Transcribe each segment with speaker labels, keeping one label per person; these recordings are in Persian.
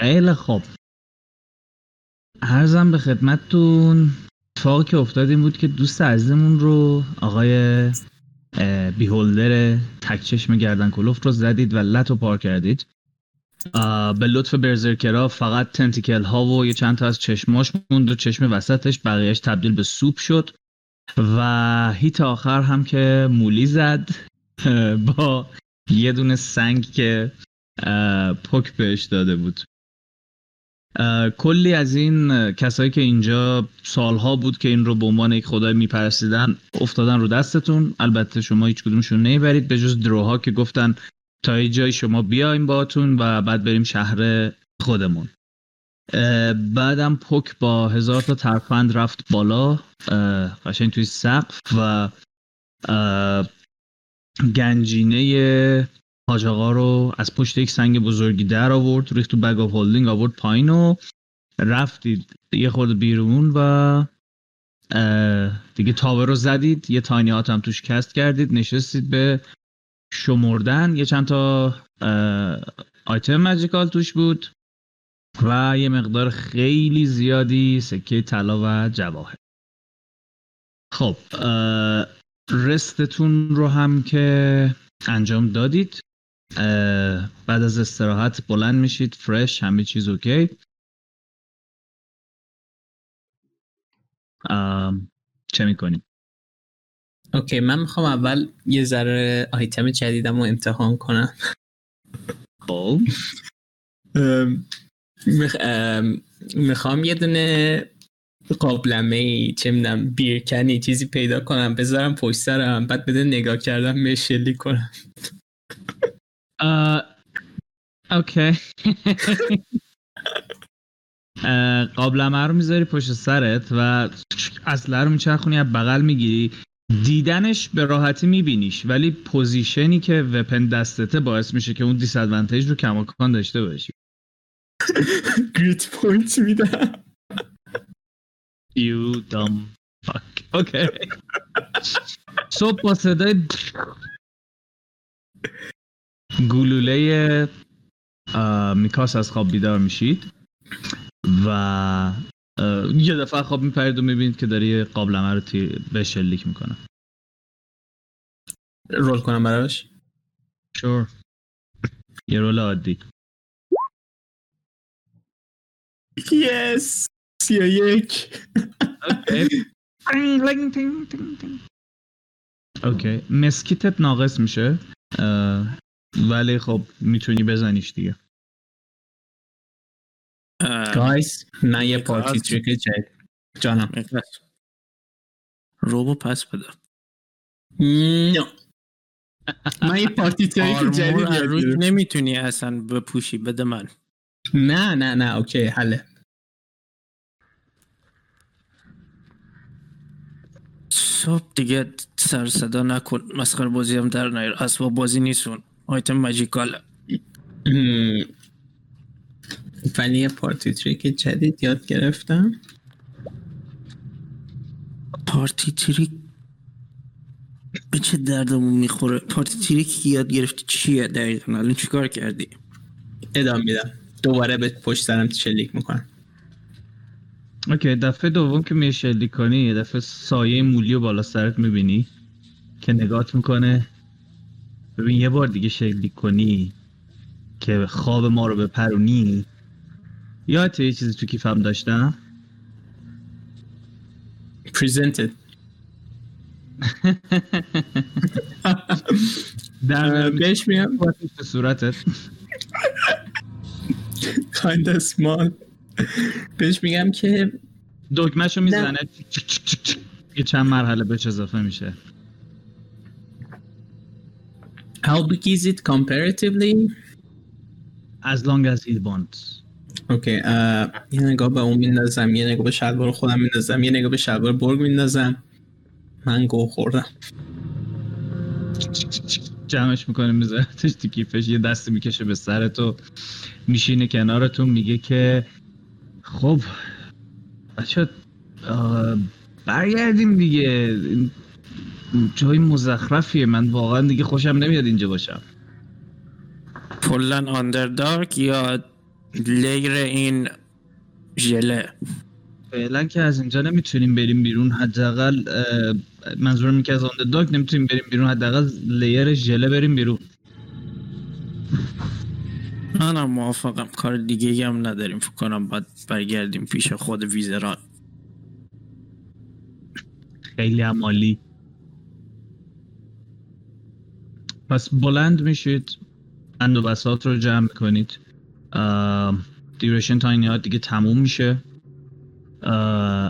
Speaker 1: خیلی خوب. ارزم به خدمتتون اتفاقی که افتاد این بود که دوست عزیزمون رو آقای بیهولدر تک چشم گردن کلوفت رو زدید و لط و پار کردید. به لطف برزرکرا فقط تنتیکل ها و یه چند تا از چشماش موند و چشم وسطش بقیهش تبدیل به سوپ شد و هیت آخر هم که مولی زد با یه دونه سنگ که پک بهش داده بود. کلی از این کسایی که اینجا سالها بود که این رو به عنوان یک خدای میپرستیدن افتادن رو دستتون. البته شما هیچ کدومشون نمی‌برید به جز دروها که گفتن تا یه جای شما بیایم باتون و بعد بریم شهر خودمون. بعدم پک با هزار تا ترفند رفت بالا قشنگ توی سقف و گنجینه حاج رو از پشت یک سنگ بزرگی در آورد ریخت تو bag of holding آورد پایین و رفتید یه خورده بیرون و دیگه tower رو زدید یه tiny هم توش cast کردید نشستید به شمردن یه چند تا آیتم magical توش بود و یه مقدار خیلی زیادی سکه طلا و جواهر. خب رستتون رو هم که انجام دادید. بعد از استراحت بلند میشید فرش همه چیز اوکی. چه می‌کنیم
Speaker 2: اوکی من می‌خوام اول یه ذره آیتم جدیدم رو امتحان کنم.
Speaker 1: خب.
Speaker 2: می‌خوام یه دونه قابلمه ای چه می‌دونم بیرکنی چیزی پیدا کنم بذارم پشت سرم بعد بده نگاه کردم به شلی کنم.
Speaker 1: اوکی قابلمه رو می‌ذاری پشت سرت و اصلا رو میچرخونی از بغل می‌گیری دیدنش به راحتی میبینیش ولی پوزیشنی که وپن دستته باعث میشه که اون دیسادوانتیج رو کماکان داشته باشی
Speaker 2: grit point میدم
Speaker 1: You dumb fuck. Okay. صبح با صدای گلوله میکاس از خواب بیدار میشید و یه دفعه خواب میپرید و می‌بینید که داری قابلمه رو به شلیک می‌کنه.
Speaker 2: roll کنم براش؟
Speaker 1: sure یه roll عادی.
Speaker 2: yes سی و یک.
Speaker 1: okay. musket ت ناقص میشه. ولی خب می‌تونی بزنیش دیگه.
Speaker 2: guys نه یه party trick جدید جانم.
Speaker 3: روبو پس بده.
Speaker 2: نه من یه party trick جدید
Speaker 3: نمی‌تونی اصلا بپوشی بده من.
Speaker 2: نه نه نه okay حله.
Speaker 3: صبح دیگه سر صدا نکن. مسخر بازی هم در نیار اسباب بازی نیست اون آیتم magical.
Speaker 2: ولی یه party trick جدید یاد گرفتم.
Speaker 3: party trick به چه دردمون می‌خوره؟ party trick که یاد گرفتی چیه دقیقا؟ الان چیکار کردی؟
Speaker 2: ادامه میدم. دوباره به پشت سرم شلیک می‌کنم.
Speaker 1: okay دفعه دوم که میای شلیک کنی یه دفعه سایه مولی و بالا سرت می‌بینی که نگات می‌کنه. ببین یه بار دیگه شلیک کنی که خواب ما رو بپرونی. یادت یه چیزی تو کیفم داشتم؟
Speaker 2: Presented.
Speaker 1: در
Speaker 2: بهش میگم.
Speaker 1: به صورتت.
Speaker 2: Kind small بهش میگم که
Speaker 1: دکمهشو می‌زنه. یه چند مرحله بهش اضافه میشه.
Speaker 2: How big is it comparatively?
Speaker 1: As long as it wants.
Speaker 2: اوکی یه نگاه به اون میندازم یه نگاه به شلوار خودم میندازم یه نگاه به شلوار برگ میندازم من گو خوردم
Speaker 1: جمعش می‌کنه میذارتش تو کیفش یه دستی می‌کشه به سرت و میشینه کنارتون میگه که خب بچه برگردیم دیگه جای مزخرفیه. من واقعا دیگه خوشم نمیاد اینجا باشم.
Speaker 3: کلا آندردارک یا لیر این ژله
Speaker 1: فعلا که از اینجا نمی‌تونیم بریم بیرون. حداقل منظورم که از آن داک نمی‌تونیم بریم بیرون. حداقل لیر ژله بریم بیرون.
Speaker 3: منم موافقم. کار دیگه هم نداریم. فکر کنم باید برگردیم پیش خود ویزران.
Speaker 1: خیلی هم عالی پس بلند میشید اند و بساط رو جمع می‌کنید. دیورشن تاینی ها دیگه تموم میشه.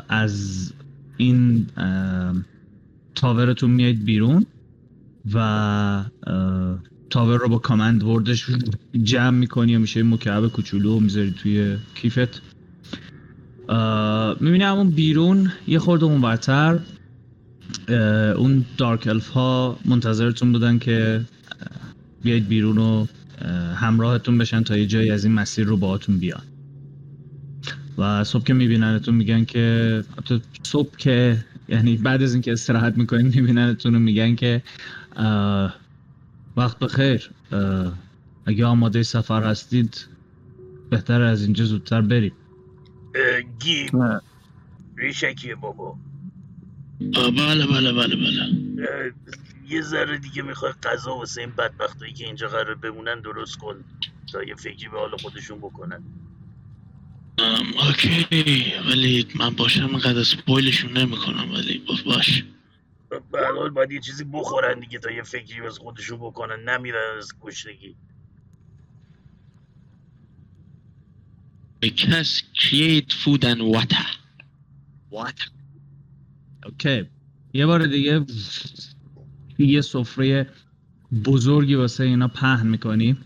Speaker 1: از این تاورتون میایید بیرون و تاور رو با کامند وردش جمع می‌کنی و میشه مکعب کوچولو می‌ذاری توی کیفت. می‌بینی همون بیرون یه خورده اونورتر. اه، اون دارک الف ها منتظرتون بودن که بیاید بیرون و اه، همراهتون بشن تا یه جایی از این مسیر رو باهاتون بیان. و صبح که میبیننتون میگن که حتی صبح که یعنی بعد از اینکه استراحت می‌کنین میبیننتون و میگن که وقت بخیر. اگه آماده سفر هستید بهتر از اینجا زودتر بریم.
Speaker 4: گیم
Speaker 3: نه.
Speaker 4: ریشکیه بابا.
Speaker 5: آه، بله بله بله بله.
Speaker 4: یه ذره دیگه می‌خوای غذا واسه این بدبختایی که اینجا قرار بمونن درست کن تا یه فکری به حال خودشون بکنن.
Speaker 5: ام، اوکی. ولی من باشم اینقدر سپویلشون نمی‌کنم ولی با- باش.
Speaker 4: به هر حال باید یه چیزی بخورن دیگه تا یه فکری واسه خودشون بکنن نمیرن از گشنگی.
Speaker 5: Because create food and water.
Speaker 1: What? اوکی یه بار دیگه یه سفره بزرگی واسه اینا پهن می‌کنی.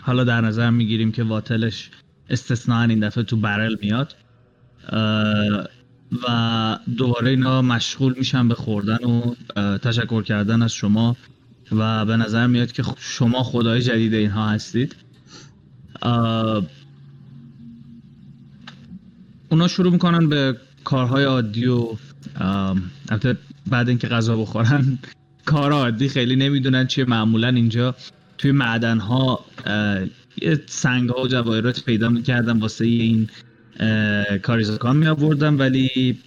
Speaker 1: حالا در نظر می‌گیریم که واتلش استثناا این دفعه تو برل میاد. و دوباره اینا مشغول میشن به خوردن و تشکر کردن از شما. و به نظر میاد که شما خدای جدید اینها هستید. اونا شروع می‌کنن به کارهای عادی و البته بعد اینکه غذا بخورن کار عادی خیلی نمی‌دونن چیه. معمولا اینجا توی معدن ها یه سنگ ها و جواهرات پیدا می‌کردن واسه این کاریزاکان می آوردن ولی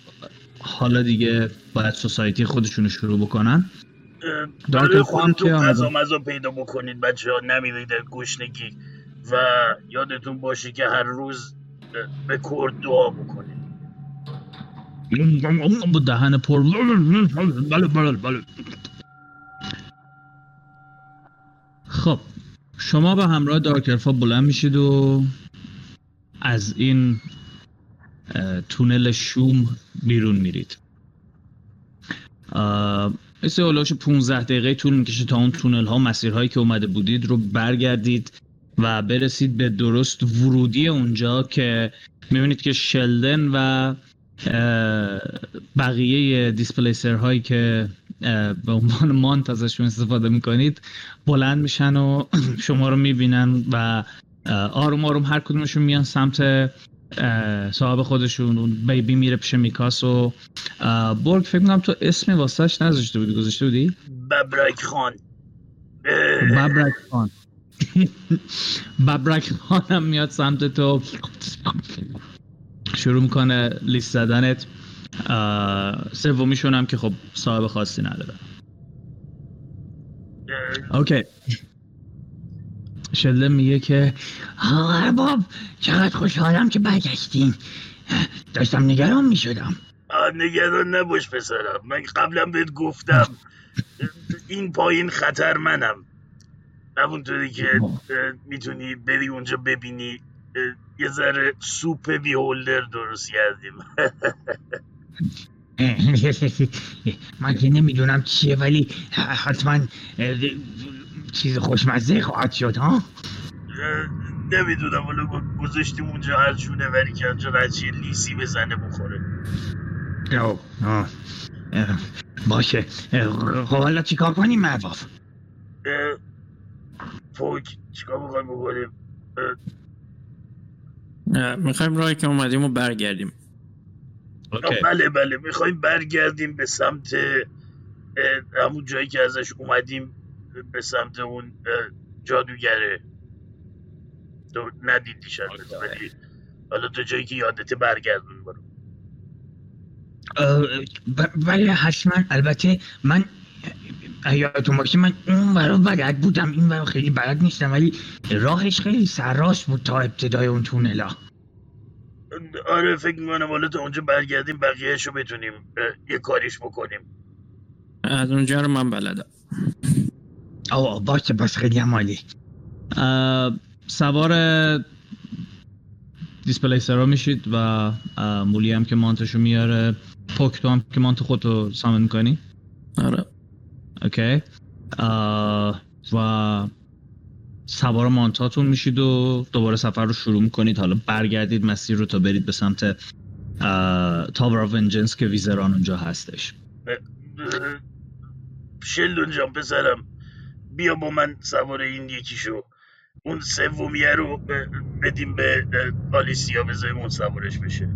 Speaker 1: حالا دیگه باید سوسایتی خودشونو شروع بکنن. الف هم که
Speaker 4: غذا. مزا پیدا بکنید بچه ها نمیرید از گشنگی. و یادتون باشه که هر روز به کرد دعا بکنید.
Speaker 1: دهن پر بله بله بله خب شما به همراه دارکرفا بلند میشید و از این تونل شوم بیرون میرید. مثل اولوش 15 دقیقه طول می‌کشه تا اون تونل ها مسیرهایی که اومده بودید رو برگردید و برسید به درست ورودی اونجا که می‌بینید که شلدن و بقیه دیسپلیسر هایی که به عنوان مانت ازشون استفاده می‌کنید بلند میشن و شما رو می‌بینن و آروم آروم هر کدومشون میان سمت صاحب خودشون. اون بیبی میره پیش میکاس و برگ فکر می‌کنم تو اسمی واسهش نذاشته بودی گذاشته بودی؟
Speaker 4: ببرک خان.
Speaker 1: ببرک خان. ببرک خان هم میاد سمت تو. شروع می‌کنه لیست زدنت. سومیشون هم که خب صاحب خاصی نداره. اوکی. شله میگه که آقا ارباب چقدر خوشحالم که برگشتین. داشتم نگران می‌شدم.
Speaker 4: نگران نباش پسرم. من قبلا بهت گفتم. این پایین خطر منم. همونطوری که می‌تونی بری اونجا ببینی. یه ذره سوپ بی هولدر درست کردیم.
Speaker 6: من که نمی‌دونم چیه ولی حتما چیز خوشمزه خواهد شد ها؟
Speaker 4: نمی‌دونم حالا ما گذاشتیم اونجا هر جونه ولی که اونجا رچی لیسی بزنه بخوره.
Speaker 6: اوه، آه. اه، باشه. خب حالا چیکار کنیم
Speaker 4: اه، فوک چیکار می‌خوایم بکنیم؟
Speaker 3: می‌خوایم راهی که اومدیم و برگردیم.
Speaker 1: اوکی.
Speaker 4: بله بله. می‌خوایم برگردیم به سمت همون جایی که ازش اومدیم به سمت اون جادوگره. تو ندیدی شاید ولی حالا تو جایی که یادته برگردون برو.
Speaker 6: اه، ب- ولی حتما البته من یادتون باشه من اون برا بلد بودم. این برا خیلی بلد نیستم ولی راهش خیلی سرراست بود تا ابتدای اون تونلا.
Speaker 4: آره فکر می‌کنم حالا تا اونجا برگردیم بقیهش رو بتونیم یه کاریش بکنیم.
Speaker 3: از اونجا رو من بلدم.
Speaker 6: آه باشه بس خیلی هم عالی.
Speaker 1: اه، سوار displacer ا میشید و مولی هم که mount شو میاره پوک تو هم که mount خودتو summon کنی
Speaker 3: آره.
Speaker 1: okay؟ و سوار mount اتون میشید و دوباره سفر رو شروع می‌کنید. حالا برگردید مسیر رو تا برید به سمت tower of vengeance که ویزران اونجا هستش.
Speaker 4: شلدون جان پسرم بیا با من سوار این یکیشو. اون سومیه رو بدیم به آلیسیا بذاریم اون سوارش بشه.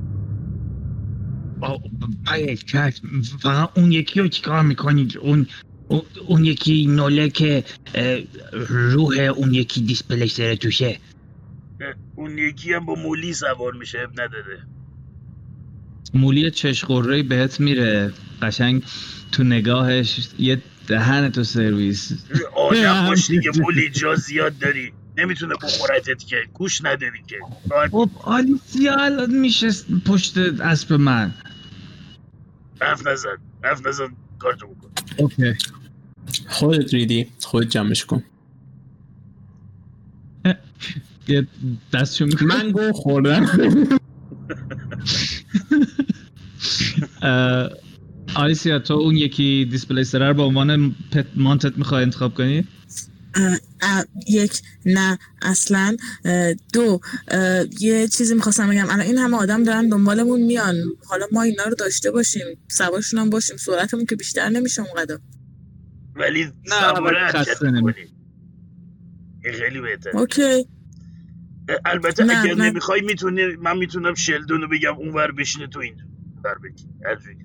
Speaker 6: چشم. فقط اون یکی رو چیکار می‌کنید اون اون- اون یکی نوله که روح اون یکی دیسپلیسر توشه.
Speaker 4: اه، اون یکی هم با مولی سوار میشه اب نداره.
Speaker 1: مولی چشقره بهت میره. قشنگ تو نگاهش یه دهن تو سرویس.
Speaker 4: آدم باش دیگه مولی جا زیاد داری. نمی‌تونه بخورتت که. گوش نداری که.
Speaker 1: خب آلیسیا الان میشه پشت اسب من.
Speaker 4: حرف نزن. حرف نزن. کارتو بکن.
Speaker 1: اوکی.
Speaker 2: خودت ریدی. خودت جمعش کن.
Speaker 1: یه دستشو می‌کنم
Speaker 2: من گو خوردم.
Speaker 1: آلیسیا تو اون یکی دیسپلیسر رو به عنوان پت مانتت می‌خوای انتخاب کنی؟
Speaker 7: یک نه اصلا دو یه چیزی می‌خواستم بگم. الان این همه آدم دارن دنبالمون میان. حالا ما اینا رو داشته باشیم. سوارشون هم باشیم. سرعتمون که بیشتر نمیشه اونقدر.
Speaker 4: ولی
Speaker 1: نه،
Speaker 4: خیلی بهتر
Speaker 7: okay.
Speaker 4: البته
Speaker 7: نه،
Speaker 4: اگر
Speaker 7: نه.
Speaker 4: نمی‌خوای می‌تونی من می‌تونم شلدون رو بگم اونور بشینه تو این ور بگی هر جوری که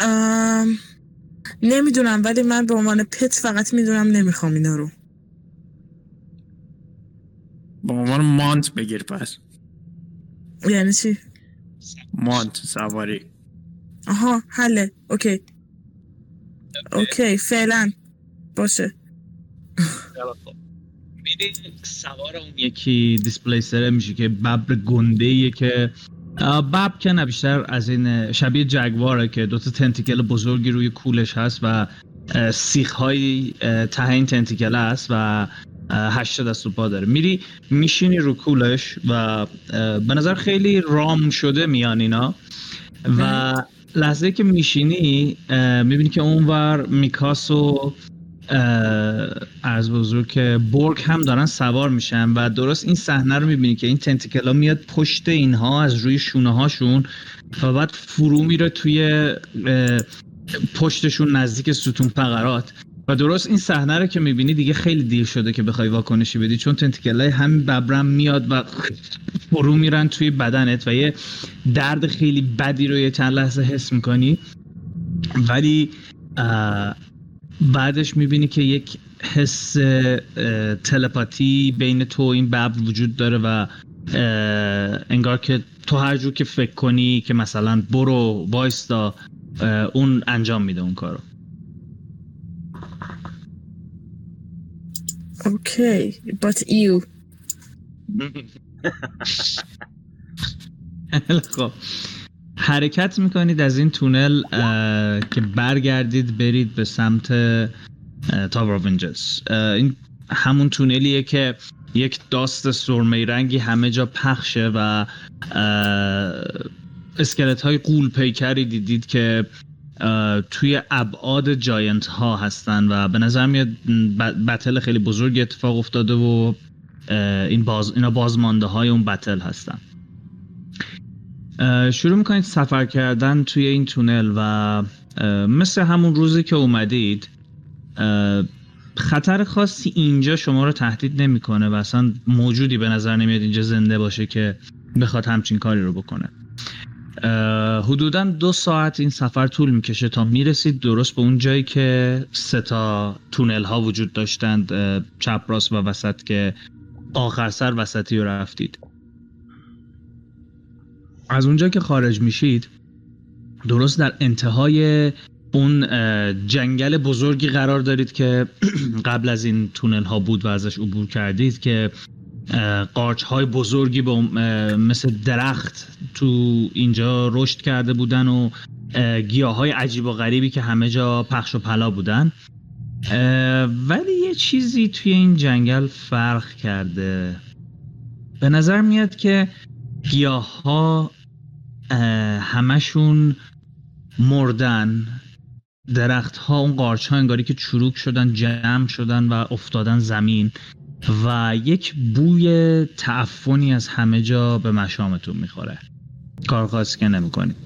Speaker 7: ام، نمی‌دونم ولی من به عنوان pet فقط می‌دونم نمی‌خوام اینا رو.
Speaker 3: به عنوان mount بگیر پس.
Speaker 7: یعنی چی؟
Speaker 3: mount سواری.
Speaker 7: آها حله. okay. اوکی فعلا. باشه.
Speaker 1: میری سوار اون یکی دیسپلیسر میشه که ببر گنده که ببر که نه بیشتر از این شبیه جگواره که دوتا تنتیکل بزرگی روی کولش هست و سیخ های ته این تنتیکل هست و هشت دست و پا داره. میری میشینی رو کولش و به نظر خیلی رام شده میان اینا و لحظه که میشینی می‌بینی که اونور میکاس و از بزرگ که برگ هم دارن سوار میشن و درست این صحنه رو می‌بینی که این تنتیکل ها میاد پشت اینها از روی شونه هاشون و بعد فرو میره توی پشتشون نزدیک ستون فقرات. و درست این صحنه رو که می‌بینی دیگه خیلی دیر شده که بخوای واکنشی بدی چون تنتیکل های همین ببرم میاد و فرو میرن توی بدنت و یه درد خیلی بدی رو یه چند لحظه حس می‌کنی. ولی بعدش می‌بینی که یک حس تلپاتی بین تو و این ببر وجود داره و انگار که تو هر جور که فکر کنی که مثلا برو وایستا اون انجام میده اون کارو.
Speaker 7: okay but you.
Speaker 1: خب. حرکت می‌کنید از این تونل که برگردید برید به سمت tower of این همون تونلیه که یک dust سرمه‌ای رنگی همه جا پخشه و اسکلت های غول پیکری دیدید که توی ابعاد جاینت ها هستن و به نظر میاد بتل خیلی بزرگ اتفاق افتاده و این باز اینا بازمانده های اون بتل هستن. شروع می‌کنید سفر کردن توی این تونل و مثل همون روزی که اومدید خطر خاصی اینجا شما رو تهدید نمی‌کنه و اصلا موجودی به نظر نمیاد اینجا زنده باشه که بخواد همچین کاری رو بکنه. حدودا دو ساعت این سفر طول می‌کشه تا می‌رسید درست به اون جایی که سه تا تونل ها وجود داشتند چپ راست و وسط که آخر سر وسطی رو رفتید. از اونجا که خارج میشید درست در انتهای اون جنگل بزرگی قرار دارید که قبل از این تونل ها بود و ازش عبور کردید که قارچ های بزرگی اه، مثل درخت تو اینجا رشد کرده بودن و گیاه های عجیب و غریبی که همه جا پخش و پلا بودن. ولی یه چیزی توی این جنگل فرق کرده. به نظر میاد که گیاه ها همشون مردن. درخت ها اون قارچ ها انگاری که چروک شدن جمع شدن و افتادن زمین و یک بوی تعفنی از همه جا به مشامتون می‌خوره. کار خاصی که نمی‌کنید.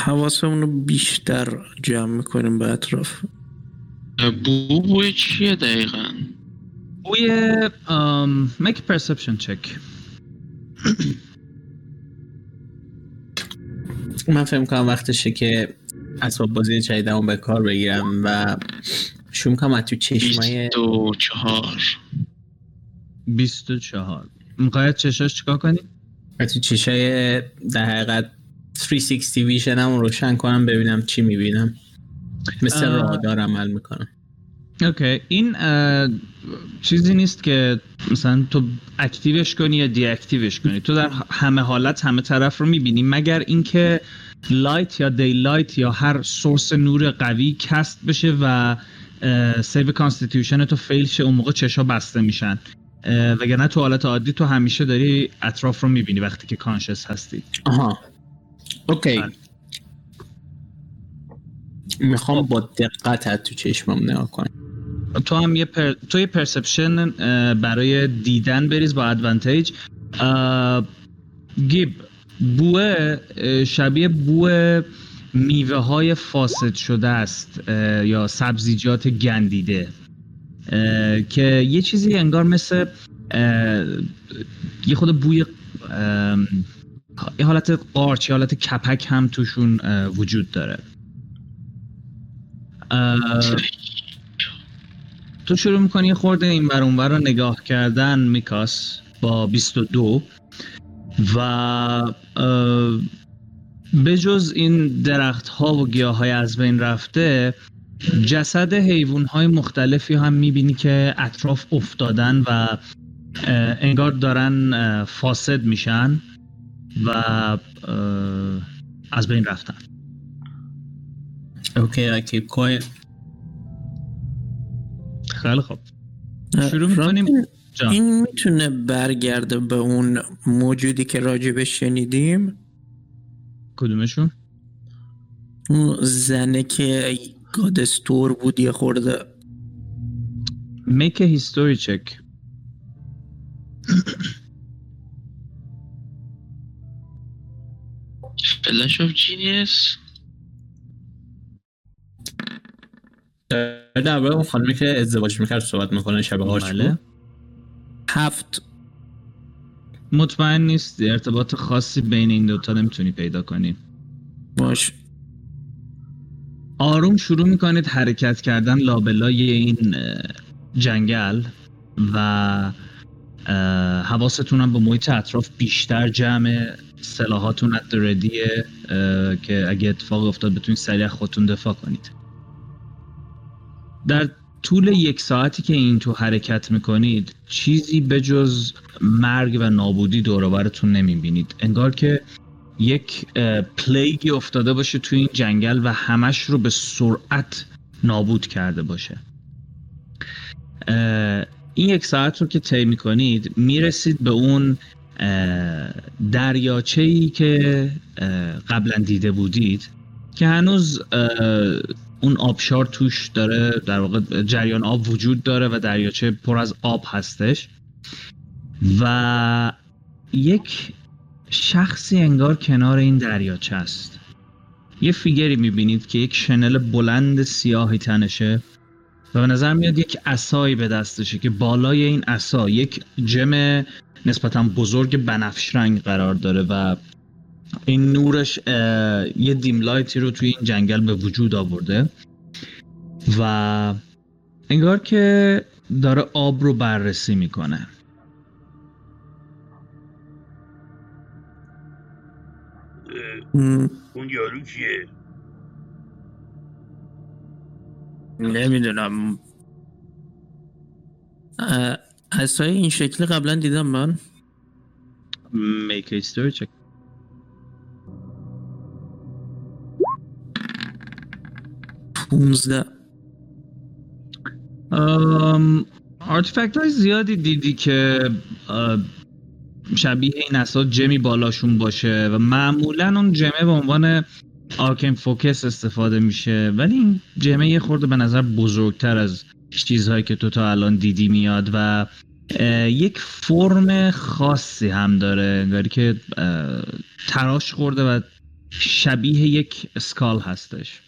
Speaker 3: حواسمون رو بیشتر جمع می‌کنیم به اطراف.
Speaker 5: بو بوی چیه دقیقا؟
Speaker 1: بوی make a perception check.
Speaker 2: من فکر کنم وقتشه که اسباب بازی جدیدمو به کار بگیرم و شروع می‌کنم از تو چشمای
Speaker 5: 24
Speaker 1: 24 می‌خواید چشاش چیکار کنی؟
Speaker 2: از تو چشای در حقیقت 360 ویژنم رو روشن کنم ببینم چی می‌بینم مثل
Speaker 1: آه.
Speaker 2: رادار عمل می‌کنم
Speaker 1: اوکی این چیزی نیست که مثلا تو اکتیوش کنی یا دی اکتیوش کنی. تو در همه حالت همه طرف رو می‌بینی. مگر اینکه light یا daylight یا هر source نور قوی cast بشه و save constitution تو fail شه اون موقع چشا بسته میشن. وگرنه تو حالت عادی تو همیشه داری اطراف رو می‌بینی وقتی که conscious هستی.
Speaker 2: آها. okay
Speaker 1: بله.
Speaker 2: می‌خوام با دقت تو چشمم نگاه کنم.
Speaker 1: تو هم یه پر... تو یه perception برای دیدن بریز با advantage گیب بوه شبیه بوه میوه های فاسد شده است یا سبزیجات گندیده. که یه چیزی انگار مثل یه خود بوی یه حالت قارچ یه حالت کپک هم توشون وجود داره. تو شروع می‌کنی خورده این بر رو نگاه کردن میکاس با 22 و بجز این درخت ها و گیاه های از بین رفته جسد حیوان های مختلفی هم می‌بینی که اطراف افتادن و انگار دارن فاسد میشن و از بین رفتن.
Speaker 2: اوکی I keep quiet.
Speaker 1: خیلی خوب. شروع می‌کنیم. جان.
Speaker 3: این می‌تونه برگرده به اون موجودی که راجبش شنیدیم؟
Speaker 1: کدومشون؟
Speaker 3: اون زنه که گادستور بود یه خورده.
Speaker 1: Make a history check.
Speaker 5: فلش آف جینیس
Speaker 2: در اون خانمی که ازدواج می‌کرد صحبت می‌کنه شب قارچ
Speaker 1: بله.
Speaker 3: هفت.
Speaker 1: مطمئن نیست ارتباط خاصی بین این دوتا نمی‌تونی پیدا کنی.
Speaker 3: باش.
Speaker 1: آروم شروع می‌کنید حرکت کردن لابلای این جنگل و حواستون هم به محیط اطراف بیشتر جمع. سلاحاتون ات ردیه که اگه اتفاق افتاد بتونید سریع خودتون دفاع کنید. در طول یک ساعتی که این تو حرکت می‌کنید چیزی به جز مرگ و نابودی دوروبرتون نمی‌بینید. انگار که یک پلیگی افتاده باشه توی این جنگل و همش رو به سرعت نابود کرده باشه. این یک ساعت رو که طی می‌کنید می‌رسید به اون دریاچه ای که قبلا دیده بودید که هنوز اون آبشار توش داره در واقع جریان آب وجود داره و دریاچه پر از آب هستش. و یک شخصی انگار کنار این دریاچه است. یه فیگری می‌بینید که یک شنل بلند سیاهی تنشه و به نظر میاد یک عصایی به دستشه که بالای این عصا یک جم نسبتا بزرگ بنفش رنگ قرار داره و این نورش یه دیم لایتی رو توی این جنگل به وجود آورده و انگار که داره آب رو بررسی می‌کنه.
Speaker 4: اون یارو کیه؟
Speaker 3: نمی‌دونم. اصلا این شکلی قبلا دیدم من.
Speaker 1: میک چک
Speaker 3: 15
Speaker 1: آرتفکت های زیادی دیدی که شبیه این اصلا جمی بالاشون باشه و معمولا اون جمه به عنوان آرکن فوکس استفاده میشه ولی این جمه یه خورده به نظر بزرگتر از چیزهایی که تو تا الان دیدی میاد و یک فرم خاصی هم داره انگاری که تراش خورده و شبیه یک اسکال هستش.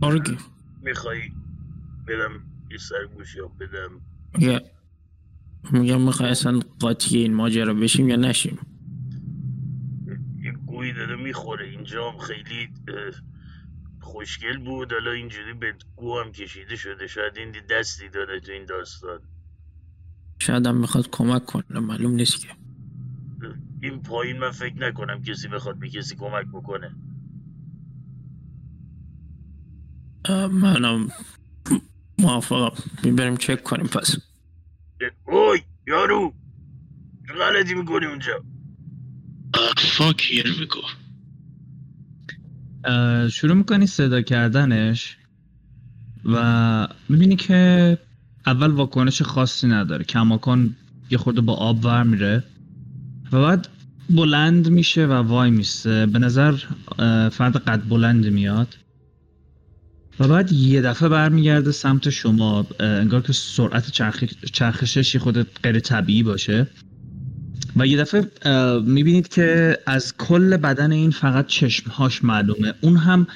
Speaker 3: آرگی.
Speaker 4: می‌خوای بدم یه سرگوشی آب بدم؟
Speaker 3: میگه میگم می‌خوای اصلا قاطی این ماجرا بشیم یا نشیم؟
Speaker 4: یه گویی داره می‌خوره. اینجا هم خیلی خوشگل بود. حالا اینجوری به گو هم کشیده شده. شاید این دستی داره تو این داستان.
Speaker 3: شاید هم می‌خواد کمک کنه. معلوم نیست که.
Speaker 4: این پایین من فکر نکنم کسی بخواد به کسی کمک بکنه.
Speaker 3: منم موافقم. می‌بریم چک کنیم پس.
Speaker 4: اوی یارو! چه غلطی می‌کنی اونجا؟
Speaker 5: fuck here we go
Speaker 1: اه، شروع می‌کنی صدا کردنش و می‌بینی که اول واکنش خاصی نداره. کماکان یه خورده با آب ور میره. و بعد بلند میشه و وای میسته به نظر فرد قد بلند میاد. و بعد یه دفعه برمیگرده سمت شما. انگار که سرعت چرخ- چرخشش یه خود غیر طبیعی باشه. و یه دفعه می‌بینید که از کل بدن این فقط چشمهاش معلومه. اون هم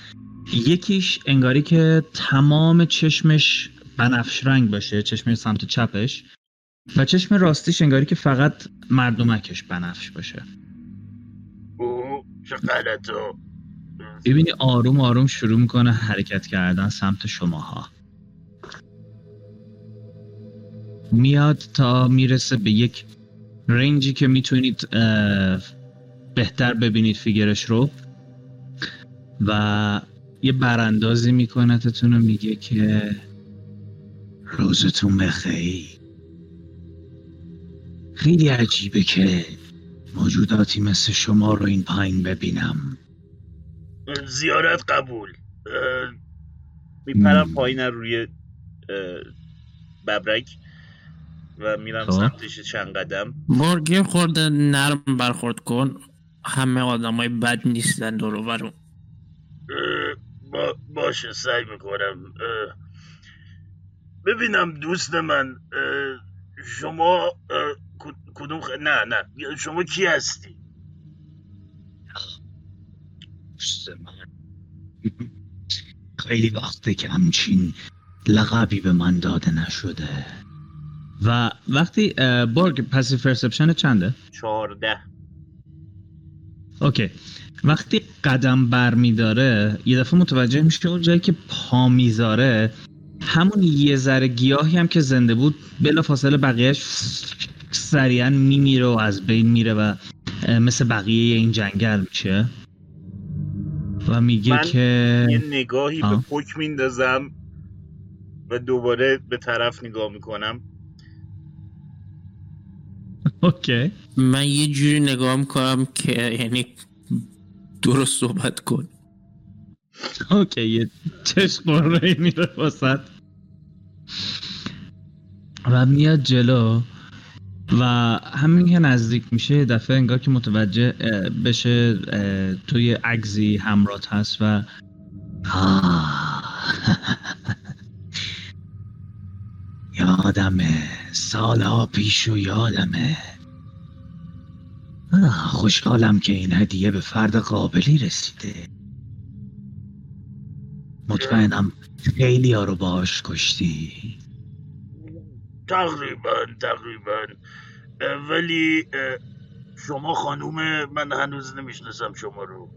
Speaker 1: یکیش انگاری که تمام چشمش بنفش رنگ باشه چشم سمت چپش. و چشم راستیش انگاری که فقط مردمکش بنفش باشه.
Speaker 4: اوه چه غلطا
Speaker 1: ببینی آروم آروم شروع می‌کنه حرکت کردن سمت شماها. میاد تا می‌رسه به یک رنجی که می‌تونید بهتر ببینید فیگرش رو. و یه براندازی میکنتتون و میگه که روزتون بخیر. خیلی عجیبه که موجوداتی مثل شما رو این پایین ببینم.
Speaker 4: زیارت قبول. میپرم. پایین روی ببرک و میرم
Speaker 1: خب.
Speaker 4: سمتش چند قدم.
Speaker 3: مرگ یه خورده نرم برخورد کن. همه آدم های بد نیستن دور و برون
Speaker 4: اه، با باشه سعی می‌کنم. ببینم دوست من شما کدوم خ... نه نه. شما کی هستی؟
Speaker 6: خیلی وقته که همچین لقبی به من داده نشده.
Speaker 1: و وقتی برگ passive perception چنده؟
Speaker 4: چهارده.
Speaker 1: okay. وقتی قدم بر میداره یه دفعه متوجه میشه اون جایی که پا می‌ذاره همون یه ذره گیاهی هم که زنده بود بلا فاصله بقیهش سریعا میمیره و از بین میره و مثل بقیه این جنگل میشه. و میگه
Speaker 4: من
Speaker 1: که
Speaker 4: یه نگاهی به
Speaker 1: آه.
Speaker 4: پک میندازم و دوباره به طرف نگاه می‌کنم.
Speaker 1: اوکی.
Speaker 3: من یه جوری نگاه می‌کنم که یعنی درست صحبت کن.
Speaker 1: اوکی یه چشم قره میره واسد و میاد جلو. و همین که نزدیک میشه دفعه انگار که متوجه بشه توی عگزی همرات هست و.
Speaker 6: یادمه سالها پیش و یادمه. خوشحالم که این هدیه به فرد قابلی رسیده. مطمئنم خیلی ها رو باش کشتی.
Speaker 4: تقریبا تقریبا. ولی شما خانوم من هنوز نمی‌شناسم شما رو.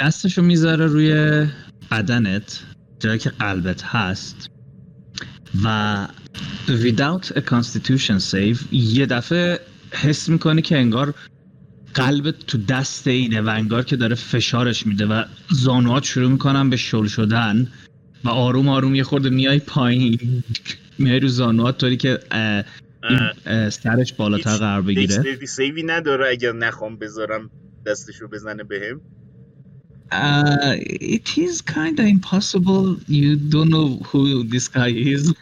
Speaker 1: دستشو می‌ذاره روی بدنت جایی که قلبت هست. و without a constitution save یه دفعه حس می‌کنی که انگار قلبت تو دست اینه و انگار که داره فشارش میده و زانوات شروع می‌کنن به شل شدن و آروم آروم یه خورده میای پایین میای رو زانوات طوری که این اه، سرش بالاتر قرار بگیره.
Speaker 4: دکستریتی سیوی نداره اگر نخوام بذارم دستشو بزنه بهم.
Speaker 1: Uh, it is kind of impossible. You don't know who this guy is.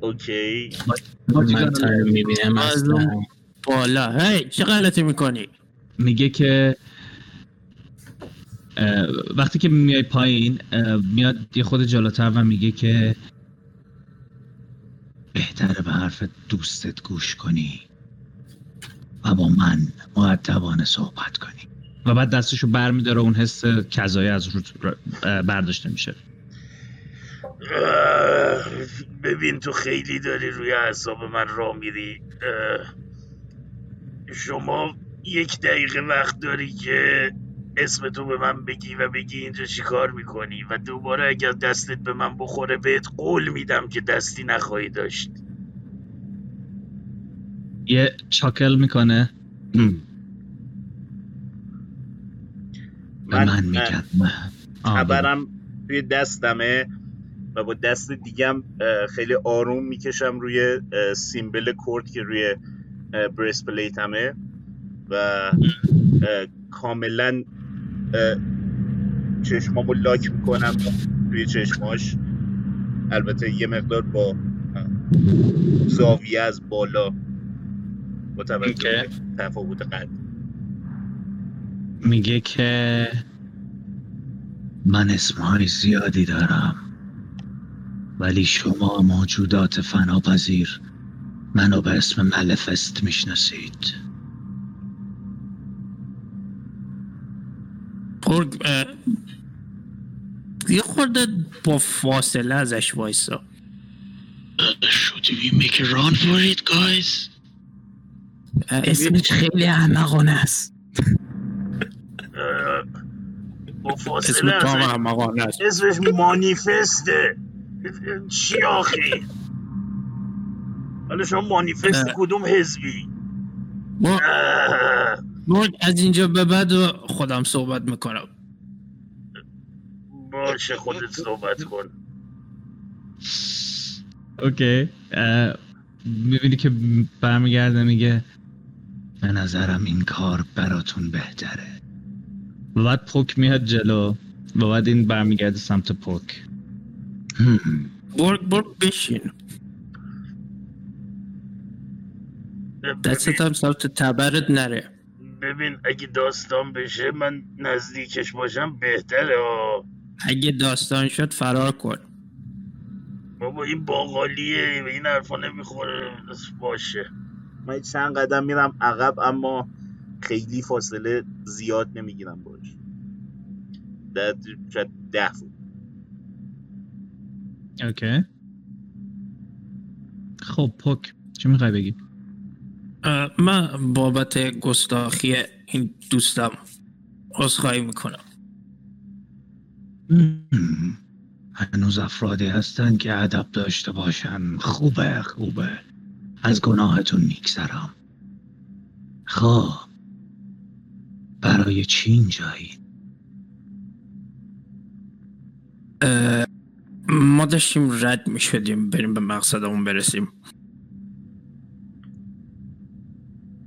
Speaker 4: اوکی
Speaker 2: من تا رو می‌بینم اصلا.
Speaker 3: بالا. هی چه غلطی می‌کنی؟
Speaker 1: میگه که وقتی که میای پایین میاد یه خود جلوتر و میگه که بهتره به حرف دوستت گوش کنی و با من معدبانه صحبت کنی. و بعد دستشو بر میداره اون حس کذایی از رو برداشته میشه.
Speaker 4: ببین تو خیلی داری روی اعصاب من را میری. شما یک دقیقه وقت داری که اسم تو به من بگی و بگی اینجا چی کار می‌کنی و دوباره اگر دستت به من بخوره بهت قول میدم که دستی نخواهی داشت
Speaker 1: یه چاکل می‌کنه به
Speaker 4: من-
Speaker 1: من میگم.
Speaker 4: تبرم توی دستمه و با دست دیگم خیلی آروم می‌کشم روی سیمبل کورد که روی برس پلیتمه و کاملا چشمامو لاک می‌کنم. روی چشماش البته یه مقدار با زاویه از بالا با توجه تفاوت قد.
Speaker 1: میگه که من اسمهای زیادی دارم ولی شما موجودات فناپذیر منو به اسم ملفست می‌شناسید.
Speaker 3: اه، یه خورده با فاصله ازش وایسا.
Speaker 5: Should we make a run for it, guys?
Speaker 3: اه،
Speaker 2: اسمش خیلی احمقانه است.
Speaker 4: با
Speaker 3: اسم
Speaker 4: فاصله
Speaker 3: تو هم
Speaker 4: ازش
Speaker 3: احمقانه است.
Speaker 4: اسمش مانیفسته. چی آخی حالا شما مانیفست. کدوم حزبی؟
Speaker 3: ما برگ از اینجا به بعد و خودم صحبت می‌کنم.
Speaker 4: باشه خودت صحبت کن.
Speaker 1: اوکی. می‌بینی که برمیگرده میگه به نظرم این کار براتون بهتره. و بعد پوک میاد جلو. و بعد این برمیگرده سمت پوک.
Speaker 3: برگ برگ بشین. دستت هم سمت تبرت نره.
Speaker 4: ببین اگه داستان بشه من نزدیکش باشم بهتره آه.
Speaker 3: اگه داستان شد فرار کن.
Speaker 4: بابا این باقالیه این حرفا نمی‌خوره باشه. من چند قدم میرم عقب اما خیلی فاصله زیاد نمی‌گیرم باش. در شاید ده فوت.
Speaker 1: اوکی. خب پوک. چی می‌خوای بگی؟
Speaker 3: من بابت گستاخی این دوستم عذرخواهی می‌کنم.
Speaker 6: هنوز افرادی هستن که ادب داشته باشن. خوبه خوبه. از گناهتون میگذرم. خب برای چی اینجایی؟
Speaker 3: ما داشتیم رد می‌شدیم بریم به مقصدمون برسیم.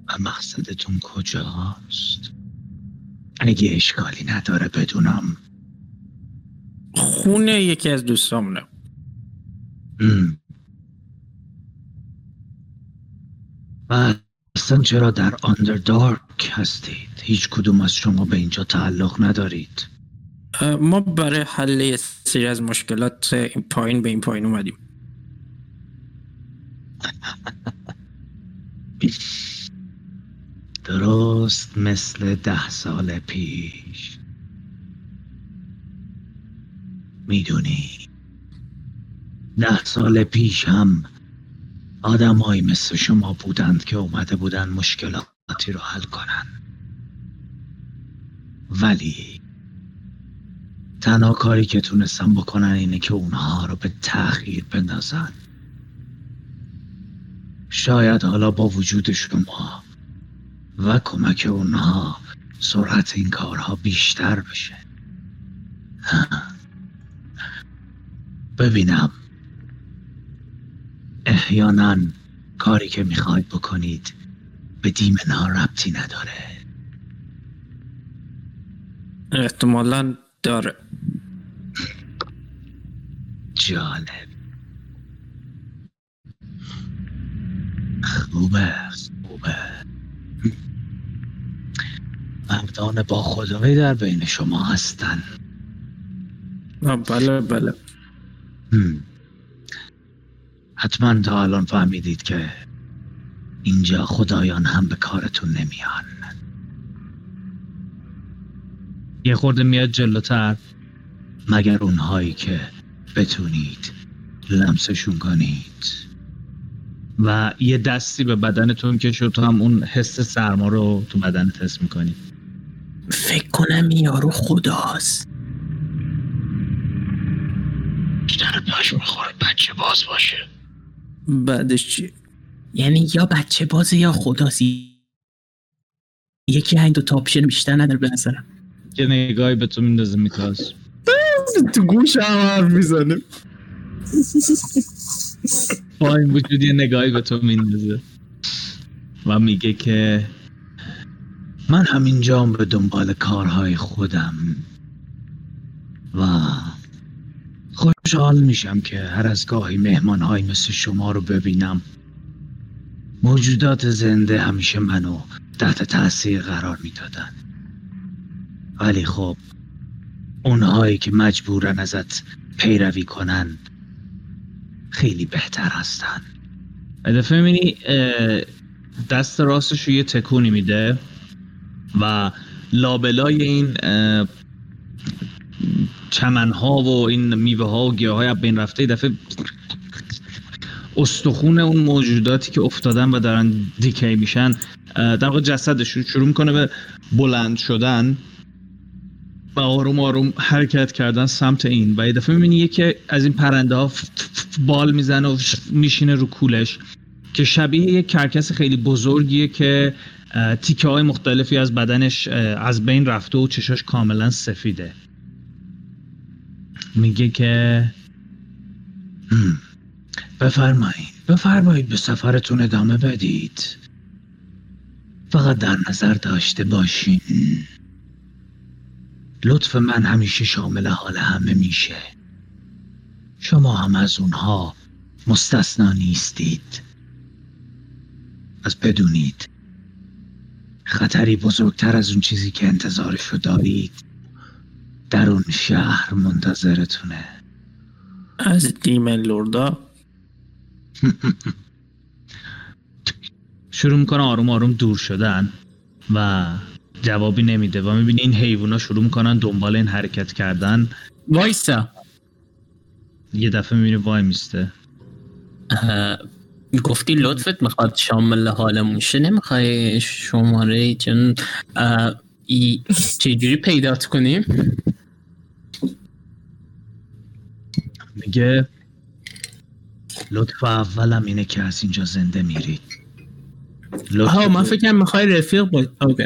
Speaker 6: و مقصدتون کجاست؟ اگه اشکالی نداره بدونم.
Speaker 3: خونه یکی از دوستامونه.
Speaker 6: و اصلا چرا در آندردارک هستید؟ هیچ کدوم از شما به اینجا تعلق ندارید.
Speaker 3: ما برای حل سری از مشکلات این پایین به این پایین اومدیم.
Speaker 6: درست مثل ده سال پیش. می‌دونی ده سال پیش هم آدمایی مثل شما بودند که اومده بودن مشکلاتی رو حل کنن. ولی تنها کاری که تونستم بکنن اینه که اونها رو به تأخیر بندازن. شاید حالا با وجود شما و کمک اونها سرعت این کارها بیشتر بشه. ببینم. احیانا کاری که می‌خواید بکنید به دیمنها ربطی نداره.
Speaker 3: احتمالا داره.
Speaker 6: جالب. خوبه خوبه. مردان با خدایی در بین شما هستن
Speaker 3: بله بله.
Speaker 6: هم. حتما تا الان فهمیدید که اینجا خدایان هم به کارتون نمیان.
Speaker 1: یه خورده میاد جلوتر
Speaker 6: مگر اونهایی که بتونید لمسشون کنید.
Speaker 1: و یه دستی به بدنتون که شد تو هم اون حس سرما رو تو بدنت حس می‌کنی
Speaker 2: فکر کنم این یارو خداست.
Speaker 5: بیشتر پش می‌خوره بچه باز باشه.
Speaker 3: بعدش چی؟
Speaker 2: یعنی یا بچه بازه یا خداست. یکی این دو تا آپشن بیشتر نداره به نظرم.
Speaker 1: یه نگاهی به تو میندازه میتاز
Speaker 2: تو گوش هم حرف می‌زنه.
Speaker 1: با این وجود یه نگاهی به تو میندازه. و میگه که
Speaker 6: من همینجام به دنبال کارهای خودم. و خوشحال میشم که هر از گاهی مهمانهایی مثل شما رو ببینم. موجودات زنده همیشه منو تحت تاثیر قرار می‌دادن. ولی خب اونهایی که مجبورن ازت پیروی کنن خیلی بهتر هستن.
Speaker 1: دفعه می‌بینی دست راستش رو یه تکونی میده. و لابلای این اه، چمنها و این میوه ها و گیاه های بین رفته دفعه استخون اون موجوداتی که افتادن و دارن دیکی میشن در واقع جسدشون شروع می‌کنه به بلند شدن و آروم آروم حرکت کردن سمت این. و یه دفعه می‌بینی یکی از این پرنده ها بال می‌زنه و میشینه رو کولش که شبیه یک کرکس خیلی بزرگیه که تیکه های مختلفی از بدنش از بین رفته و چشاش کاملا سفیده. میگه که.
Speaker 6: بفرمایید بفرمایید به سفرتون ادامه بدید. فقط در نظر داشته باشین. لطف من همیشه شامل حال همه میشه. شما هم از اونها مستثنا نیستید. از بدونید. خطری بزرگتر از اون چیزی که انتظارشو دارید در اون شهر منتظرتونه.
Speaker 3: از دیمن لوردا؟
Speaker 1: شروع می‌کنه آروم آروم دور شدن و جوابی نمیده و می‌بینی این حیوونا شروع می‌کنن دنبال این حرکت کردن.
Speaker 2: وایسا.
Speaker 1: یه دفعه می‌بینی وای میسته.
Speaker 2: گفتی لطفت می‌خواد شامل حالمون شه. نمی‌خوای شماره چون ای چجوری پیدات کنیم؟
Speaker 6: میگه لطف اولم اینه که از اینجا زنده میرید
Speaker 2: آها من فکرم می‌خوای رفیق باش اوکی.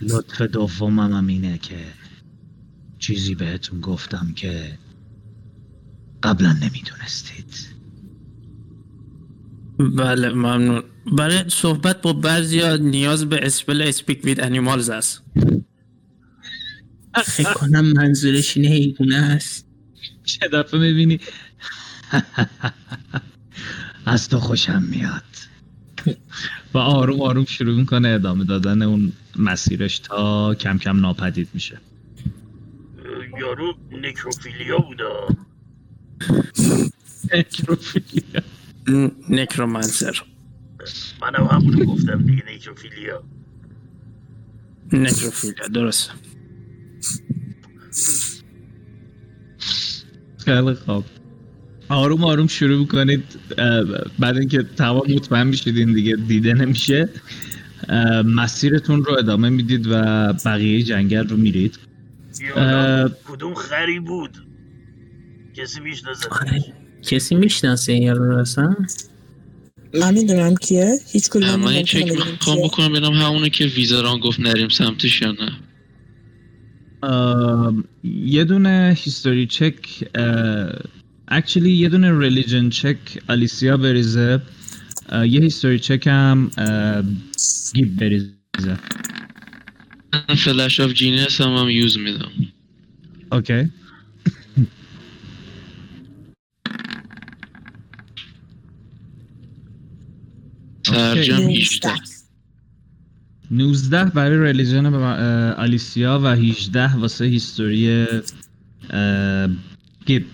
Speaker 6: لطف دومم هم اینه که چیزی بهتون گفتم که قبلا نمی‌دونستید.
Speaker 3: بله ممنون. برای صحبت با بعضی نیاز به اسپل اسپیک وید انیمالز است.
Speaker 2: فکر کنم منظورش اینه حیوانه است.
Speaker 1: چه دفعه می‌بینی؟
Speaker 6: از تو خوشم میاد.
Speaker 1: و آروم آروم شروع می‌کنه ادامه دادن اون مسیرش تا کم کم ناپدید میشه.
Speaker 4: یارو نکروفیلیا بودا.
Speaker 3: ن- نکرومنسر
Speaker 4: منم همونو گفتم دیگه نکروفیلیا
Speaker 3: نکروفیلیا درست.
Speaker 1: خیلی خوب. آروم آروم شروع می‌کنید بعد اینکه تمام مطمئن میشید این دیگه دیده نمیشه مسیرتون رو ادامه می‌دید و بقیه جنگل رو میرید.
Speaker 4: کدوم خری بود؟ کسی می‌شناسه
Speaker 2: کسی می‌شناسه این یارو رو اصلا
Speaker 7: من می‌دونم کیه. هیچ کدوم
Speaker 5: من یه چک می‌خوام. بکنم ببینم همونه که ویزران گفت نریم سمتش یا نه.
Speaker 1: یه دونه history check actually یه دونه religion check الیسیا بریزه. یه history check هم گیب بریزه.
Speaker 5: من Flash of Genius هم, هم use میدم.
Speaker 1: اوکی
Speaker 7: اوکی.
Speaker 5: 18
Speaker 1: 19 برای اه، الیسیا و 18 واسه هیستوری گیب.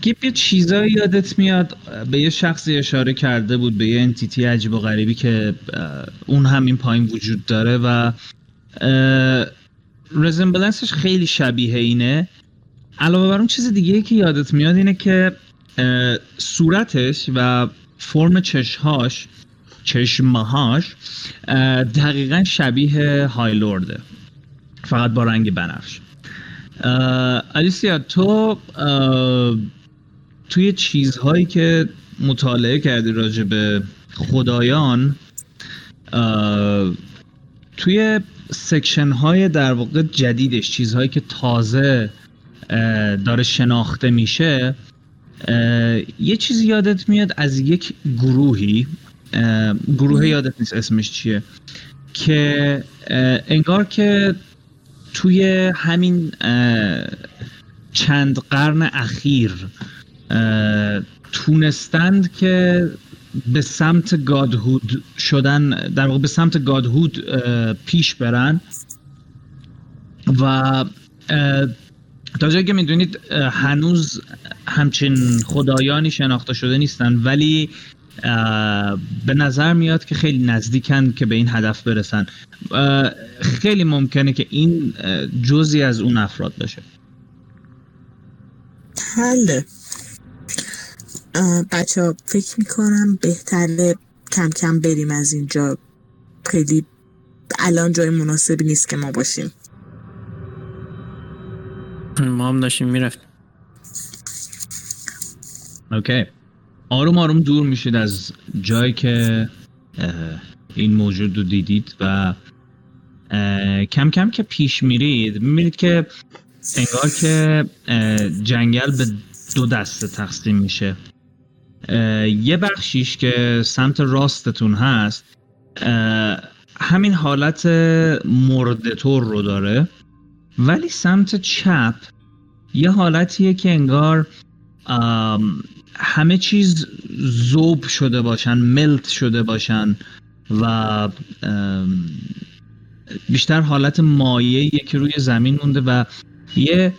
Speaker 1: گیب یه چیزایی یادت میاد به یه شخصی اشاره کرده بود به یه انتیتی عجیب و غریبی که اون هم این پایین وجود داره و رزمبلنسش خیلی شبیه اینه. علاوه بر اون چیز دیگه که یادت میاد اینه که صورتش و فرم چشهاش چشمهاش دقیقا شبیه هایلورده فقط با رنگ بنفش. اه، الیسیا تو توی چیزهایی که مطالعه کردی راجع به خدایان توی سکشن های در واقع جدیدش چیزهایی که تازه داره شناخته میشه یه چیزی یادت میاد از یک گروهی؟ گروه یادت نیست اسمش چیه؟ که انگار که توی همین چند قرن اخیر تونستند که به سمت گادهود شدن در واقع به سمت گادهود پیش برن. و تا جایی که می‌دونید هنوز همچین خدایانی شناخته شده نیستن ولی به نظر میاد که خیلی نزدیکن که به این هدف برسن. خیلی ممکنه که این جزی از اون افراد باشه.
Speaker 7: حله. بچه ها فکر می‌کنم بهتره کم کم بریم از اینجا. خیلی الان جای مناسبی نیست که ما باشیم.
Speaker 3: ما هم داشتیم می‌رفتیم.
Speaker 1: اوکی آروم آروم دور میشید از جایی که این موجود رو دیدید و کم کم که پیش میرید. می‌بینید که انگار که جنگل به دو دسته تقسیم میشه. یه بخشیش که سمت راستتون هست همین حالت مردتور رو داره. ولی سمت چپ یه حالتیه که انگار همه چیز زوب شده باشن ملت شده باشن و بیشتر حالت مایعیه که روی زمین مونده و یه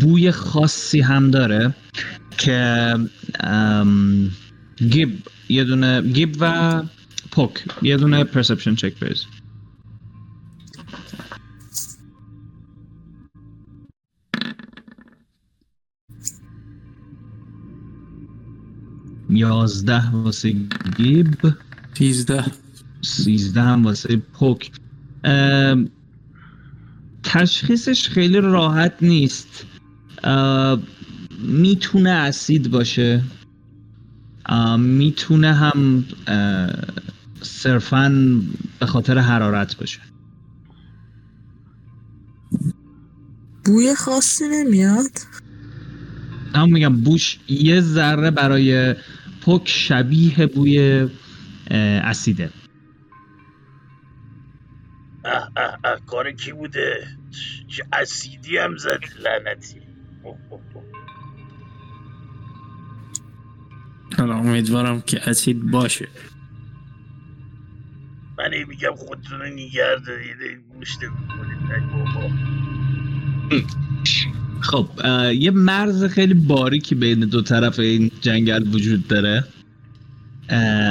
Speaker 1: بوی خاصی هم داره که گیب یه دونه گیب و پوک یه دونه پرسپشن چک بریز یازده واسه گیب.
Speaker 3: سیزده
Speaker 1: سیزده هم واسه پوک. تشخیصش خیلی راحت نیست. می‌تونه اسید باشه. می‌تونه هم صرفا به خاطر حرارت باشه.
Speaker 7: بوی خاصی نمیاد؟
Speaker 1: اما میگم بوش یه ذره برای پوک شبیه بوی اسیده.
Speaker 4: اه اه اه کار کی بوده؟ چه اسیدی هم زد لعنتی.
Speaker 3: حالا امیدوارم که اسید باشه.
Speaker 4: من هی میگم خودتون رو نیگر دارید گوشت ای بابا.
Speaker 1: خب یه مرز خیلی باریکی بین دو طرف این جنگل وجود داره.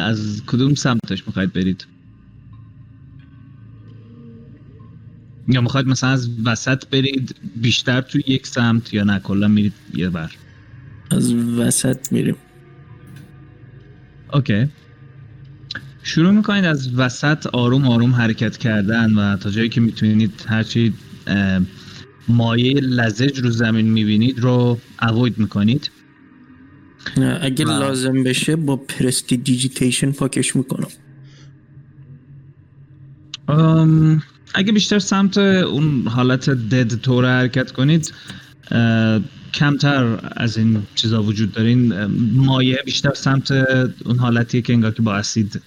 Speaker 1: از کدوم سمتش می‌خواید برید؟ یا می‌خواید مثلا از وسط برید بیشتر توی یک سمت یا نه؟ کلا میرید یه بر.
Speaker 3: از وسط میریم.
Speaker 1: اوکی. شروع می‌کنید از وسط آروم آروم حرکت کردن و تا جایی که می‌تونید هرچی مایه لزج رو زمین می‌بینید رو اوید می‌کنید.
Speaker 3: نه، اگه
Speaker 1: و-
Speaker 3: لازم بشه با prestidigitation پاکش می‌کنم.
Speaker 1: ام، اگه بیشتر سمت اون حالت dead طور حرکت کنید اه، کمتر از این چیزا وجود دارین اما یه بیشتر سمت اون حالتیه که انگار که با اسید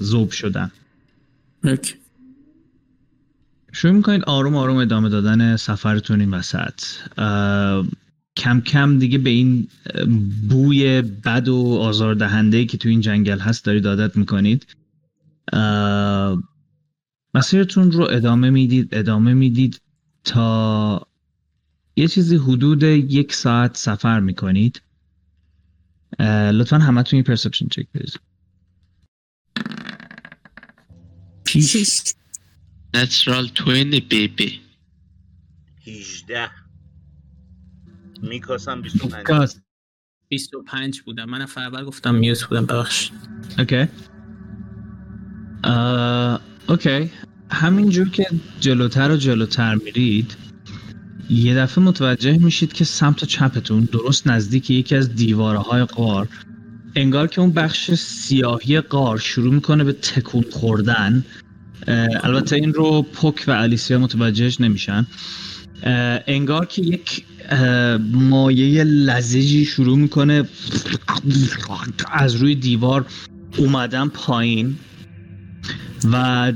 Speaker 1: ذوب شدن.
Speaker 3: okay.
Speaker 1: شروع می‌کنید آروم آروم ادامه دادن سفرتون این وسط. کم کم دیگه به این بوی بد و آزاردهنده که تو این جنگل هست دارید عادت می‌کنید. مسیرتون رو ادامه می‌دید ادامه می‌دید تا یه چیزی حدود یک ساعت سفر می‌کنید. لطفا همتون یه پرسپشن چک بریزید
Speaker 7: شیش
Speaker 5: Natural 20 baby
Speaker 4: 18 میکاسم 25
Speaker 1: کاست
Speaker 2: 25 بودم من نفر اول گفتم میوت بودم ببخش
Speaker 1: اوکی. اوکی. همینجور که جلوتر و جلوتر میرید یه دفعه متوجه میشید که سمت چپتون درست نزدیک یکی از دیوارهای غار انگار که اون بخش سیاهی غار شروع می‌کنه به تکون خوردن. البته این رو پوک و الیسیا متوجهش نمیشن. انگار که یک مایه لزجی شروع می‌کنه از روی دیوار اومدن پایین و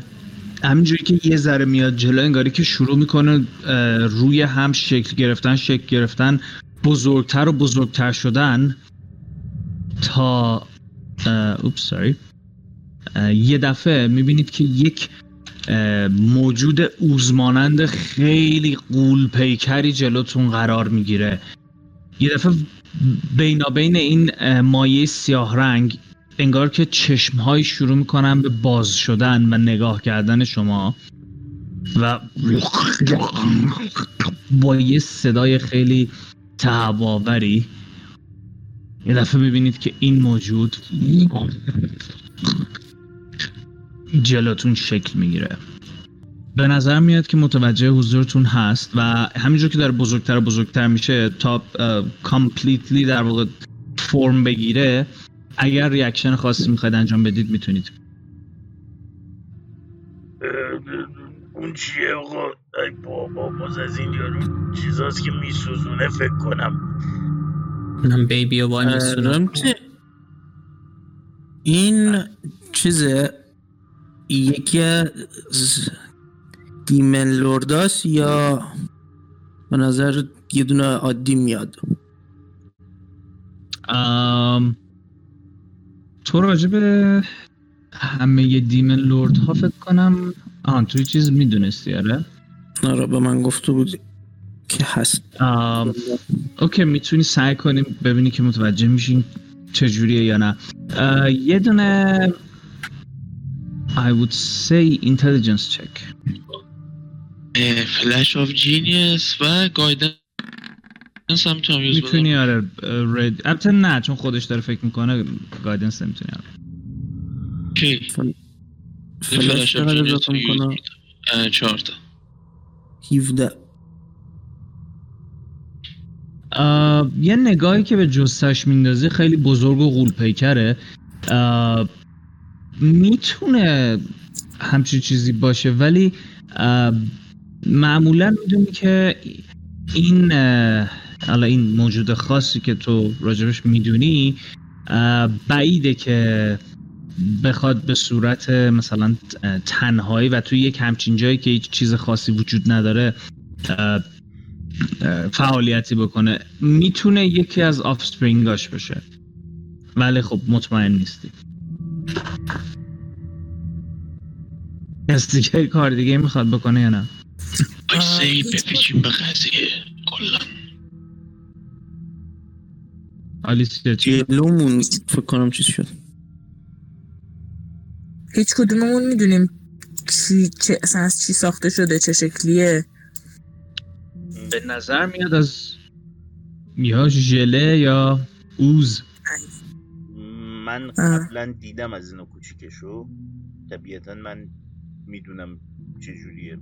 Speaker 1: همینجوری که یه ذره میاد جلو انگاری که شروع می‌کنه روی هم شکل گرفتن شکل گرفتن بزرگتر و بزرگتر شدن تا اوپس ساری یه دفعه می‌بینید که یک موجود اوزمانند خیلی قول پیکری جلوتون قرار می‌گیره. یه دفعه بینابین این مایه سیاه رنگ انگار که چشمهایی شروع می‌کنن به باز شدن و نگاه کردن شما و با یه صدای خیلی تهوآوری. یه دفعه می‌بینید که این موجود جلوتون شکل می‌گیره. به نظر میاد که متوجه حضورتون هست و همینجور که داره بزرگتر و بزرگتر میشه تا completely در واقع form بگیره اگر reaction خاصی می‌خواید انجام بدید می‌تونید.
Speaker 4: اون چیه آقا؟ ای بابا باز از این یارو چیزاست که میسوزونه فکر کنم.
Speaker 2: منم بیبی و
Speaker 3: این چیزه؟ یکی از دیمن لورداست یا به نظر یه دونه عادی میاد؟
Speaker 1: ام، تو راجع به همه دیمن لورد ها فکر کنم آن توی چیز می‌دونستی آره؟
Speaker 3: آره به من گفته بود که هست.
Speaker 1: ام، okay می‌تونی سعی کنی ببینی که متوجه میشین چجوریه یا نه. یه دونه I would say intelligence check.
Speaker 5: Flash of Genius و guidance هم می‌تونم use
Speaker 1: می‌تونی آره رد البته نه چون خودش داره فکر می‌کنه guidance نمی‌تونی آره.
Speaker 5: کی
Speaker 3: فلش چقدر اضافه می‌کنه.
Speaker 5: چهار تا.
Speaker 3: 17
Speaker 1: اه، یه نگاهی که به جستش میندازی خیلی بزرگ و غولپیکره اه، می‌تونه همچین چیزی باشه ولی معمولا می‌دونی که این حالا این موجود خاصی که تو راجبش می‌دونی بعیده که بخواد به صورت مثلا تنهایی و توی یک همچین جایی که هیچ چیز خاصی وجود نداره فعالیتی بکنه می‌تونه یکی از آفسپرینگاش باشه ولی خب مطمئن نیستی. کسی دیگه کار دیگه می‌خواد بکنه یا نه؟
Speaker 5: آیسه بپیچیم به قضیه کلا.
Speaker 1: آلیسیا چی؟
Speaker 3: جلومون فکر کنم چیز شد.
Speaker 7: هیچ کدوممون می‌دونیم چی چه اصلا از چی ساخته شده چه شکلیه.
Speaker 1: به نظر میاد از یا ژله یا اوز.
Speaker 4: من. قبلا دیدم از اینو کوچیکشو طبیعتا من می‌دونم چجوریه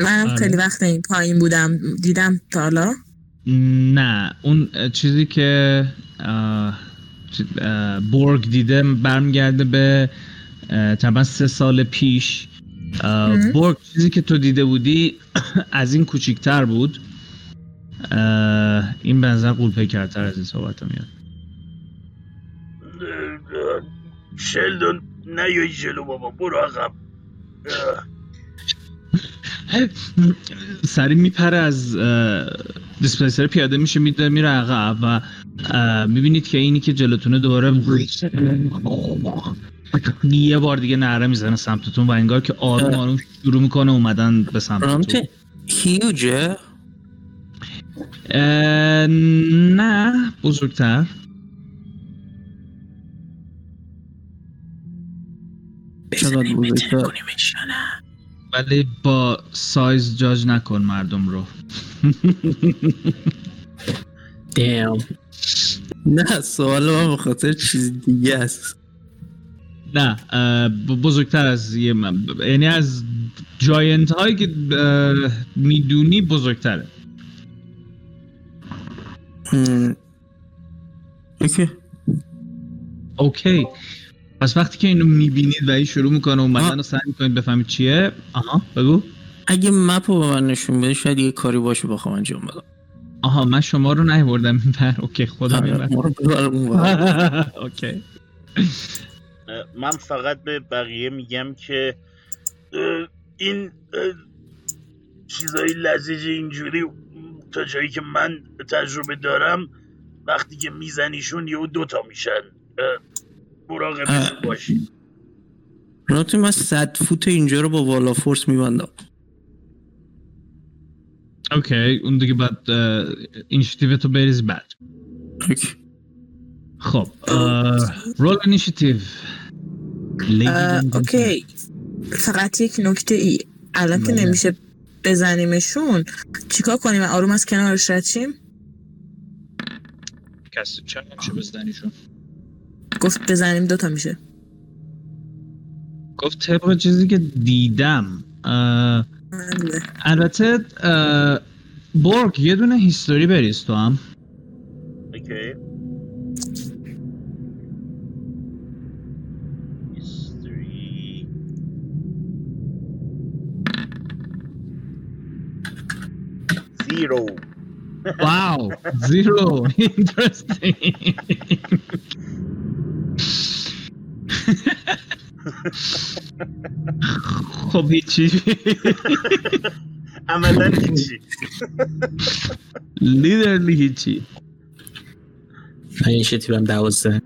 Speaker 7: من
Speaker 1: آره.
Speaker 7: خیلی وقت این پایین بودم دیدم تا حالا
Speaker 1: نه اون چیزی که بورگ دیده برمیگرده به تقریبا سه سال پیش. بورگ چیزی که تو دیده بودی از این کوچیکتر بود این به نظر قولپیکرتر از این صحبت میاد
Speaker 4: شلدون نیای جلو بابا برو عقب
Speaker 1: سری میپره از دیسپلیسر پیاده میشه میده میره عقب و می‌بینید که اینی که جلوتونه دوباره یه بار دیگه نعره می‌زنه سمتتون و انگار که آروم آروم شروع می‌کنه اومدن به سمتتون
Speaker 3: هیوجه
Speaker 1: نه بزرگتر.
Speaker 3: چقدر بزرگتر؟
Speaker 1: ولی با سایز جاج نکن مردم رو.
Speaker 2: دیم
Speaker 3: نه سوال من به خاطر چیز دیگه است.
Speaker 1: نه بزرگتر از یه من یعنی از جاینت هایی که می‌دونی بزرگتره.
Speaker 3: okay.
Speaker 1: okay. پس وقتی که اینو می‌بینید و این شروع می‌کنه اومدن. رو سعی می‌کنید بفهمید چیه آها. بگو.
Speaker 3: اگه map رو به من نشون بده شاید یه کاری باشه بخوام انجام بدم.
Speaker 1: آها من شما رو نیوردم این بر. okay خودم این
Speaker 3: آره، اونور.
Speaker 4: okay. من فقط به بقیه میگم که این چیزای لزج اینجوری تا جایی که من تجربه دارم وقتی که میزنیشون یهو دوتا میشن. اه، مراقبشون
Speaker 3: اه.
Speaker 4: باشی.
Speaker 3: رامته من صد فوت اینجا رو با wall of force میبندم.
Speaker 1: okay اون دیگه بعد اینیشیتیو تو بریز بعد. خب roll initiative
Speaker 7: اه، okay. فقط یک نکته ای. الان که
Speaker 1: بله.
Speaker 7: نمیشه بزنیمشون چیکار کنیم؟ آروم از کنارش رد شیم؟
Speaker 1: کسی چرا نمیشه بزنیشون.
Speaker 7: گفت بزنیم دوتا میشه
Speaker 1: گفت طبق چیزی که دیدم اه،. البته اه، بورگ یه دونه هیستوری بریز تو هم
Speaker 4: اوکی History. Zero.
Speaker 1: واو زیرو اینترستینگ خب هیچی.
Speaker 4: عملا هیچی.
Speaker 1: لیدرلی هیچی.
Speaker 2: من این شتیبم دوازده.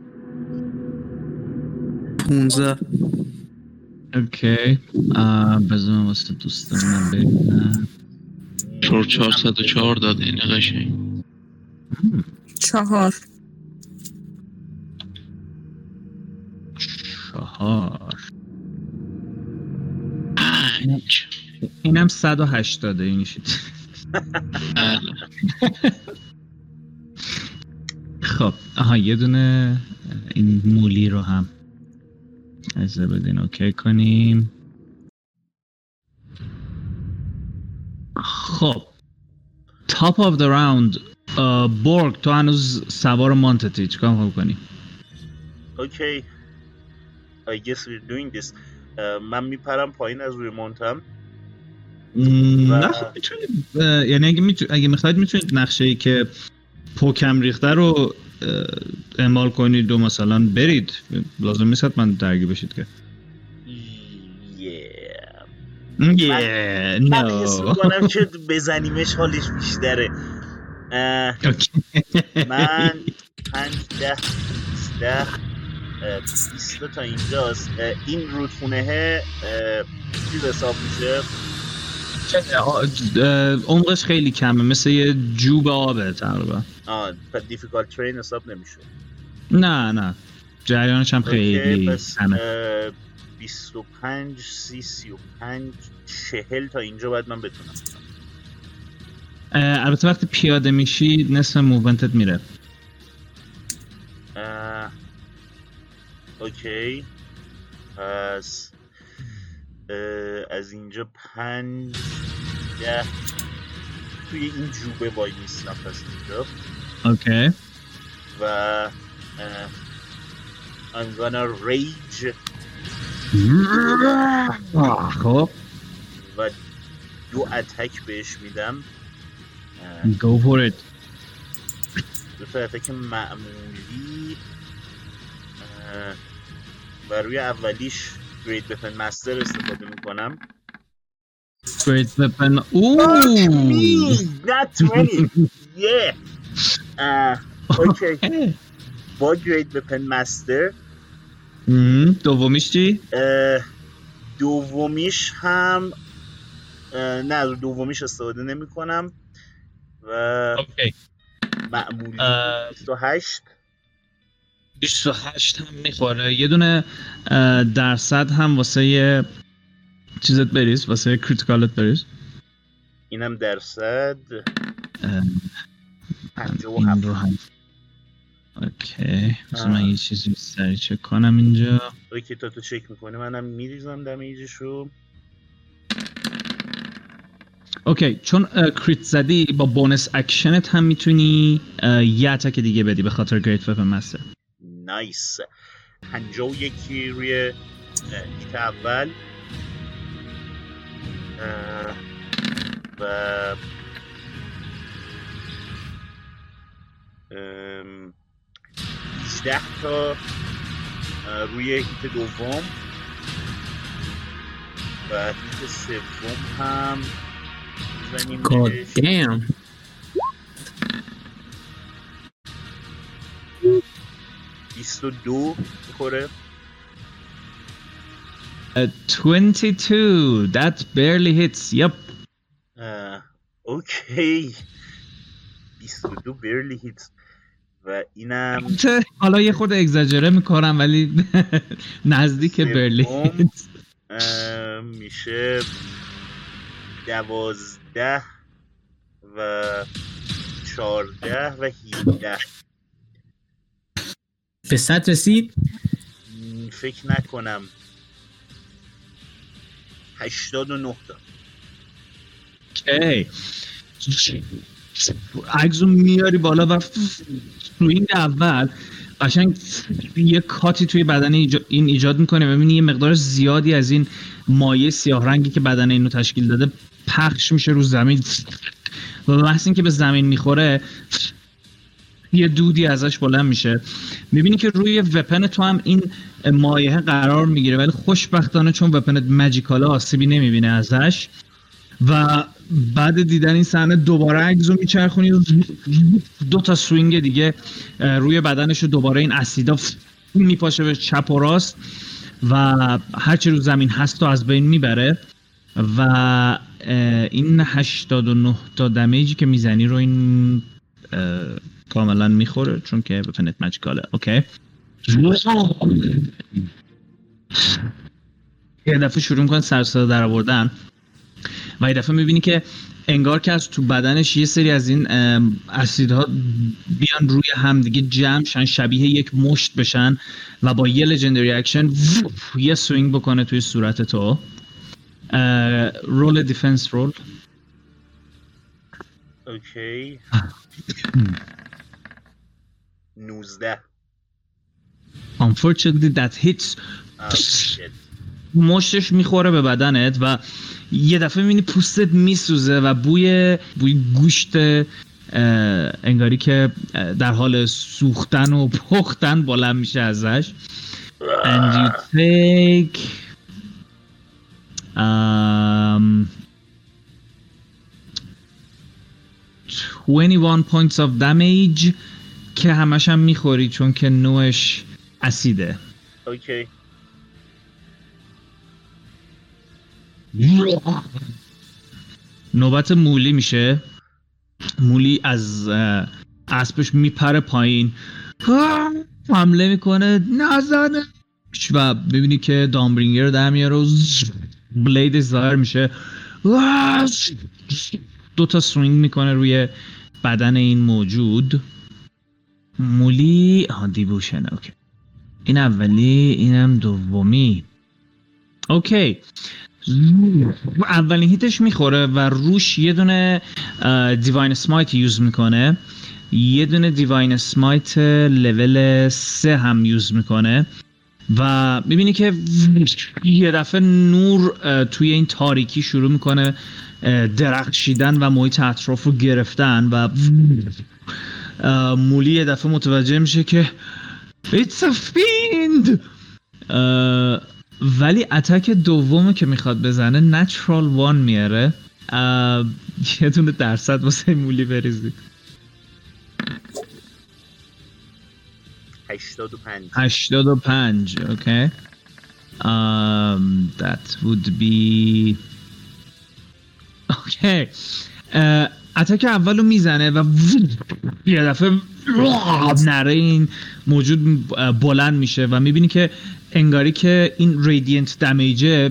Speaker 3: 15
Speaker 1: اوکی بذار من واسه دوستان من ببینم
Speaker 5: چهار چهارصد و چهار داد این قشنگ.
Speaker 7: چهار.
Speaker 1: چهار
Speaker 5: پنج
Speaker 1: اینم 180 این شید
Speaker 5: بله.
Speaker 1: خب آها یه دونه این مولی رو هم از بدین okay کنیم. خب top of the round بورگ تو هنوز سوار mountتی چیکار می‌خوای کنی
Speaker 4: okay. I guess we're doing this من میپرم پایین از روی mountم
Speaker 1: نه خب می‌تونید یعنی اگه, میتو... اگه می‌خواید می‌تونید نقشه ای که پوکم ریخته رو اعمال کنید و مثلا برید لازم نیست حتما درگیر بشید که
Speaker 4: Yeah.
Speaker 1: Yeah,
Speaker 4: من حس
Speaker 1: no.
Speaker 4: می‌کنم که بزنیمش حالش بیشتره. من پنج ده ده تا اینجاست. این رودخونه چیز حساب میشه؟
Speaker 1: عمقش خیلی کمه مثل یه جوب آبه تقریبا.
Speaker 4: آه دیفیکالت ترین حساب نمیشه.
Speaker 1: نه نه. جریانش هم خیلی کمه.
Speaker 4: اه، 25 30 35 40 تا اینجا باید من بتونم.
Speaker 1: البته وقتی پیاده میشی نصف موونتت میره.
Speaker 8: اوکی. پس از اینجا پنج ده. توی این جوبه وای نیستم پس اینجا.
Speaker 1: اوکی.
Speaker 8: و I'm gonna rage.
Speaker 1: خب.
Speaker 8: و دو اتک بهش میدم.
Speaker 1: go for it.
Speaker 8: دو تا اتک معمولی. و روی اولیش گرید بفن مستر استفاده می‌کنم.
Speaker 1: Great weapon اوه
Speaker 8: Not 20 Yeah. اه، اوکی با گرید بپن مستر
Speaker 1: دومیش چی؟
Speaker 8: اه، دومیش هم اه، نه دومیش استفاده نمی کنم و معمولی
Speaker 1: اه.
Speaker 8: 28
Speaker 1: 28 هم می‌خوره. یه دونه درصد هم واسه یه چیزت بریز واسه criticalت بریز.
Speaker 8: اینم درصد.
Speaker 1: این رو هم. okay. من. یه چیزی سری چک کنم اینجا.
Speaker 8: okay تا تو چک می‌کنه منم میریزم damageشو.
Speaker 1: okay چون crit زدی با bonus actionت هم می‌تونی یه attack دیگه بدی به خاطر گریت وپن مستر
Speaker 8: نایس پنجاه و یکی روی hit اول. و ام، 18 تا روی hit دوم. و هیت سوم هم می‌زنیم 22 می‌خوره.
Speaker 1: اه، 22 that barely hits. Yep
Speaker 8: اوکی. 22 برلی هیت و اینم
Speaker 1: حالا یه خود اگزاجره می‌کنم ولی نزدیک. برلی
Speaker 8: میشه دوازده و چارده و هیده
Speaker 2: به صد رسید.
Speaker 8: فکر نکنم. هشتاد و نه تا.
Speaker 1: اوکی عکسو میاری بالا و سوینگ اول قشنگ یه کاتی توی بدن این ایجاد می‌کنه ببینی یه مقدار زیادی از این مایه سیاه رنگی که بدن اینو تشکیل داده پخش میشه رو زمین. و محض اینکه به زمین می‌خوره یه دودی ازش بلند میشه. می‌بینی که روی وپن تو هم این مایه قرار می‌گیره ولی خوشبختانه چون وپنت مجیکاله آسیبی نمی‌بینه ازش و بعد دیدن این صحنه دوباره رو میچرخونی دو تا swing دیگه روی بدنش رو دوباره این اسیدا میپاشه به چپ و راست و هرچی رو زمین هست رو از بین می‌بره و این 89 تا damageی که می‌زنی رو این کاملا می‌خوره چون که weaponت magicalه okay؟ یه دفعه شروع می‌کنه سر صدا در آوردن و یه دفعه می‌بینی که انگار که از تو بدنش یه سری از این اسیدها بیان روی هم دیگه جمع شن شبیه یک مشت بشن و با یه legendary action یه swing بکنه توی صورت تو. roll defense roll
Speaker 8: okay. 19
Speaker 1: unfortunately that hits.
Speaker 8: Shit.
Speaker 1: مشتش می‌خوره به بدنت و یه دفعه می‌بینی پوستت میسوزه و بوی بوی گوشت انگاری که در حال سوختن و پختن بلند میشه ازش. And you take um, 21 points of damage. که همش هم می‌خوری چون که نوعش اسیده.
Speaker 8: اوکی.
Speaker 1: نوبت مولی میشه. مولی از اسبش میپره پایین. حمله می‌کنه. نزنه. و ببینی که دامبرینگر در میاره و بلید ظاهر میشه. دو تا swing می‌کنه روی بدن این موجود. مولی آها devotion okay. این اولی اینم دومی. okay. اولین hitش می‌خوره و روش یه دونه divine smite use می‌کنه. یه دونه دیواین سمایت لول سه هم use می‌کنه. و می‌بینی که یه دفعه نور توی این تاریکی شروع می‌کنه درخشیدن و محیط اطراف رو گرفتن و مولی یه دفعه متوجه میشه که It's a fiend! ولی اتک دومو که می‌خواد بزنه نچرال وان میاره. یه دونه درصد واسه مولی بریزی.
Speaker 4: 85
Speaker 1: 85 okay um that would be okay اه، اتک اولو می‌زنه و یه دفعه نره. این موجود بلند میشه و می‌بینی که انگاری که این ریدینت دمیجه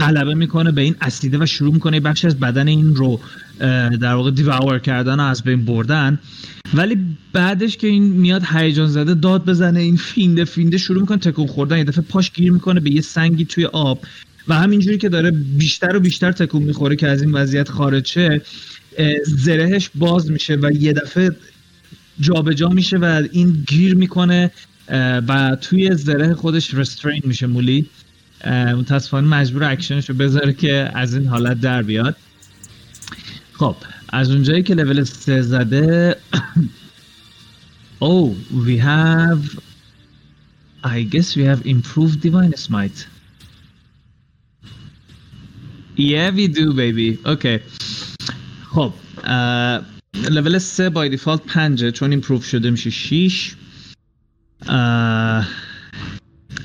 Speaker 1: غلبه می‌کنه به این اسیده و شروع می‌کنه بخش از بدن این رو در واقع دیواور کردن و از بین بردن. ولی بعدش که این میاد هیجان زده داد بزنه این فینده فینده شروع می‌کنه تکون خوردن. یه دفعه پاش گیر می‌کنه به یه سنگی توی آب. و همینجوری که داره بیشتر و بیشتر تکون می‌خوره که از این وضعیت خارج شه زرهش باز میشه و یه دفعه جابجا میشه و این گیر می‌کنه و توی زره خودش رسترین میشه مولی متاسفانه مجبور اکشنش رو بذاره که از این حالت در بیاد خب از اونجایی که لول سه زده Oh, we have I guess we have improved divine smite. Yeah, we do baby. Okay. خب لول سه بای دیفالت پنجه چون ایمپروو شده میشه 6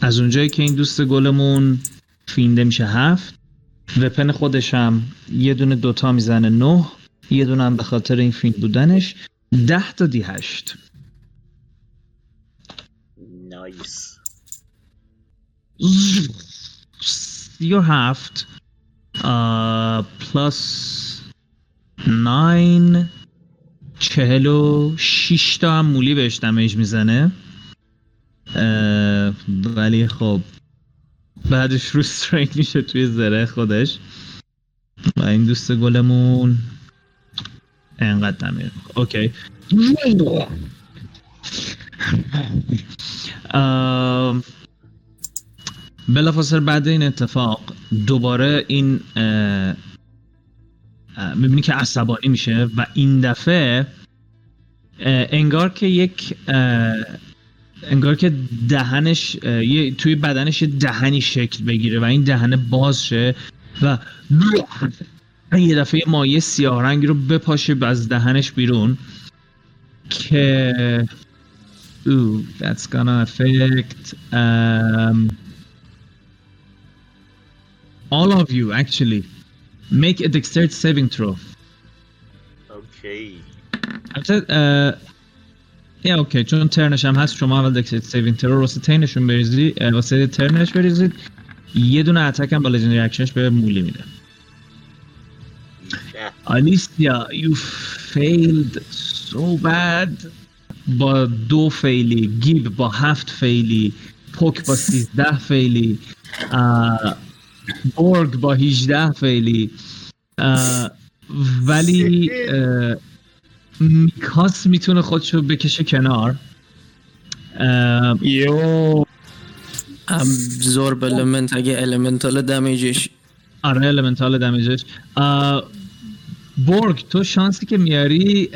Speaker 1: از اونجایی که این دوست گلمون فینده میشه هفت. وپن خودش هم یه دونه دوتا می‌زنه نه. یه دونه هم به خاطر این فیند بودنش. ده تا دی هشت.
Speaker 4: نایس
Speaker 1: سی و هفت. آه، پلاس ناین چهل و شیش تا هم مولی بهش دمیج می‌زنه. اه، ولی خب بعدش رو سترین میشه توی زره خودش. و این دوست گلمون انقدر دمیج. اوکی ام، بلافاصله بعد این اتفاق دوباره این می‌بینی که عصبانی میشه و این دفعه انگار که یک انگار که دهنش توی بدنش دهنی شکل بگیره و این دهنه باز شه و یه دفعه یه مایه سیاه رنگی رو بپاشه از دهنش بیرون که Ooh, that's gonna affect um, all of you actually. Make a dexterity saving throw.
Speaker 4: اوکی
Speaker 1: البته اه، yeah okay چون turn ش هم هست شما اول dexterity saving throw واسه turn شون بریزی اه، واسه turn ش بریزید یه دونه attack هم با legendary action ش به مولی میده
Speaker 4: ده.
Speaker 1: آلیسیا you failed so bad با دو fail ی گیب با هفت fail ی پوک با سیزده fail ی اه، بورگ با 18 fail ی اه، ولی میکاس می‌تونه خودشو بکشه کنار.
Speaker 2: you
Speaker 3: absorb element اگه elemental damage ش
Speaker 1: آره elemental damage ش بورگ تو شانسی که میاری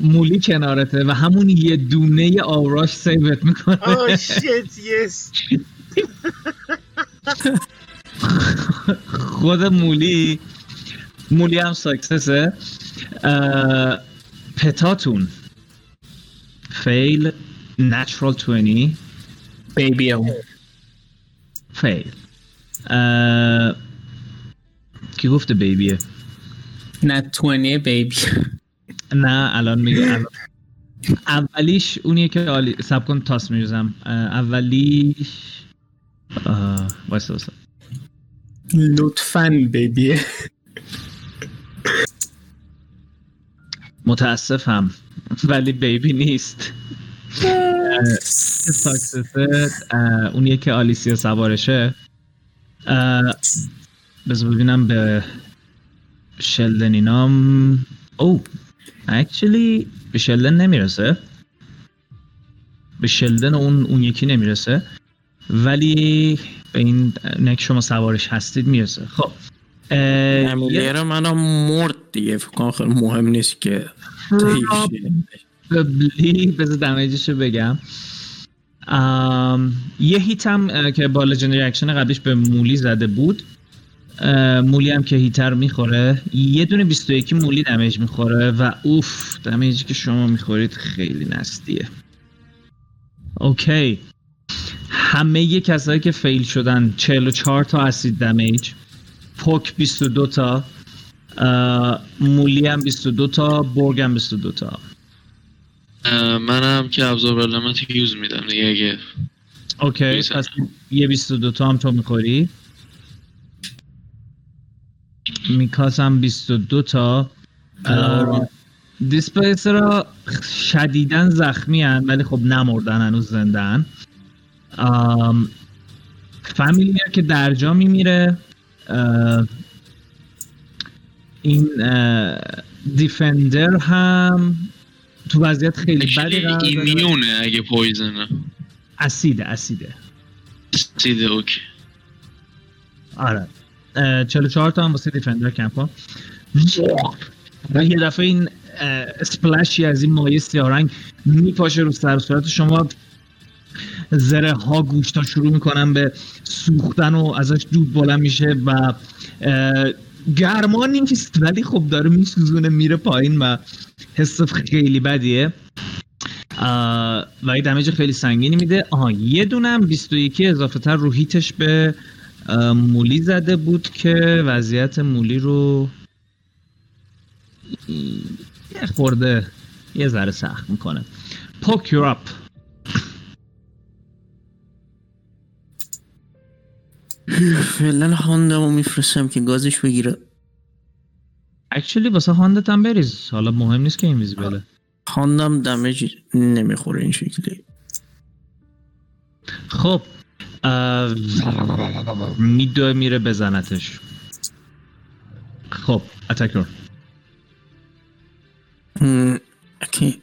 Speaker 1: مولی کنارته و همون یه دونه aura ش save ت می‌کنه.
Speaker 4: ah shit یس
Speaker 1: خود مولی مولی هم ساکسسه. پتاتون. فیل نچرال 20
Speaker 2: بیبی هم.
Speaker 1: فیل. کی گفته بیبیه؟
Speaker 2: نه 20 بیبی.
Speaker 1: نه الان میگه الان. اولیش اونیه که عالی سب کن تاس میریزم اولیش آه، وایسا وایسا.
Speaker 2: لطفا بیبیه
Speaker 1: متاسفم ولی بیبی نیست. ساکسسه اونیه که آلیسیا سوارشه. بذار ببینم به شلدن اینام. oh actually به شلدن نمی‌رسه. به شلدن اون اون یکی نمی‌رسه. ولی به اینکه شما سوارش هستید می‌رسه. خب اه، یه-
Speaker 3: منم مرد دیگه فکر خیلی مهم نیست که
Speaker 1: probably بذار damage ش رو بگم. ام، یه hit هم که با legendary action قبلیش به مولی زده بود. مولی هم که هیتر می‌خوره. یه دونه 21 مولی دمیج می‌خوره و اوف دمیجی که شما می‌خورید خیلی نستیه. اوکی. همه یه کسایی که فیل شدن 44 تا اسید دمیج پوک 22 تا مولی هم 22 تا برگ هم 22 تا.
Speaker 5: منم که ابزار علامت یوز میدم دیگه اگه
Speaker 1: اوکی. پس یه 22 تا هم تو می‌خوری؟ میکاس هم 22 تا. اه، دیسپلیس را شدیدن زخمی هن ولی خب نمردن هنوز زندن فامیلیر که درجا میمیره این دیفندر هم تو وضعیت خیلی بدی قرار داره.
Speaker 5: ایمیونه اگه پویزنه
Speaker 1: اسیده اسیده
Speaker 5: سیده اوکی
Speaker 1: آره. اه، 44 تا هم واسه دیفندر کم کن و یه دفعه این اه، اسپلشی از این مایه سیارنگ میپاشه رو سر صورت. شما زره ها گوشت ها شروع می‌کنن به سوختن و ازش دود بلند میشه و گرمان نیست ولی خب داره میسوزونه میره پایین و حس خیلی بدیه. و یه دمیج خیلی سنگینی میده. آها یه دونه هم 21 اضافه تر رو هیتش به مولی زده بود که وضعیت مولی رو یه خورده یه ذره سخت می‌کنه. پوک یور اپ
Speaker 3: فعلا هاندمو میفرستم که گازش بگیره.
Speaker 1: اکچولی واسه هاندت هم بریز. حالا مهم نیست که اینویزیبله
Speaker 3: هاندم دمج نمی‌خوره این شکلی.
Speaker 1: خب میدوه میره بزنتش. خب اتکر
Speaker 3: اوکی.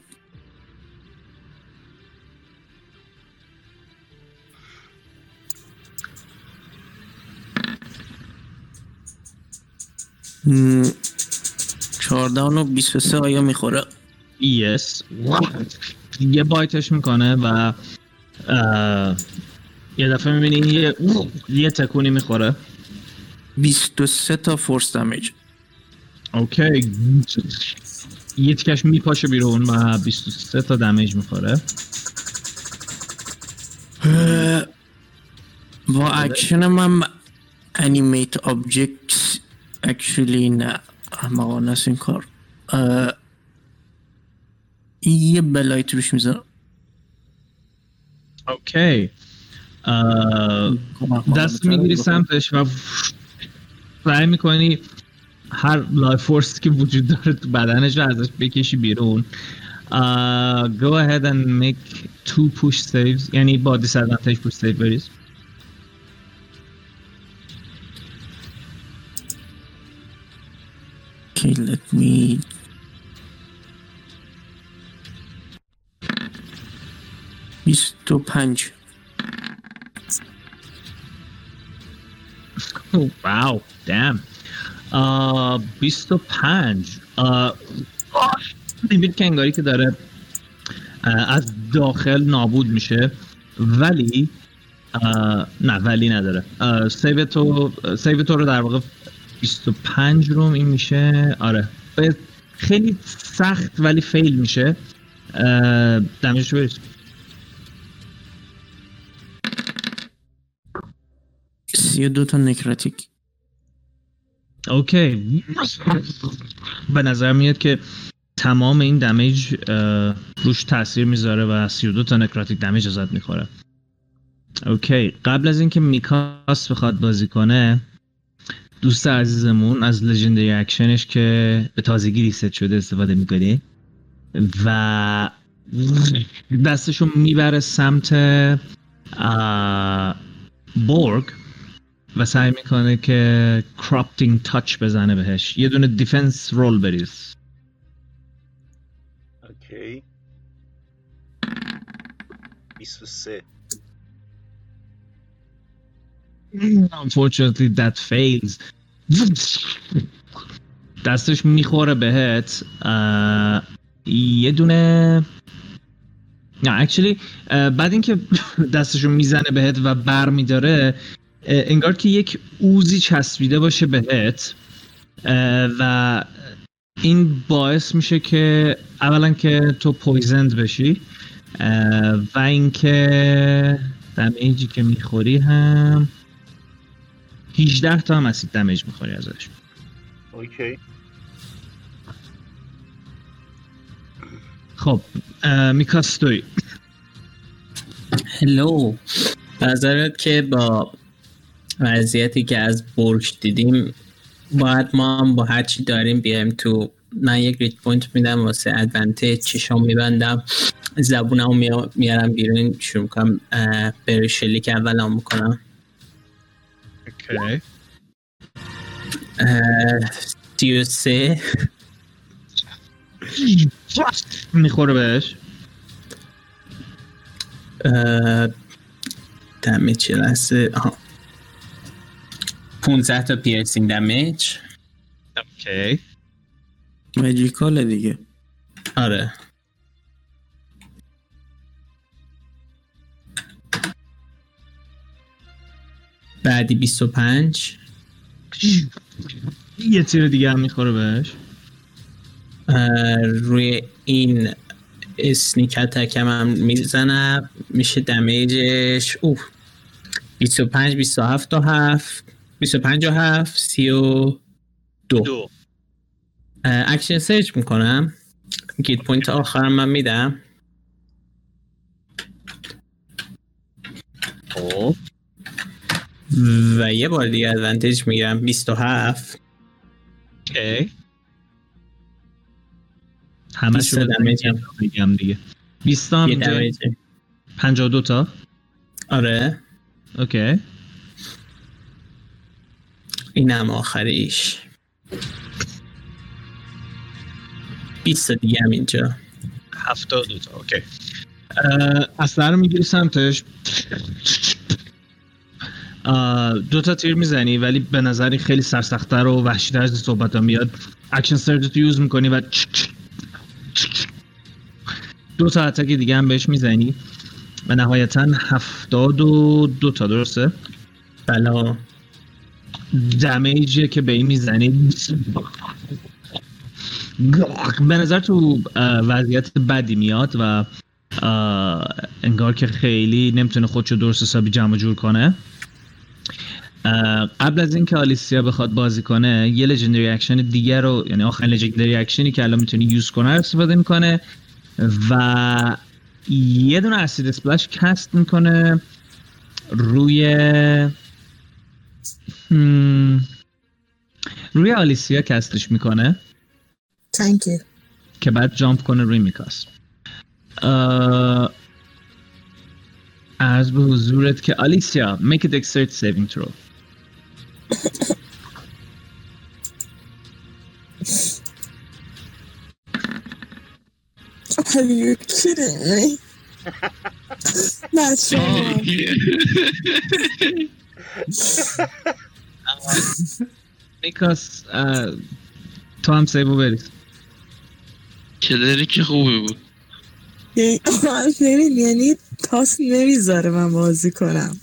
Speaker 3: م، چهارده و بیست و سه آیا می‌خوره؟
Speaker 1: یس یه بایتش می‌کنه و یه دفعه می‌بینی یه, یه تکونی می‌خوره.
Speaker 3: بیست و سه تا فورس دمیج.
Speaker 1: اوکی. یه تکش میپاشه بیرون و 23 تا دمیج می‌خوره.
Speaker 3: با اکشن من animate object actually نه. احمقانه است این کار. یه blight روش می‌ذارم.
Speaker 1: okay. دست می‌گیری سمتش و سعی می‌کنی هر life force که وجود داره تو بدنش رو ازش بکشی بیرون. Uh, go ahead and make two push saves یعنی با disadvantage push save بریز
Speaker 3: Okay, let me بیست و پنج.
Speaker 1: واو دم uh, 25 uh, می‌بینید که انگاری که داره uh, از داخل نابود میشه ولی uh, نه ولی نداره. Uh, سیو تو سیو تو رو در واقع 25 روم این میشه. آره. خیلی سخت ولی fail میشه. damage ش رو بریز
Speaker 3: سی و دو تا necrotic.
Speaker 1: okay. به نظر میاد که تمام این damage روش تاثیر می‌ذاره و 32 تا necrotic damage ازت می‌خوره. okay. قبل از اینکه میکاس بخواد بازی کنه دوست عزیزمون از legendary action ش که به تازگی reset شده استفاده می‌کنی و دستشو می‌بره سمت بورگ و سعی می‌کنه که corrupting touch بزنه بهش. یه دونه defense roll بریز.
Speaker 4: okay. 23
Speaker 1: Unfortunately that fails. دستش می‌خوره بهت یه دونه نه اه، بعد اینکه دستشو می‌زنه بهت و بر میداره انگار که یک اوزی چسبیده باشه بهت و این باعث میشه که اولا که تو پویزند بشی و اینکه دمیجی که می‌خوری هم 18 تا هم اسید دمیج می‌خوری ازش.
Speaker 4: اوکی.
Speaker 1: خب میکاستوی
Speaker 2: هلو. نظرت که با وضعیتی که از برج دیدیم باید ما هم با هرچی داریم بیایم تو من یک grit point میدم واسه advantage چشام میبندم زبونمو میا- میارم بیرون شروع می‌کنم بری شلیک اول هم می‌کنم.
Speaker 1: okay
Speaker 2: سی و سه
Speaker 1: می‌خوره بهش.
Speaker 2: دمیج یه لحظه آها 15 تا پیرسینگ دمیج
Speaker 1: اوکی
Speaker 3: ماجیکاله دیگه.
Speaker 2: آره. بعدی 25
Speaker 1: یه تیر دیگه هم می‌خوره بهش.
Speaker 2: روی این sneak attack م هم می‌زنم میشه damage ش. اوه. 25 27 تا 7 25 و 7 32
Speaker 1: دو.
Speaker 2: action surge می‌کنم. grit point آخرم من میدم.
Speaker 1: خب.
Speaker 2: و یه بار دیگه advantage می‌گیرم 27
Speaker 1: okay همه شو
Speaker 2: damage هم.
Speaker 1: میگم. دیگه. 20 تا هم
Speaker 2: یه
Speaker 1: اینجا
Speaker 2: damage
Speaker 1: 52 تا.
Speaker 2: آره.
Speaker 1: اوکی.
Speaker 2: اینم آخریش. 20 دیگه هم اینجا.
Speaker 1: 72 تا okay. اسلحه رو می‌گیری سمتش. دو تا تیر می‌زنی ولی به نظری خیلی سرسختتر و وحشیتر از صحبت میاد. action surge تو use می‌کنی و دو تا attack دیگه هم بهش می‌زنی. و نهایتا هفتاد و دو تا درسته؟
Speaker 2: بلا.
Speaker 1: damage ی که به این می‌زنی. به نظر تو وضعیت بدی میاد و انگار که خیلی نمی‌تونه خودشو درست حسابی جمع جور کنه. قبل از اینکه آلیسیا بخواد بازی کنه یه legendary action دیگه رو یعنی آخرین legendary action ی که الان می‌تونی use کنه رو استفاده می‌کنه و یه دونه acid splash cast می‌کنه روی روی آلیسیا کستش می‌کنه.
Speaker 7: You.
Speaker 1: که بعد جامپ کنه روی میکاس. عرض به حضورت که آلیسیا make a dexterity saving throw.
Speaker 7: Are you kidding me? That's wrong.
Speaker 1: میکاس اه، تو هم سیبو بریز
Speaker 5: کلری که خوبی بود
Speaker 7: یعنی آه، ببین یعنی تاس نمی‌ذاره من بازی کنم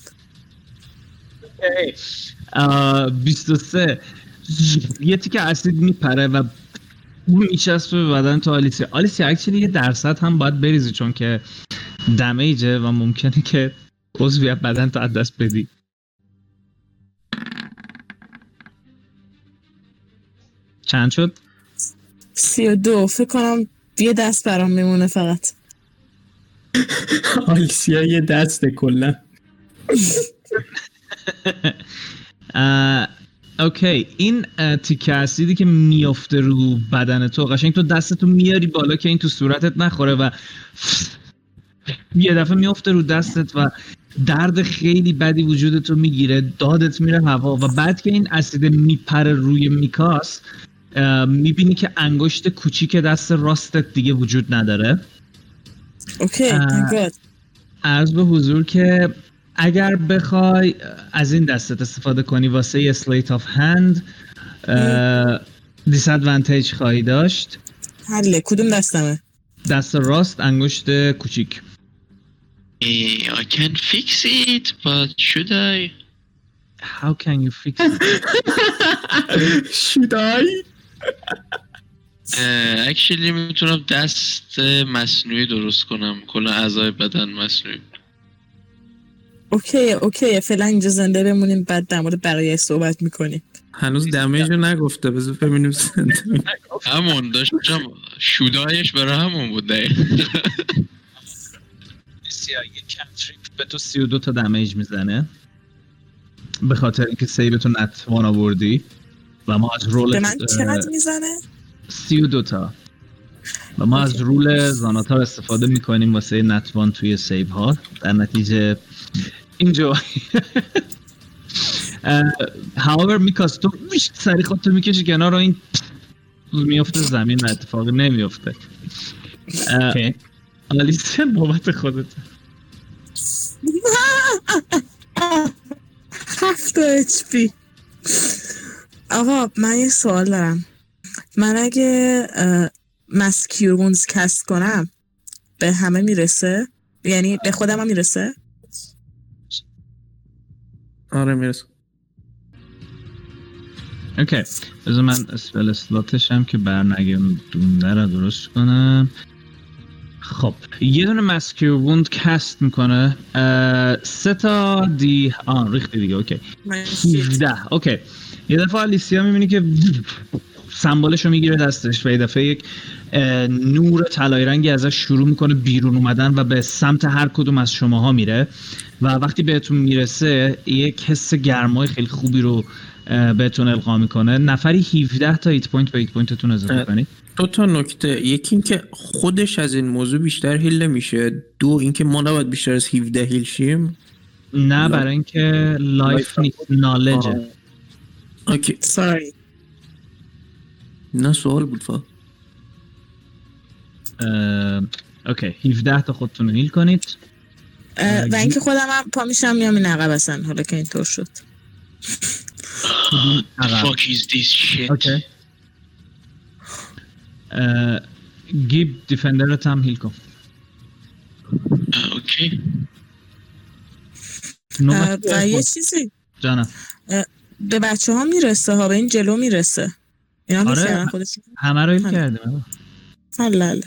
Speaker 1: 23 یه تیکه اسید میپره و میچسبه به بدن تو آلیسیا. آلیسیا اکچولی یه درصد هم باید بریزی چون که دمیجه و ممکنه که عضوی از بدن تو از دست بدی. چند شد؟
Speaker 7: سی و دو. فکر کنم یه دست برام میمونه فقط.
Speaker 2: آلیسیا یه دسته کلا.
Speaker 1: اوکی این تیکه اسیدی که میافته رو بدن تو قشنگ تو دستتو میاری بالا که این تو صورتت نخوره و یه دفعه میافته رو دستت و درد خیلی بدی وجودت رو می‌گیره دادت میره هوا و بعد که این اسید میپره روی میکاس می‌بینی که انگشت کوچیک دست راستت دیگه وجود نداره
Speaker 7: okay God.
Speaker 1: عرض به حضور که اگر بخوای از این دستت استفاده کنی واسه یه sleight of hand disadvantage خواهی داشت.
Speaker 7: حله کدوم دستمه؟
Speaker 1: دست راست انگشت کوچیک.
Speaker 5: I can fix it, but should I?
Speaker 1: How can you fix it?
Speaker 2: شدای
Speaker 5: Uh, actually می‌تونم دست مصنوعی درست کنم. کل اعضای بدن مصنوعی.
Speaker 7: اوکی اوکی فعلا اینجا زنده بمونیم بعد در مورد بقیه صحبت می‌کنیم.
Speaker 3: هنوز دمیج رو نگفته بذار ببینیم زنده.
Speaker 5: همون داشتم شودایش برای همون بود دقیقا.
Speaker 1: یه کنتریپ به تو 32 تا دمیج می‌زنه. به خاطر اینکه سیب تو نتوان آوردی و ما از رول
Speaker 7: به من چقدر می‌زنه؟
Speaker 1: 32 تا. و ما از رول زاناتا استفاده می‌کنیم واسه نتوان توی سیب ها در نتیجه اینجا. however میکاس تو سری خودتو می‌کشی کنار و این میفته زمین و اتفاق نمیفته
Speaker 2: Okay.
Speaker 1: آلیسیا بابت خودت.
Speaker 7: هفت H P. آقا من یه سوال دارم. من اگه mass cure wounds cast کنم به همه می‌رسه؟ یعنی به خودم هم می‌رسه؟
Speaker 3: آره می‌رسه.
Speaker 1: Okay بذار من spell slot ش هم که برنگردونده رو درست کنم. خب یه دونه mass cure wound cast می‌کنه. سه تا D1 ریختی دیگه okay.
Speaker 7: من
Speaker 1: 17 okay. یه دفعه آلیسیا می‌بینی که symbol ش رو می‌گیره دستش و یه دفعه یک نور طلایی رنگی ازش شروع می‌کنه بیرون اومدن و به سمت هر کدوم از شماها میره و وقتی بهتون می‌رسه یک حس گرمای خیلی خوبی رو بهتون القا می‌کنه. نفری 17 تا hit point به hit point تون
Speaker 3: اضافه.
Speaker 1: کنید.
Speaker 3: دو تا نکته. یکی اینکه خودش از این موضوع بیشتر heal نمیشه. دو اینکه ما نباید بیشتر از 17 heal شیم.
Speaker 1: نه برای اینکه life نیست knowledge
Speaker 3: ه
Speaker 7: Okay.
Speaker 3: Sorry نه سوال بود فا
Speaker 1: اه، okay 17 تا خودتون heal کنید.
Speaker 7: و اینکه خودم هم پا میشم میام این عقب اصلا حالا که اینطور شد.
Speaker 5: fuck is this shit
Speaker 1: okay. اه، گیب defender ت هم heal کن. Okay.
Speaker 7: و یه چیزی.
Speaker 1: جانم.
Speaker 7: به بچه ها می‌رسه ها به این جلو می‌رسه. اینا هم
Speaker 1: آره. همه رو
Speaker 7: heal.
Speaker 1: کردیم
Speaker 7: حلال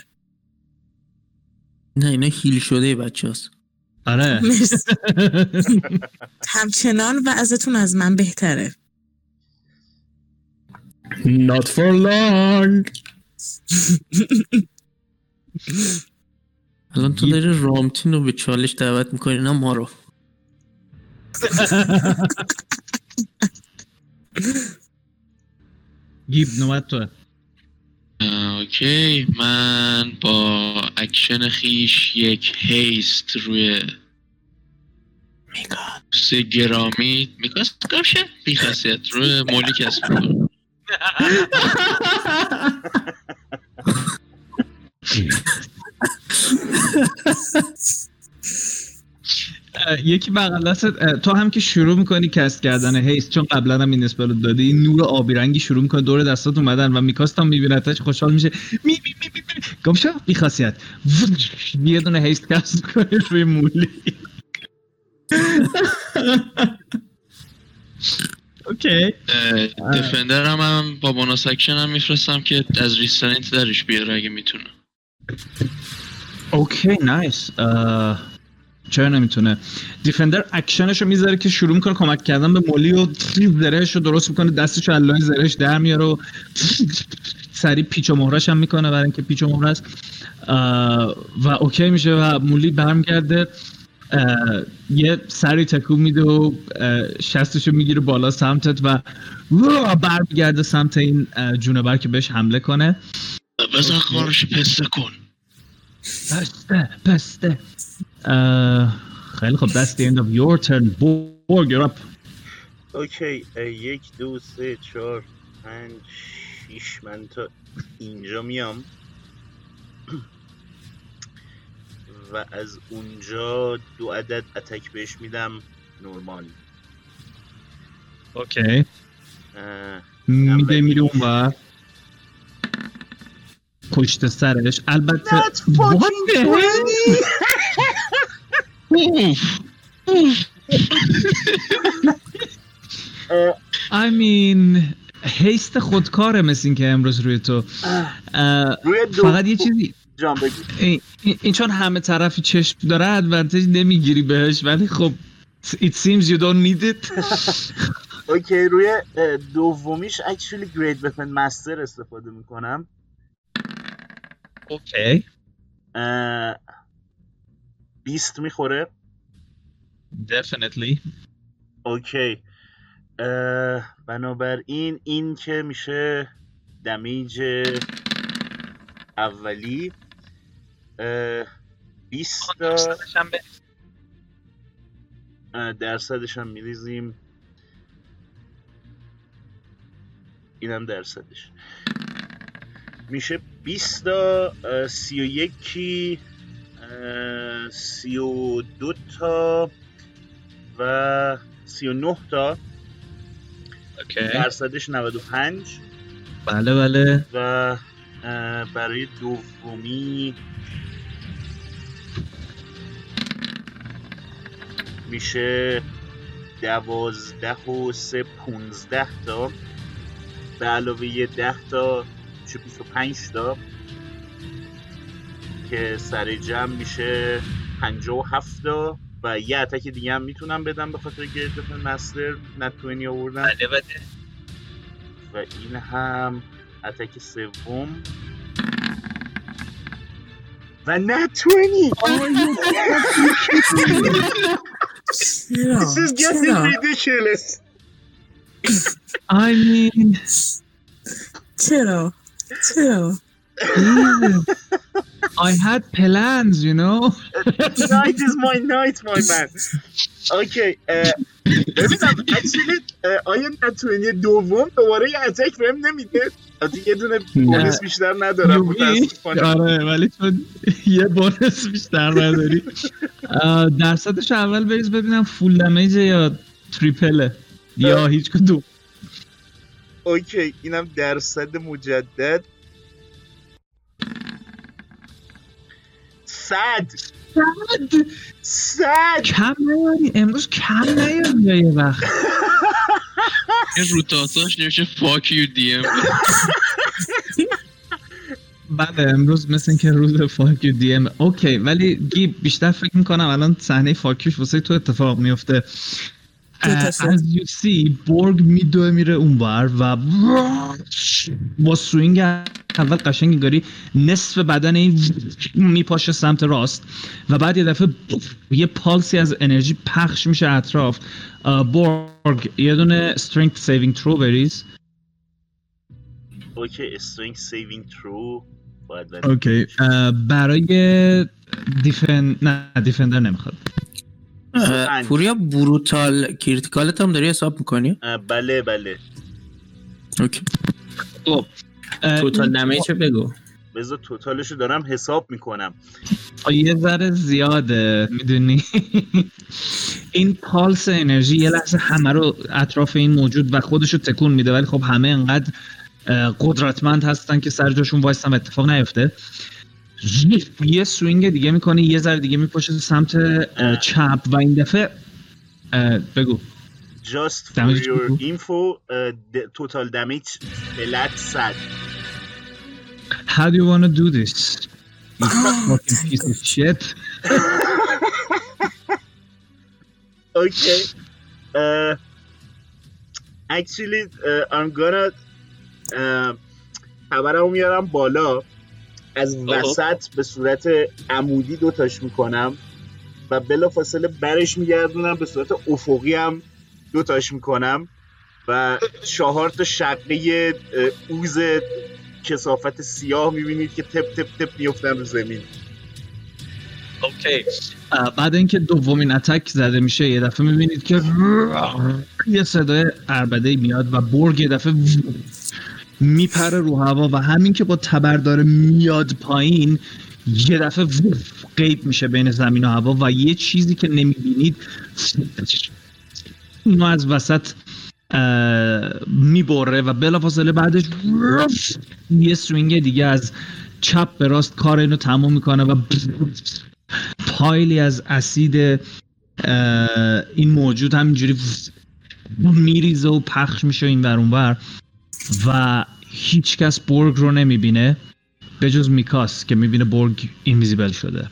Speaker 3: نه اینا heal شده بچه هست
Speaker 1: آره.
Speaker 7: همچنان وضعتون از من بهتره.
Speaker 2: Not for long.
Speaker 3: الان تو داری رامتین رو به چالش دعوت می‌کنی نه ما رو.
Speaker 1: گیب نوبت تو
Speaker 5: Okay. من با اکشن خیش یک haste روی سه گرامی. میکاس گفشه بی خاصیت روی مولی کسب می‌کنم.
Speaker 1: یکی بغل دستت تو هم که شروع می‌کنی کست کردن هیست چون قبلا هم این اسپل رو دادی این نور آبی رنگی شروع می‌کنه دور دستات اومدن و میکاست هم میبینتش خوشحال میشه. می می می می می. گم شو بی خاصیت. یه دونه haste cast کنی روی مولی.
Speaker 5: Okay. defender هم, هم با bonus action هم میفرستم که از restraint درش بیاره اگه می‌تونه.
Speaker 1: Okay nice. چرا نمی‌تونه؟ defender action ش رو می‌ذاره که شروع می‌کنه کمک کردن به مولی و زرهش رو درست می‌کنه دستش رو لای زرهش در میاره و سریع پیچ و مهرش هم می‌کنه برای اینکه پیچ و مهره است. و اوکی میشه و مولی برمیگرده. یه سری تکون میده و شستشو می‌گیره بالا سمتت و برمیگرده سمت این اه، جونور که بهش حمله کنه.
Speaker 5: بذار کارش پسته کن.
Speaker 1: پسته پسته. خیلی خب that's the end of your turn. Borg you're up.
Speaker 8: اوکی یک دو سه چهار پنج شیش. من تا اینجا میام. و از اونجا دو عدد اتک بهش میدم. نورمال.
Speaker 1: اوکی. میده میره اون و پشت سرش. البته What the I mean haste خودکاره مثل این که امروز روی تو. فقط یه چیزی این, چون همه طرفی چشم داره advantage نمی‌گیری بهش ولی خب it seems you don't need it.
Speaker 8: Okay روی دومیش actually great weapon master استفاده می‌کنم.
Speaker 1: Okay
Speaker 8: بیست می‌خوره؟
Speaker 1: Definitely.
Speaker 8: اوکی. بنابراین این که میشه دمیج اولی 20 درصدش هم میریزیم. اینم درصدش. میشه 20 تا 31 سی و دو تا و 39 تا.
Speaker 1: اوکی.
Speaker 8: درصدش 95
Speaker 1: بله بله.
Speaker 8: و برای دومی. میشه دوازده و سه پونزده تا. به علاوه یه ده تا چه بیس و پنج تا. که سر جمع میشه پنجاه و هفت تا و یه اتک دیگه هم می‌تونم بدم به خاطر گرد مستر نتوینی آوردم
Speaker 1: بله بله.
Speaker 8: و این هم اتک سوم. و نه 20
Speaker 7: چرا
Speaker 8: This is getting
Speaker 7: چرا؟
Speaker 8: ridiculous.
Speaker 1: I mean
Speaker 7: چرا؟ چرا؟
Speaker 1: I had plans you know.
Speaker 8: Night is my night my man. اوکی اه، ببینم اکچولی آیا نتوینی دوم دوباره یه اتک بهم نمیده؟ حتی یه دونه بونس بیشتر ندارم. متاسفانه.
Speaker 1: آره ولی چون یه بونس بیشتر نداری. درصدش اول بریز ببینم فول دمیج یا تریپله یا هیچ کدوم.
Speaker 8: اوکی اینم درصد مجدد. صد. صد.
Speaker 1: کم نیاری. امروز کم نیاری یا یه وقت.
Speaker 5: این رو تاساش نمیشه فاک یو دی ام
Speaker 1: بله امروز مثل اینکه روز فاکیو دی ام اوکی ولی گیب بیشتر فکر می‌کنم الان صحنه فاکیوش واسه تو اتفاق میفته. As you see بورگ میدوه میره اونور و با swing اول قشنگ انگاری نصف بدن این میپاشه سمت راست و بعد یه دفعه یه پالسی از انرژی پخش میشه اطراف. آه، بورگ یه دونه strength saving throw بریز.
Speaker 8: Okay strength saving
Speaker 1: throw. Okay برای defen نه defender نمی‌خواد.
Speaker 3: پوریا brutal critical ت هم داری حساب می‌کنی؟
Speaker 8: بله بله.
Speaker 3: Okay.
Speaker 1: خب اه، total
Speaker 2: damage رو بگو.
Speaker 8: بذار total شو دارم حساب می‌کنم.
Speaker 1: یه ذره زیاده می‌دونی؟ این پالس انرژی یه لحظه همه رو اطراف این موجود و خودش رو تکون میده ولی خب همه انقدر قدرتمند هستن که سر جاشون وایستن و اتفاق نیفته. یه سوینگ دیگه می‌کنه یه ذره دیگه میپاشه سمت چپ و این دفعه بگو
Speaker 8: just for
Speaker 1: Damage
Speaker 8: your
Speaker 1: بگو.
Speaker 8: info total damage فلت صد
Speaker 1: How do you wanna do this? You fucking piece of shit.
Speaker 8: okay uh, actually uh, I'm gonna uh, خبرمو میارم بالا از وسط به صورت عمودی دوتاش می‌کنم
Speaker 4: و بلا فاصله برش میگردونم به صورت افقی هم دوتاش می‌کنم و چهار تا شقه اوز کسافت سیاه می‌بینید که تپ تپ تپ میفتن رو زمین.
Speaker 1: اوکی. بعد اینکه دومین اتک زده میشه یه دفعه می‌بینید که یه صدای اربده میاد و برگ یه دفعه میپره رو هوا و همین که با تبر داره میاد پایین یه دفعه قیب میشه بین زمین و هوا و یه چیزی که نمی‌بینید اینو از وسط می‌بره و بلافاصله بعدش یه سوینگ دیگه از چپ به راست کار اینو تموم می‌کنه و پایلی از اسید این موجود همینجوری میریزه و پخش میشه این ور اونور. و هیچکس برگ رو نمی‌بینه به جز میکاس که می‌بینه برگ اینویزیبل شده.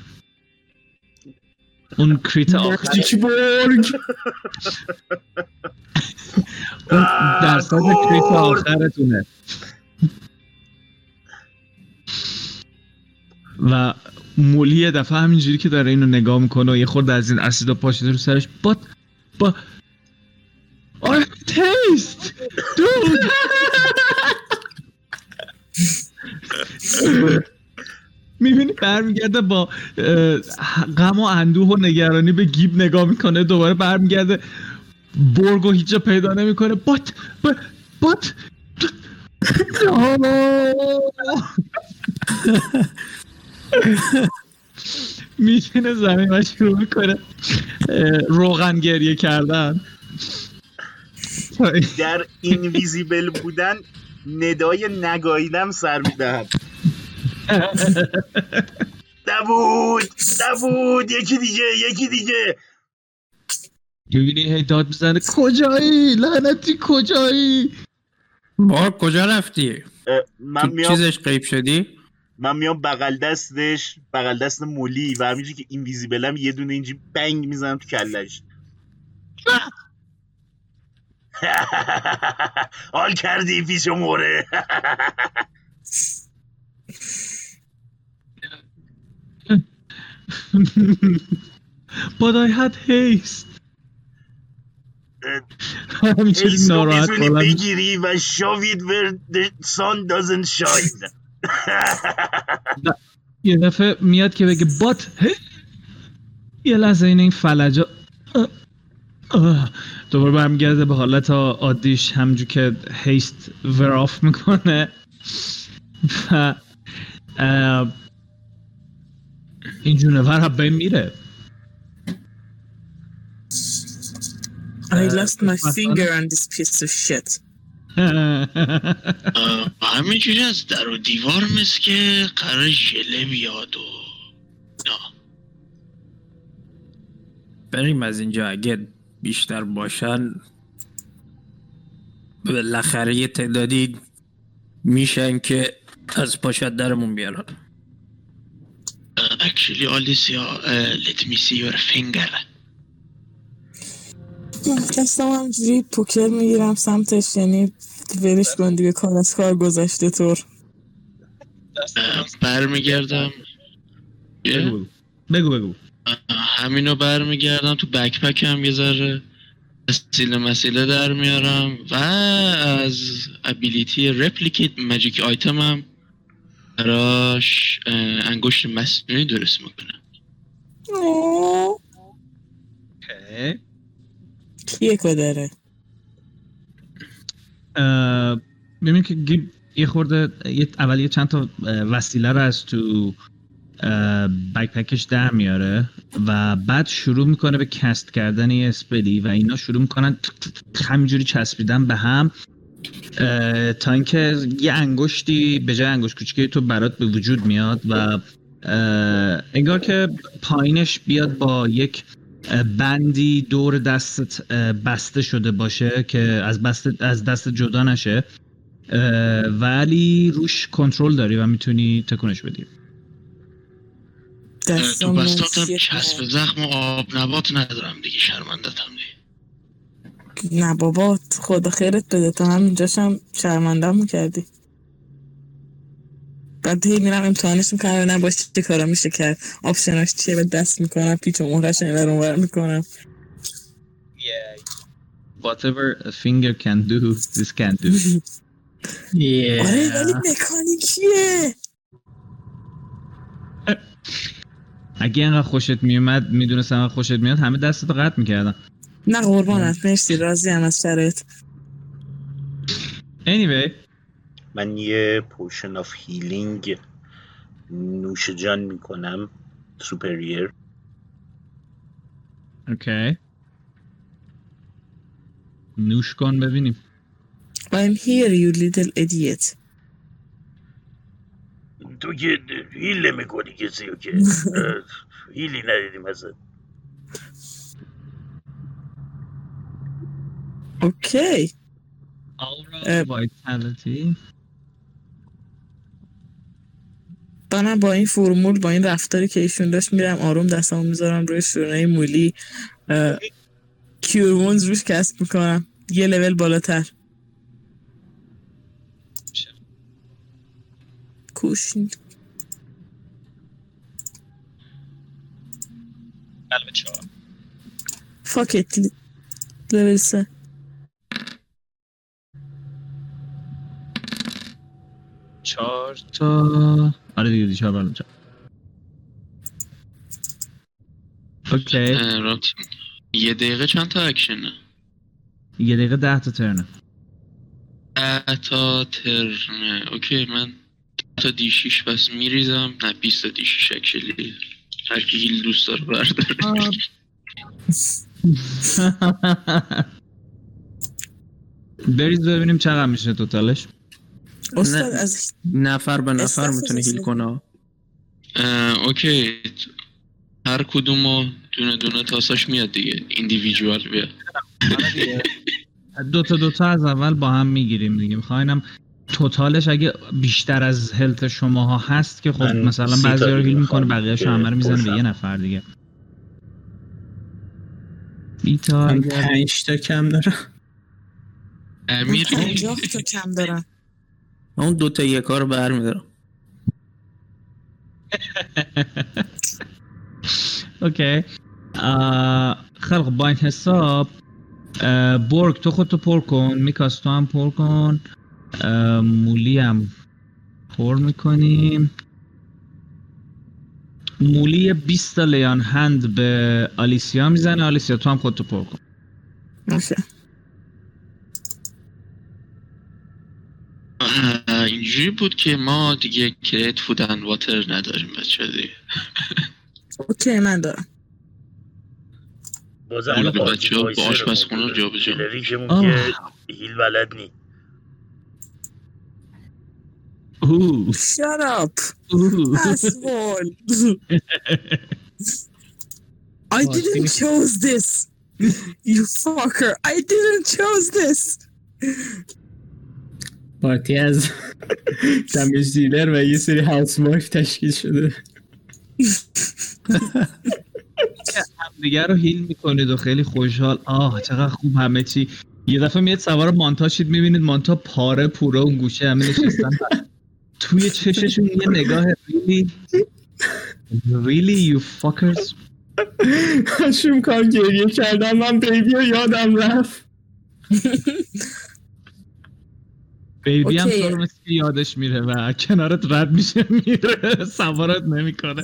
Speaker 1: اون کریت آخر
Speaker 3: چی برگ؟
Speaker 1: اون درصد کریت آخرتونه. و مولی یه دفعه همینجوری که داره اینو نگاه می‌کنه و یه خورده از این اسیدا پاشیده رو سرش با با آره تیست دود می‌بینی برمیگرده با غم و اندوه و نگرانی به گیب نگاه می‌کنه دوباره برمیگرده برگو هیچ جا پیدا نمی‌کنه. بات بات میشینه زمین شروع می‌کنه روغن گریه کردن.
Speaker 4: در اینویزیبل بودن ندای نگاهیدم سر می‌دهم نبود نبود. یکی دیگه یکی دیگه.
Speaker 1: می‌بینی هی داد می‌زنه. کجایی؟ لعنتی کجایی؟
Speaker 3: بار کجا رفتی؟
Speaker 4: من میام
Speaker 3: چیزش قیب شدی؟
Speaker 4: من میام بغل دستش بغل دست مولی و همینجوری که اینویزیبلم یه دونه اینجوری بنگ می‌زنم تو کلش. حال کردی پیش موره.
Speaker 1: But I had haste. همینجوری ناراحت
Speaker 4: بگیری و شاوید where the sun doesn't shine.
Speaker 1: یه دفعه میاد که بگه بات یه لحظه این این فلجا. دوباره برمیگرده به حالت عادیش همجور که هیست وراف می‌کنه. و این جونور هم بین میره.
Speaker 7: I lost my finger on this piece of shit.
Speaker 5: همینجوری از در و دیوار مثل که قرار ژله بیاد و
Speaker 3: بریم از اینجا اگه بیشتر باشن بالاخره یه تعدادی میشن که از پاشت درمون بیارن.
Speaker 5: اکچولی آلیسیا let me see your finger.
Speaker 7: دستم همجوری پوکر می‌گیرم سمتش یعنی ولش کن دیگه کار از کار گذشته طور.
Speaker 5: اه، برمیگردم؟
Speaker 1: بگو بگو بگو.
Speaker 5: همینو برمیگردم تو بکپکم یه ذره مسیله مسیله در میارم و از ابیلیتی رپلیکیت ماجیک آیتمم براش اه، انگشت مصنوعی درست می‌کنم.
Speaker 7: کیه که داره
Speaker 1: ببین که گیب یه خورده یه اول یه چند تا وسیله رو از تو backpack ش در میاره و بعد شروع می‌کنه به cast کردن یه spell ی و اینا شروع می‌کنن همینجوری چسبیدن به هم تا اینکه یه انگشتی به جای انگشت کوچیکی تو برات به وجود میاد و انگار که پایینش بیاد با یک بندی دور دستت بسته شده باشه که از بست از دست جدا نشه ولی روش کنترل داری و می‌تونی تکونش بدی.
Speaker 5: تو بستاتم چسب زخم و آب نبات ندارم دیگه شرمندتم دیگه
Speaker 7: نه بابا خدا خیرت بده. تا همینجاشم شرمندم می‌کردی بعد هی میرم امتحانش می‌کنم نه باشه چه کارا میشه کرد. آپشناش چیه؟ به دست می‌کنم پیچ و مهرش این ور اونور می‌کنم.
Speaker 1: Whatever a finger can do this can do.
Speaker 7: آره ولی مکانیکیه
Speaker 1: اگه اینقدر خوشت میومد می‌دونستم انقدر خوشت میاد همه دستتو قطع می‌کردم
Speaker 7: نه قربانت مرسی راضی‌ام از شرایط.
Speaker 1: Anyway.
Speaker 4: من یه potion of healing نوش جان می‌کنم superior
Speaker 1: okay نوش کن ببینیم.
Speaker 7: I'm here you little idiot.
Speaker 4: تو که heal نمی‌کنی کسی رو که heal ی ندیدیم ازت.
Speaker 7: اوکی. منم با این فرمول با این رفتاری که ایشون داشت میرم آروم دستمو می‌ذارم روی شونه مولی اه، کیورمونز روش کسب می‌کنم. یه لول بالاتر. کوشین
Speaker 6: قلب چهار.
Speaker 7: فاکت لول سه.
Speaker 1: چهار تا آره دیگه دی چهار چهار اوکی.
Speaker 5: یه دقیقه چند تا اکشنه
Speaker 1: یه دقیقه ده تا ترنه.
Speaker 5: ده تا ترنه. اوکی من تا دی شیش بس میریزم نه 20 تا دی شیش اکشلی. هر کی هیل دوست داره برداره.
Speaker 1: بریز ببینیم چقدر میشه توتالش.
Speaker 7: استاد. از
Speaker 3: نفر به نفر می‌تونه هیل. کنه.
Speaker 5: اوکی. هر کدومو دونه دونه تاساش میاد دیگه. ایندیویدوال بیاد
Speaker 1: دو تا دو تا از اول با هم می‌گیریم دیگه. میخواینم توتالش اگه بیشتر از هلت شماها هست که خب مثلا
Speaker 4: تا
Speaker 1: بعضی رو هیل می‌کنه بقیه‌شو همه رو می‌زنه به. یه نفر دیگه. بیتا اگر
Speaker 2: پنج تا کم دارم.
Speaker 5: امیر.
Speaker 7: پنجاه تا کم دارم.
Speaker 3: من اون دوتا یکا رو برمیدارم
Speaker 1: اوکی. خب با این حساب برگ تو خودتو پر کن میکاس تو هم پر کن. مولی هم پر می‌کنیم. مولی 20 تا lay on hand به آلیسیا می‌زنه. آلیسیا تو هم خودتو پر کن.
Speaker 5: اه، اینجوری بود که ما دیگه create food and water نداریم بچه دیگه.
Speaker 7: okay من دارم.
Speaker 4: بازم پارتی
Speaker 5: بچه‌ها با
Speaker 4: بوده.
Speaker 5: جابجا.
Speaker 4: جنریکمون
Speaker 1: آه.
Speaker 4: که هیل بلد نی
Speaker 1: اوه
Speaker 7: Shut up.
Speaker 1: اوه.
Speaker 7: asshole I didn't chose this. You fucker. I didn't chose this.
Speaker 2: پارتی از دمیج دیلر و یه سری هاوس وایف تشکیل شده
Speaker 1: دیگر رو هیل می‌کنید و خیلی خوشحال. آه چقدر خوب همه چی. یه دفعه میاد سوار مانتا شید می‌بینید مانتا پاره پوره اون گوشه همه نشستن. توی چششون یه نگاه really really you fuckers.
Speaker 2: شوم کار گریه کردم من بیبی رو یادم رفت.
Speaker 1: بیبی هم. تو رو مثل که یادش میره و کنارت رد میشه میره سوارت نمی‌کنه.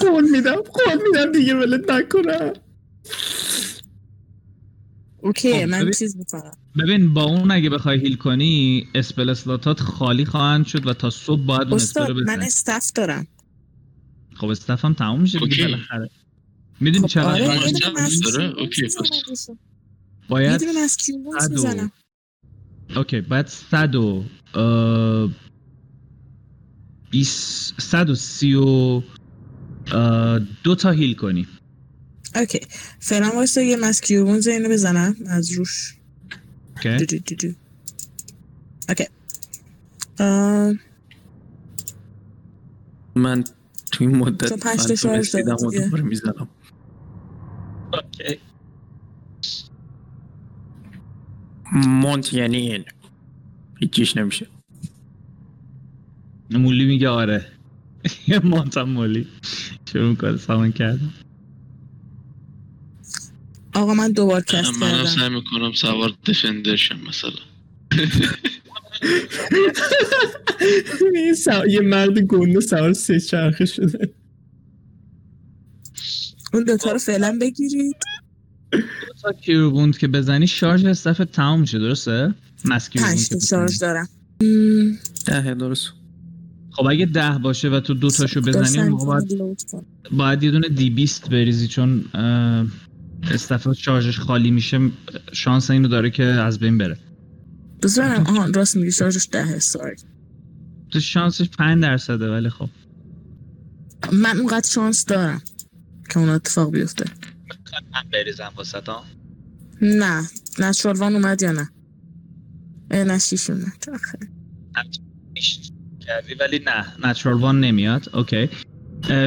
Speaker 2: قول میدم قول میدم دیگه ولت نکنم
Speaker 7: okay
Speaker 1: خب،
Speaker 7: من
Speaker 1: ببین.
Speaker 7: چیز می‌کنم
Speaker 1: ببین با اون اگه بخوای heal کنی spell slot ات خالی خواهند شد و تا صبح باید اون
Speaker 7: spell
Speaker 1: رو
Speaker 7: من
Speaker 1: بزنی
Speaker 7: staff دارم
Speaker 1: خب staff هم تموم میشه دیگه. بالاخره می‌دونی
Speaker 7: خب
Speaker 1: چقدر
Speaker 7: آره
Speaker 5: داره؟
Speaker 7: okay،
Speaker 5: پس.
Speaker 1: باید صد و-
Speaker 7: می‌زنم
Speaker 1: okay باید صد و اه، بیس صد و سی و اه، دو تا هیل کنی
Speaker 7: اوکی. فعلا واسه یه مسکیون اینو بزنم. از روش.
Speaker 1: اوکی.
Speaker 7: دو دو. اوکی.
Speaker 3: من توی این مدت
Speaker 7: تو پنج تا
Speaker 3: رسیدم و. دوباره می‌زنم
Speaker 1: اوکی.
Speaker 3: مونت یعنی این. هیچیش نمیشه.
Speaker 1: مولی میگه آره. یه مانتم مولی. شروع می‌کنه سامان کردن.
Speaker 7: آقا من دوبار کست
Speaker 5: منم
Speaker 7: کردم
Speaker 5: سعی می‌کنم سوار دفندر شم مثلا
Speaker 2: یه مرد گنده سوار سه چرخه شده
Speaker 7: اون دوتا رو فعلا بگیرید
Speaker 1: تا کیروبوند که بزنی شارژ استف تمام میشه درسته؟
Speaker 7: پنج. شارژ دارم مم،
Speaker 3: ده درست
Speaker 1: خب اگه ده باشه و تو دو تاشو بزنی
Speaker 7: داشتم
Speaker 1: اون موقع باید. باید یه دونه دی بیست بریزی چون اه، استف شارژش خالی میشه شانس اینو داره که از بین بره.
Speaker 7: بذار برم آها راست میگی شارژش دهه ساری
Speaker 1: تو شانسش 5 درصده ولی خب.
Speaker 7: من اونقدر شانس دارم که اون اتفاق بیفته.
Speaker 1: من بریزم واسه
Speaker 7: نه natural one اومد یا نه؟ اه، نه شیش اومد آخه.
Speaker 1: کردی ولی نه natural one نمیاد. okay.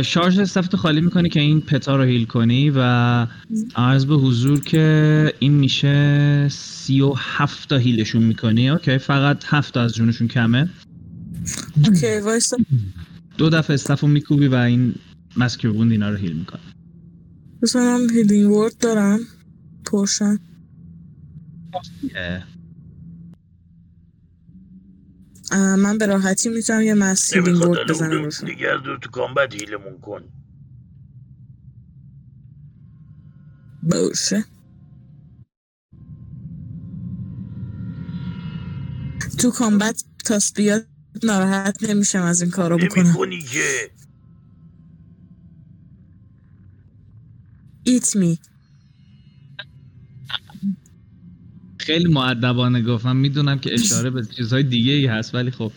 Speaker 1: شارژ staff تو خالی می‌کنی که این pet ا رو heal کنی و عرض به حضور که این میشه سی و هفت تا heal شون می‌کنی. okay فقط هفت از جونشون کمه.
Speaker 7: okay وایسا.
Speaker 1: دو دفعه staff و میکوبی و این mass cure wound اینا رو heal می‌کنه
Speaker 7: من healing word دارم. potion. من به راحتی می‌تونم یه mass healing
Speaker 4: نمی‌خواد
Speaker 7: word بزنم روشون
Speaker 4: دیگر دو تو combat heal مون کن.
Speaker 7: باشه. تو کامبت تاس بیاد ناراحت نمیشم از این کارو بکنم.
Speaker 4: نمی‌کنی که.
Speaker 7: ایت می
Speaker 1: خیلی معدبانه گفتم می‌دونم که اشاره به چیزهای دیگه ای هست ولی خب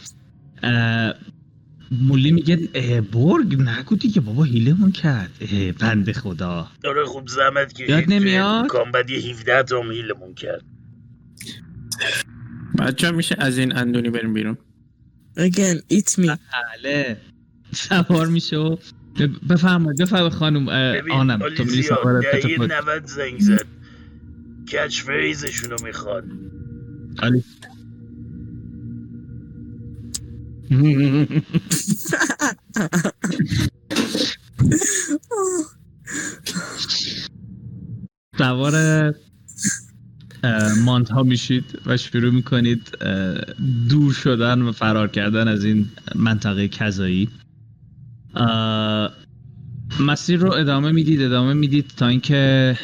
Speaker 1: مولی میگه اه، برگ نگو دیگه بابا هیلمون کرد. اه، بنده خدا.
Speaker 4: داره خوب زحمت کشید
Speaker 1: یاد نمیاد؟
Speaker 4: کامبت یه 17 تا هم هیلمون کرد.
Speaker 3: بچه میشه از این اندونی بریم بیرون؟
Speaker 7: Again ایت می
Speaker 1: بله. سوار میشه و بفرمایید بفرمایید خانم آنم تو میری
Speaker 4: آلیزیا
Speaker 1: سوار
Speaker 4: دهه
Speaker 1: پتو
Speaker 4: 90 زنگ زد. کچ فریزشونو می‌خواد
Speaker 1: آلی. سوار مانت ها میشید و شروع می‌کنید دور شدن و فرار کردن از این منطقه کذایی مسیر رو ادامه می‌دید ادامه می‌دید تا اینکه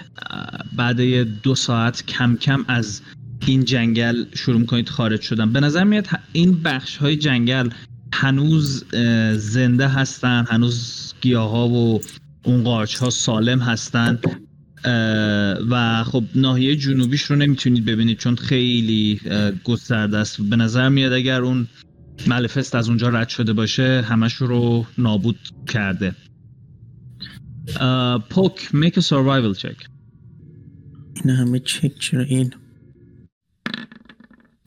Speaker 1: بعد دو ساعت کم کم از این جنگل شروع می‌کنید خارج شدن. به نظر میاد این بخش های جنگل هنوز زنده هستن هنوز گیاه ها و اون قارچ ها سالم هستن و خب ناحیه جنوبیش رو نمی‌تونید ببینید چون خیلی گسترده است. به نظر میاد اگر اون ملفست از اونجا رد شده باشه همش رو نابود کرده. پوک make a survival check.
Speaker 3: این همه چک چرا این؟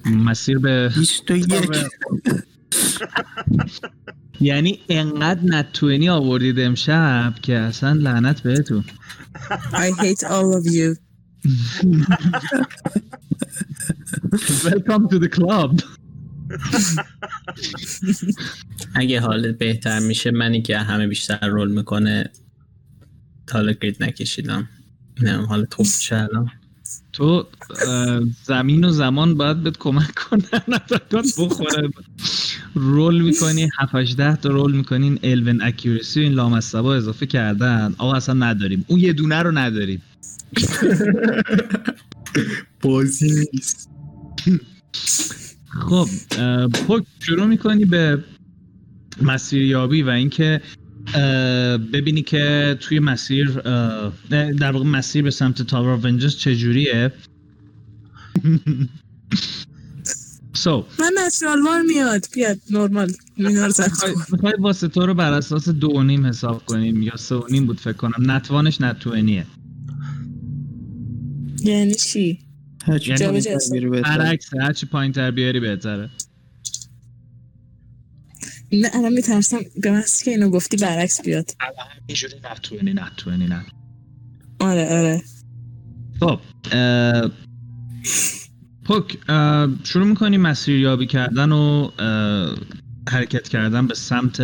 Speaker 1: مسیر به
Speaker 3: 21
Speaker 1: یعنی انقدر نتوینی آوردید امشب که اصلا لعنت بهتون.
Speaker 7: I hate all of you.
Speaker 1: Welcome to the club.
Speaker 2: اگه حالت بهتر میشه منی که همه بیشتر رول می‌کنه. حالا گرید نکشیدم. نه خوب میشه الان؟
Speaker 1: تو زمین و زمان باید بهت کمک کنن اتکات بخوره. رول می‌کنی 7 ده تا رول می‌کنین الون اکیورسی و این لامصبا اضافه کردن. آقا اصلا نداریم. اون یه دونه رو نداریم.
Speaker 2: بازی نیست.
Speaker 1: خب پوک شروع می‌کنی به مسیریابی و اینکه ببینی که توی مسیر در واقع مسیر به سمت تاور آف ونجرز چجوریه؟ سو
Speaker 7: من نچرال وان میاد بیاد نورمال مینا رو زد.
Speaker 1: می‌خوای واسه تو رو بر اساس دو و نیم حساب کنیم یا سه و نیم بود فکر کنم. نتوانش نتوانیه
Speaker 7: یعنی چی؟
Speaker 3: هرچی
Speaker 1: یعنی هرچی پایین تر بیاری بهتره.
Speaker 7: نه الان میترسم به محضی که اینو گفتی برعکس بیاد.
Speaker 1: اینجوری نتوانی نتوانی نه
Speaker 7: آره آره.
Speaker 1: خب اه، اه، شروع می‌کنی مسیریابی کردن و اه، حرکت کردن به سمت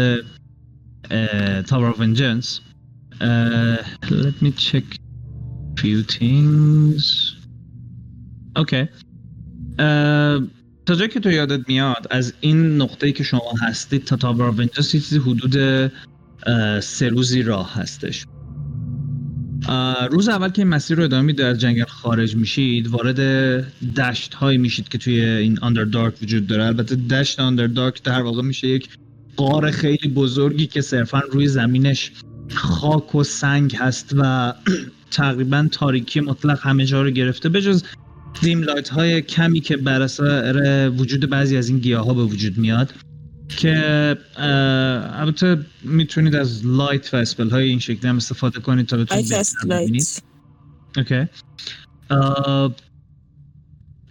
Speaker 1: Tower of Vengeance let me check few things. okay تا جایی که تو یادت میاد از این نقطه‌ای که شما هستید تا یه چیزی حدود سه روزی راه هستش. روز اول که این مسیر رو ادامه میده از جنگل خارج میشید وارد دشت هایی میشید که توی این آندردارک وجود داره. البته دشت آندردارک در واقع میشه یک قار خیلی بزرگی که صرفا روی زمینش خاک و سنگ هست و تقریبا تاریکی مطلق همه جا رو گرفته. بجز دیم لایت های کمی که بر اثر وجود بعضی از این گیاه ها به وجود میاد که البته می‌تونید از light و spell های این شکلی هم استفاده کنید تا بتونید ببینید. okay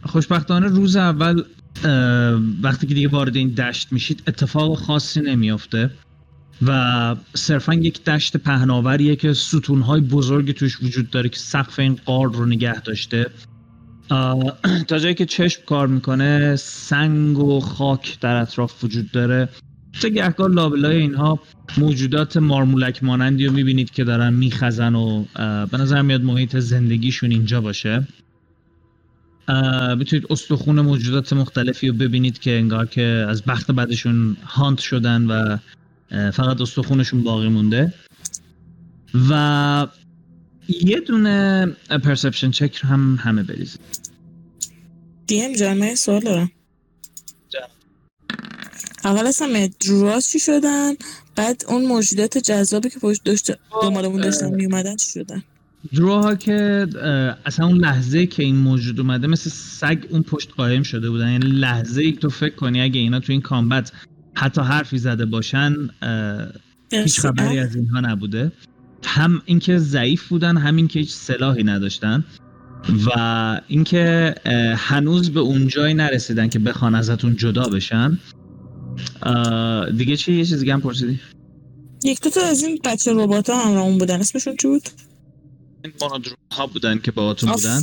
Speaker 1: خوشبختانه روز اول وقتی که دیگه وارد این دشت میشید اتفاق خاصی نمیافته و صرفا یک دشت پهناوریه که ستونهای بزرگی توش وجود داره که سقف این غار رو نگه داشته. تا جایی که چشم کار می‌کنه سنگ و خاک در اطراف وجود داره. چه گهگاه لابلای اینها موجودات مارمولک مانندی رو می‌بینید که دارن میخزن و به نظر میاد محیط زندگیشون اینجا باشه. می‌تونید استخون موجودات مختلفی رو ببینید که انگار که از بخت بعدشون هانت شدن و فقط استخونشون باقی مونده. و یه دونه پرسپشن چک هم همه بریزید
Speaker 7: دیم جان من سوال دارم. اول اصلا دروراز چی شدن؟ بعد اون موجودات جذابی که پشت داشت دنبالمون داشتن میومدن چی شدن؟
Speaker 1: دروها که اصلا اون لحظه که این موجود اومده مثل سگ اون پشت قایم شده بودن. یعنی لحظه ای که تو فکر کنی اگه اینا تو این کامبت حتی حرفی زده باشن هیچ خبری از اینها نبوده. هم اینکه ضعیف بودن هم اینکه هیچ سلاحی نداشتن و اینکه هنوز به اون جایی نرسیدن که بخوان ازتون جدا بشن. دیگه چی؟ یه چیز دیگه هم پرسیدی؟
Speaker 7: یک دو تا از این بچه ربات ها همراهمون بودن. اسمشون چی بود؟
Speaker 1: این مونودروم ها بودن که باهاتون بودن.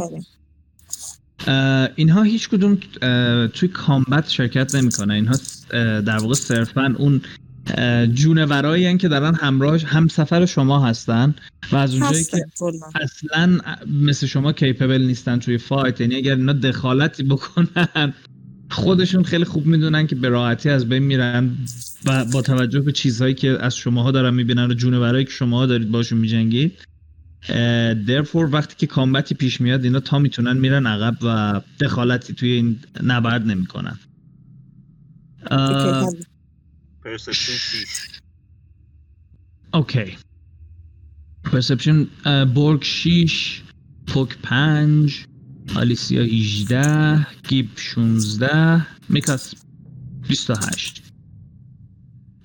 Speaker 1: اینها هیچ کدوم توی کامبت شرکت نمی‌کنن. اینها در واقع صرفا اون جونورایی که دارن همراه هم سفر شما هستن و از اونجایی که اصلا مثل شما کیپبل نیستن توی فایت یعنی اگر اینا دخالتی بکنن خودشون خیلی خوب می‌دونن که به راحتی از بین میرن و با توجه به چیزهایی که از شماها دارن می‌بینن و جونورایی که شماها دارید باشون میجنگید درفور وقتی که کامبتی پیش میاد اینا تا می‌تونن میرن عقب و دخالتی توی این نبرد نمی‌کنن.
Speaker 4: perception 6
Speaker 1: okay perception بورگ 6 پوک 5 آلیسیا 18 گیب 16 میکاس 28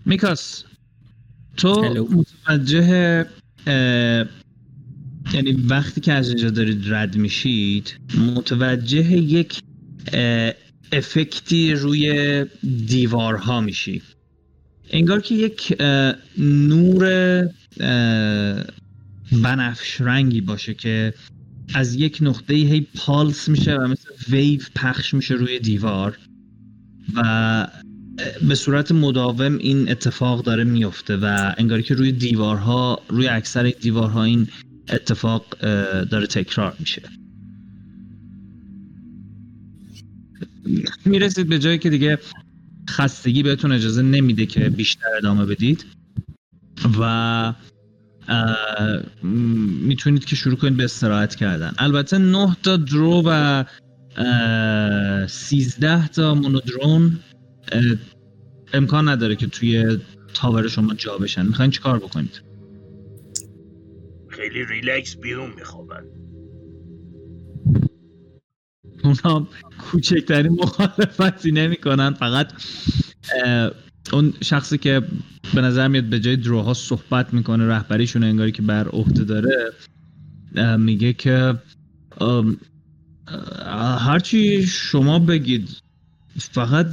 Speaker 1: میکاس تو
Speaker 2: جلو.
Speaker 1: متوجه یعنی وقتی که از اینجا دارید رد میشید متوجه یک افکتی روی دیوارها میشی انگار که یک نور بنفش رنگی باشه که از یک نقطه هی پالس میشه و مثل ویو پخش میشه روی دیوار و به صورت مداوم این اتفاق داره میفته و انگاری که روی دیوارها روی اکثر دیوارها این اتفاق داره تکرار میشه. می‌رسید به جایی که دیگه خستگی بهتون اجازه نمیده که بیشتر ادامه بدید. و می‌تونید که شروع کنید به استراحت کردن. البته 9 تا درو و اه، 13 تا مونودرون امکان نداره که توی تاور شما جا بشن. می‌خواین چیکار بکنید؟
Speaker 4: خیلی ریلکس بیرون میخوابن.
Speaker 1: اونا کوچکترین مخالفتی نمی‌کنن. فقط اون شخصی که به نظر میاد به جای دروها صحبت می‌کنه رهبریشون انگاری که بر عهده داره میگه که هرچی شما بگید فقط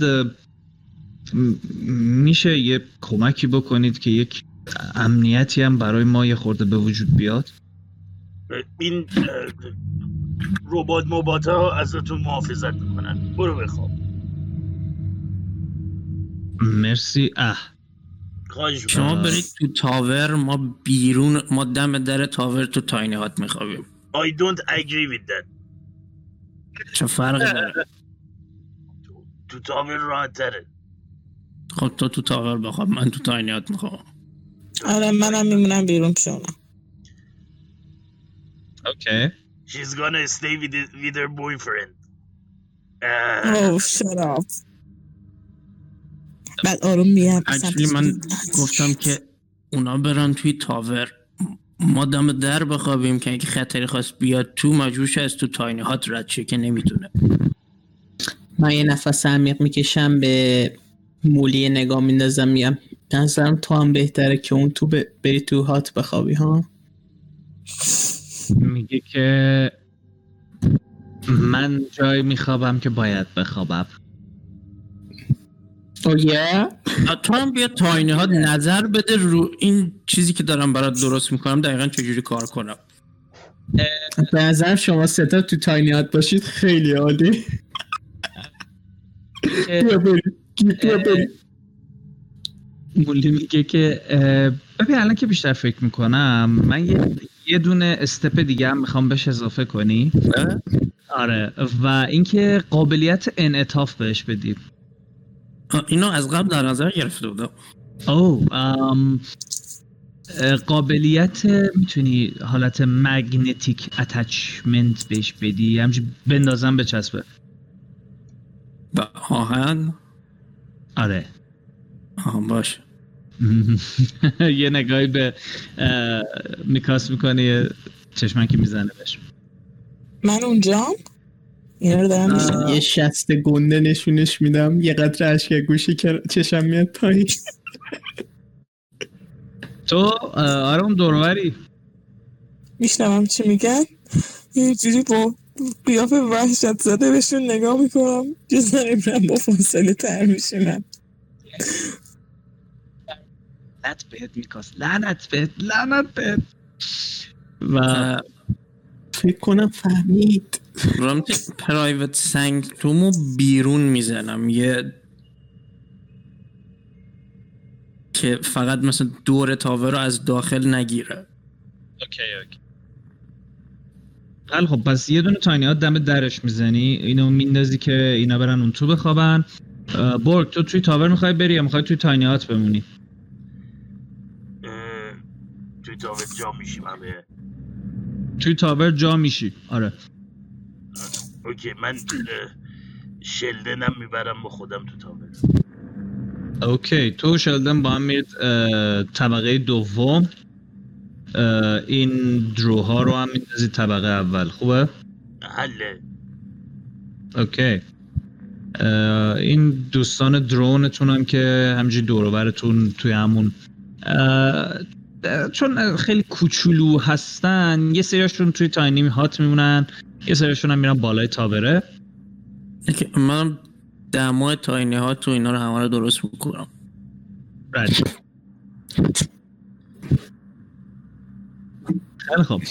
Speaker 1: میشه یه کمکی بکنید که یک امنیتی هم برای ما یه خورده به وجود بیاد؟
Speaker 4: این ربات مبات ها ازتون محافظت می‌کنن. برو بخواب
Speaker 1: مرسی. اه.
Speaker 4: خواهش
Speaker 3: شما. برید تو تاور ما بیرون ما دم در تاور تو تاینی هات میخوابیم.
Speaker 4: I don't agree with that.
Speaker 3: چه فرقی داره؟
Speaker 4: تو تاور راحت تره.
Speaker 3: خب تو تو تاور بخواب من تو تاینی هات می‌خوام
Speaker 7: آره منم میمونم بیرون پیش اونا
Speaker 1: اوکی.
Speaker 4: She's gonna stay with, it- with her boyfriend. اه،
Speaker 7: اوه شراب بعد آروم میام
Speaker 3: اکچولی من گفتم که اونا برن توی تاور. ما دم در بخوابیم که اگه خطری خواست بیاد تو مجبورش از تو تاینی هات رد شه که نمی‌تونه.
Speaker 2: من یه نفس عمیق می‌کشم به مولی نگاه میندازم میگم نظرم تو هم بهتره که اون تو ب- بری تو هات بخوابی ها؟
Speaker 1: میگه که من جایی میخوابم که باید بخوابم.
Speaker 2: او یه
Speaker 3: تو هم بیا تاینی هات نظر بده رو این چیزی که دارم برات درست می‌کنم دقیقا چجوری کار کنم.
Speaker 2: به نظرم شما ستا تو تاینی هات باشید خیلی عالی.
Speaker 1: مولی میگه که ببین الان که بیشتر فکر می‌کنم من یه, یه دونه استپ دیگه هم می‌خوام بهش اضافه کنی. آره و اینکه قابلیت انعطاف بهش بدی
Speaker 3: اینو از قبل در نظر گرفته بودم.
Speaker 1: او ام، قابلیت می‌تونی حالت مگنتیک اتچمنت بهش بدی؟ همچنین بندازم به چسبه.
Speaker 3: و آهن؟
Speaker 1: آره.
Speaker 3: آها باش
Speaker 1: یه نگاهی به میکاس می‌کنی چشمن که می‌زنه بهش.
Speaker 7: من اونجام میشنم
Speaker 2: یه شست گنده نشونش میدم یه قطره اشک گوشی که چشم میاد پایین.
Speaker 1: تو آره اون دوروری؟
Speaker 7: میشنوم چی میگن. یه جوری با قیاف وحشت زده بهشون نگاه می‌کنم. جز نمی‌برم با فاصله تر میشونم
Speaker 1: لعنت بهت میکاس. لعنت بهت لعنت بهت. و
Speaker 2: فکر کنم فهمید.
Speaker 3: دارم پرایوت سنگتومو بیرون می‌زنم. یه که فقط مثلا دور tower رو از داخل نگیره.
Speaker 1: okay okay. خیلی خب پس یه دونه tiny hut دم درش می‌زنی. اینو میندازی که اینا برن اون تو بخوابن. برگ تو توی tower می‌خوای بری یا می‌خوای توی tiny hut بمونی
Speaker 4: اه، توی tower جا میشیم همه.
Speaker 1: توی tower جا میشی. آره.
Speaker 4: okay من شلدنم می‌برم با خودم تو tower.
Speaker 1: okay تو شلدن با هم میرید طبقه دوم. این drow ها رو هم میندازید طبقه اول. خوبه؟
Speaker 4: حله.
Speaker 1: okay. این دوستان درونتون هم که همجوری دور و برتون توی همون چون خیلی کوچولو هستن یه سریاشون توی tiny hut میمونن یه سریاشون هم میرن بالای تاوره.
Speaker 3: من دمای تاینی ها تو اینا رو همه رو درست می‌کنم.
Speaker 1: خیلی خب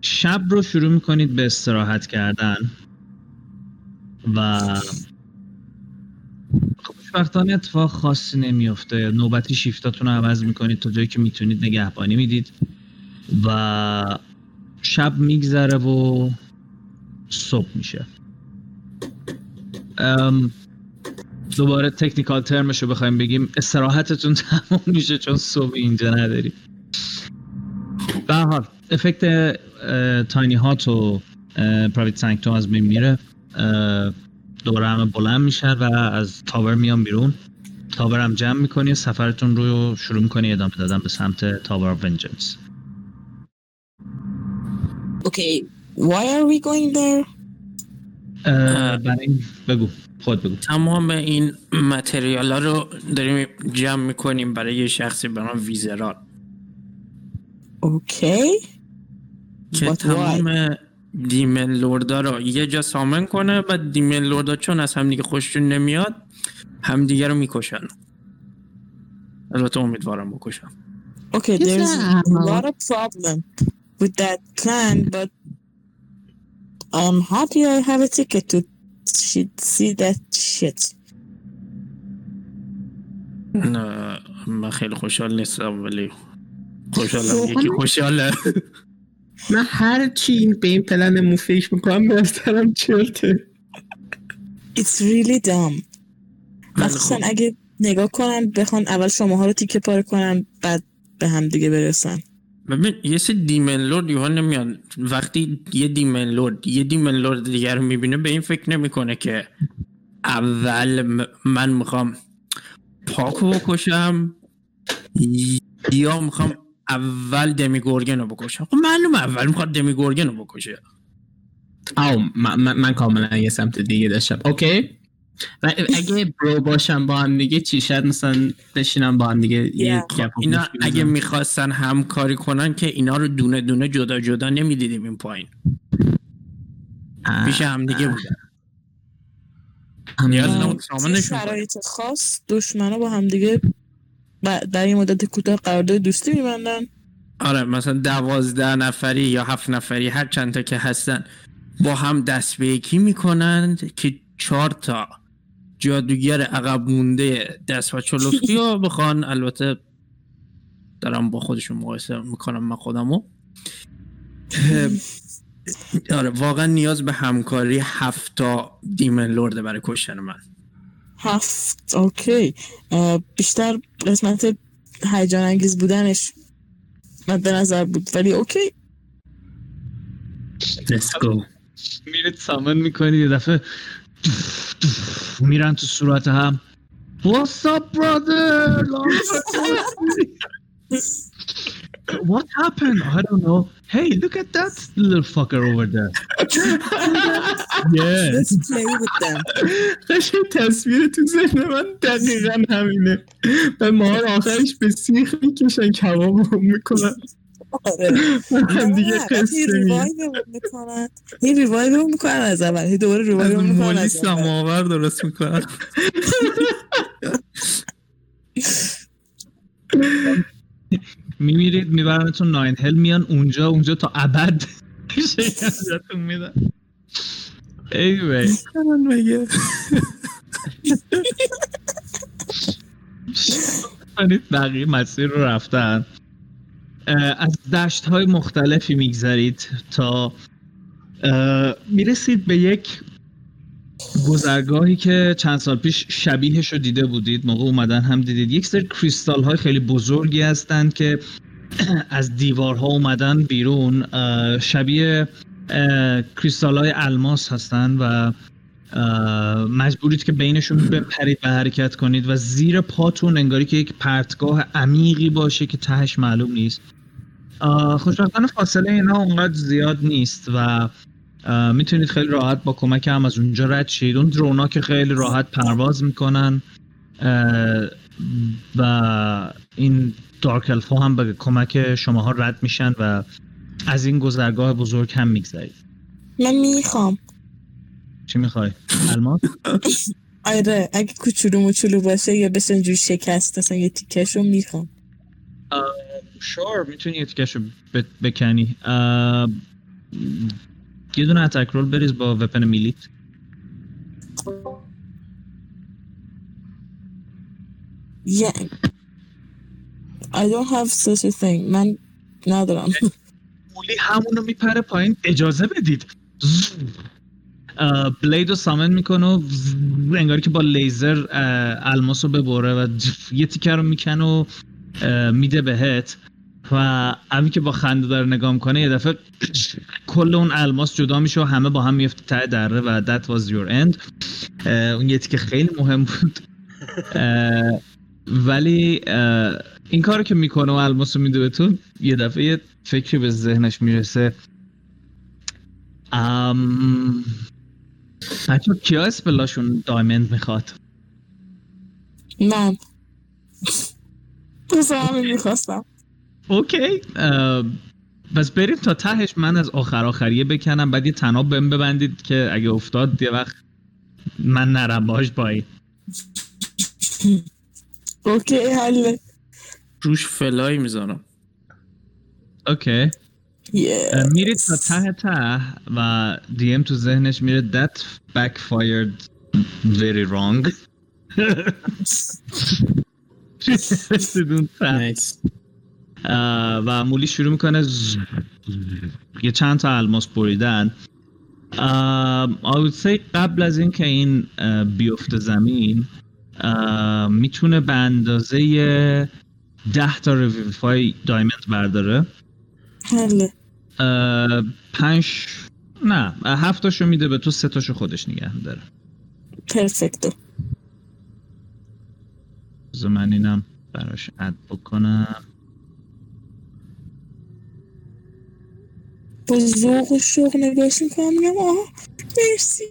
Speaker 1: شب رو شروع می‌کنید به استراحت کردن. و خب خوشبختانه اتفاق خاصی نمیفته نوبتی شیفتاتون رو عوض می‌کنید تا جایی که می‌تونید نگهبانی می‌دید. و شب میگذره و صبح میشه. دوباره technical term ش رو بخوایم بگیم. استراحتتون تموم میشه چون صبح اینجا نداری به حال effect Tiny Hut و Private Sanctum از بین میره. دوباره همه بلند میشن و از tower میان بیرون tower هم جمع می‌کنی سفرتون رو شروع می‌کنی ادامه دادن به سمت Tower of Vengeance
Speaker 7: Okay, why are we going there?
Speaker 1: برای این بگو خود بگو
Speaker 3: تمام این متریال ها رو داریم جمع می‌کنیم برای یه شخصی به نام ویزرال
Speaker 7: Okay.
Speaker 3: که
Speaker 7: But why?
Speaker 3: دیمن لوردا رو یه جا سامن کنه و دیمن لوردا چون از همدیگه خوششون نمیاد همدیگه رو می‌کشن البته امیدوارم بکشن
Speaker 7: Okay, there's a lot of problem with that plan, but I'm happy I have a ticket to see that shit.
Speaker 3: نه من خیلی خوشحال نیستم ولی خوشحالم؟ یکی خوشحاله
Speaker 2: من هر چی این به این پلن مو فکر می‌کنم به چرته.
Speaker 7: It's really dumb. مخصوصا اگه نگاه کنن بخوان اول شماها رو تیکه پاره کنن بعد به هم دیگه برسن.
Speaker 3: ببین یه سری دیمن لورد یوها نمیاد. وقتی یه دیمن لورد یه دیمن لورد دیگر رو می‌بینه به این فکر نمی‌کنه که اول م- من می‌خوام پاکو بکشم یا می‌خوام اول دمی گورگن رو بکشم خب معلومه اول می‌خواد دمی گورگن رو بکشه.
Speaker 2: آو من, من, من کاملا یه سمت دیگه داشتم. اوکی. و اگه برو باشم با هم دیگه چی؟ شاید مثلا بشینم با هم دیگه
Speaker 7: Yeah.
Speaker 3: اینا اگه. می‌خواستن همکاری کنن که اینا رو دونه دونه جدا جدا نمی‌دیدیم این پایین. پیش هم دیگه بودن. نیاز نبود می‌کنه.
Speaker 7: شرایط خاص دشمنا با هم ب- در یه مدت کوتاه قرارداد دوستی میبندن.
Speaker 3: آره مثلا دوازده نفری یا هفت نفری هر چند تا که هستن با هم دست به یکی می‌کنن که چهار تا جادوگر عقب مونده دست و چلفتی رو بخوان. البته دارم با خودشون مقایسه می‌کنم من خودمو. آره واقعا نیاز به همکاری هفت تا دیمن لورده برای کشتن من.
Speaker 7: هفت اوکی. بیشتر قسمت هیجان انگیز بودنش مد نظر بود ولی اوکی.
Speaker 2: Let's go.
Speaker 1: میرید سامن می‌کنید یه دفعه میرن تو صورت هم. What's up brother? What happened? I don't know. Hey, look at that little fucker over there. yeah.
Speaker 7: Let's play with them.
Speaker 2: قشنگ تصویر تو ذهن من دقیقا همینه. و ماهار آخرش به سیخ می‌کشن کباب رو می‌کنن
Speaker 7: آره.
Speaker 2: هم دیگه قصه
Speaker 7: می‌کنن. هی ریوایومون می‌کنن از اول. هی دوباره
Speaker 3: از
Speaker 7: ریوایومون می‌کنن از اول.
Speaker 3: سماور درست می‌کنن.
Speaker 1: میمیرید میبرنتون ناین هل میان اونجا اونجا تا ابد شکنجتون میدن anyway.
Speaker 3: مگه؟
Speaker 1: کنید بقیه مسیر رو رفتن. از دشت های مختلفی میگذرید تا می‌رسید به یک گذرگاهی که چند سال پیش شبیهش رو دیده بودید موقع اومدن هم دیدید. یک سری کریستال های خیلی بزرگی هستند که از دیوارها اومدن بیرون. شبیه کریستال های الماس هستن و مجبورید که بینشون بپرید و حرکت کنید و زیر پاتون انگاری که یک پرتگاه عمیقی باشه که تهش معلوم نیست. خوشبختانه فاصله اینا اونقدر زیاد نیست و می‌تونید خیلی راحت با کمک هم از اونجا رد شید. اون درونا که خیلی راحت پرواز می‌کنن و این دارک الفا هم به کمک شماها رد میشن و از این گذرگاه بزرگ هم میگذرید.
Speaker 7: من می‌خوام.
Speaker 1: چی می‌خوای؟ الماس؟
Speaker 7: آره اگه کوچولو موچولو باشه یا بشه اینجوری شکست اصلا یه تیکش رو می‌خوام
Speaker 1: شور می‌تونی یه تیکش رو بکنی. یه دونه اتک رول بریز با وپن میلیت
Speaker 7: Yeah. I don't have such a thing. من ندارم.
Speaker 1: مولی همونو میپره پایین اجازه بدید بلید رو سامن می‌کنه و انگاری که با لیزر الماس رو ببره و یه تیکه رو می‌کنه و میده بهت و همین که با خنده داره نگاه می‌کنه یه دفعه کل اون الماس جدا میشه و همه با هم میفته ته دره و that was your end اون یه تیکه خیلی مهم بود ولی این کارو که می‌کنه و الماس رو میده به تو یه دفعه یه فکری به ذهنش می‌رسه ام بچه کیا اسپلاشون دایمند می‌خواد
Speaker 7: من. تو همین می‌خواستم.
Speaker 1: اوکی پس بریم تا تهش من از آخر آخریه بکنم بعد یه تناب بهم ببندید که اگه افتاد یه وقت من نرم باش پایین
Speaker 7: okay حله.
Speaker 3: روش fly می‌زنم
Speaker 1: okay میرید تا ته ته و دیم تو ذهنش میره that backfired very wrong ته. و مولی شروع می‌کنه ز- یه چند تا الماس بریدن. اه، I would say قبل از اینکه این اه، بیفته زمین می‌تونه به اندازه ده تا ریویفای دایمند برداره. اه، پنج نه هفت تاشو میده به تو سه تاشو خودش نگه داره.
Speaker 7: پرفکتو.
Speaker 1: من اینم براش اد بکنم.
Speaker 7: با ذوق و شوق نگاش می‌کنم میگم آه مرسی.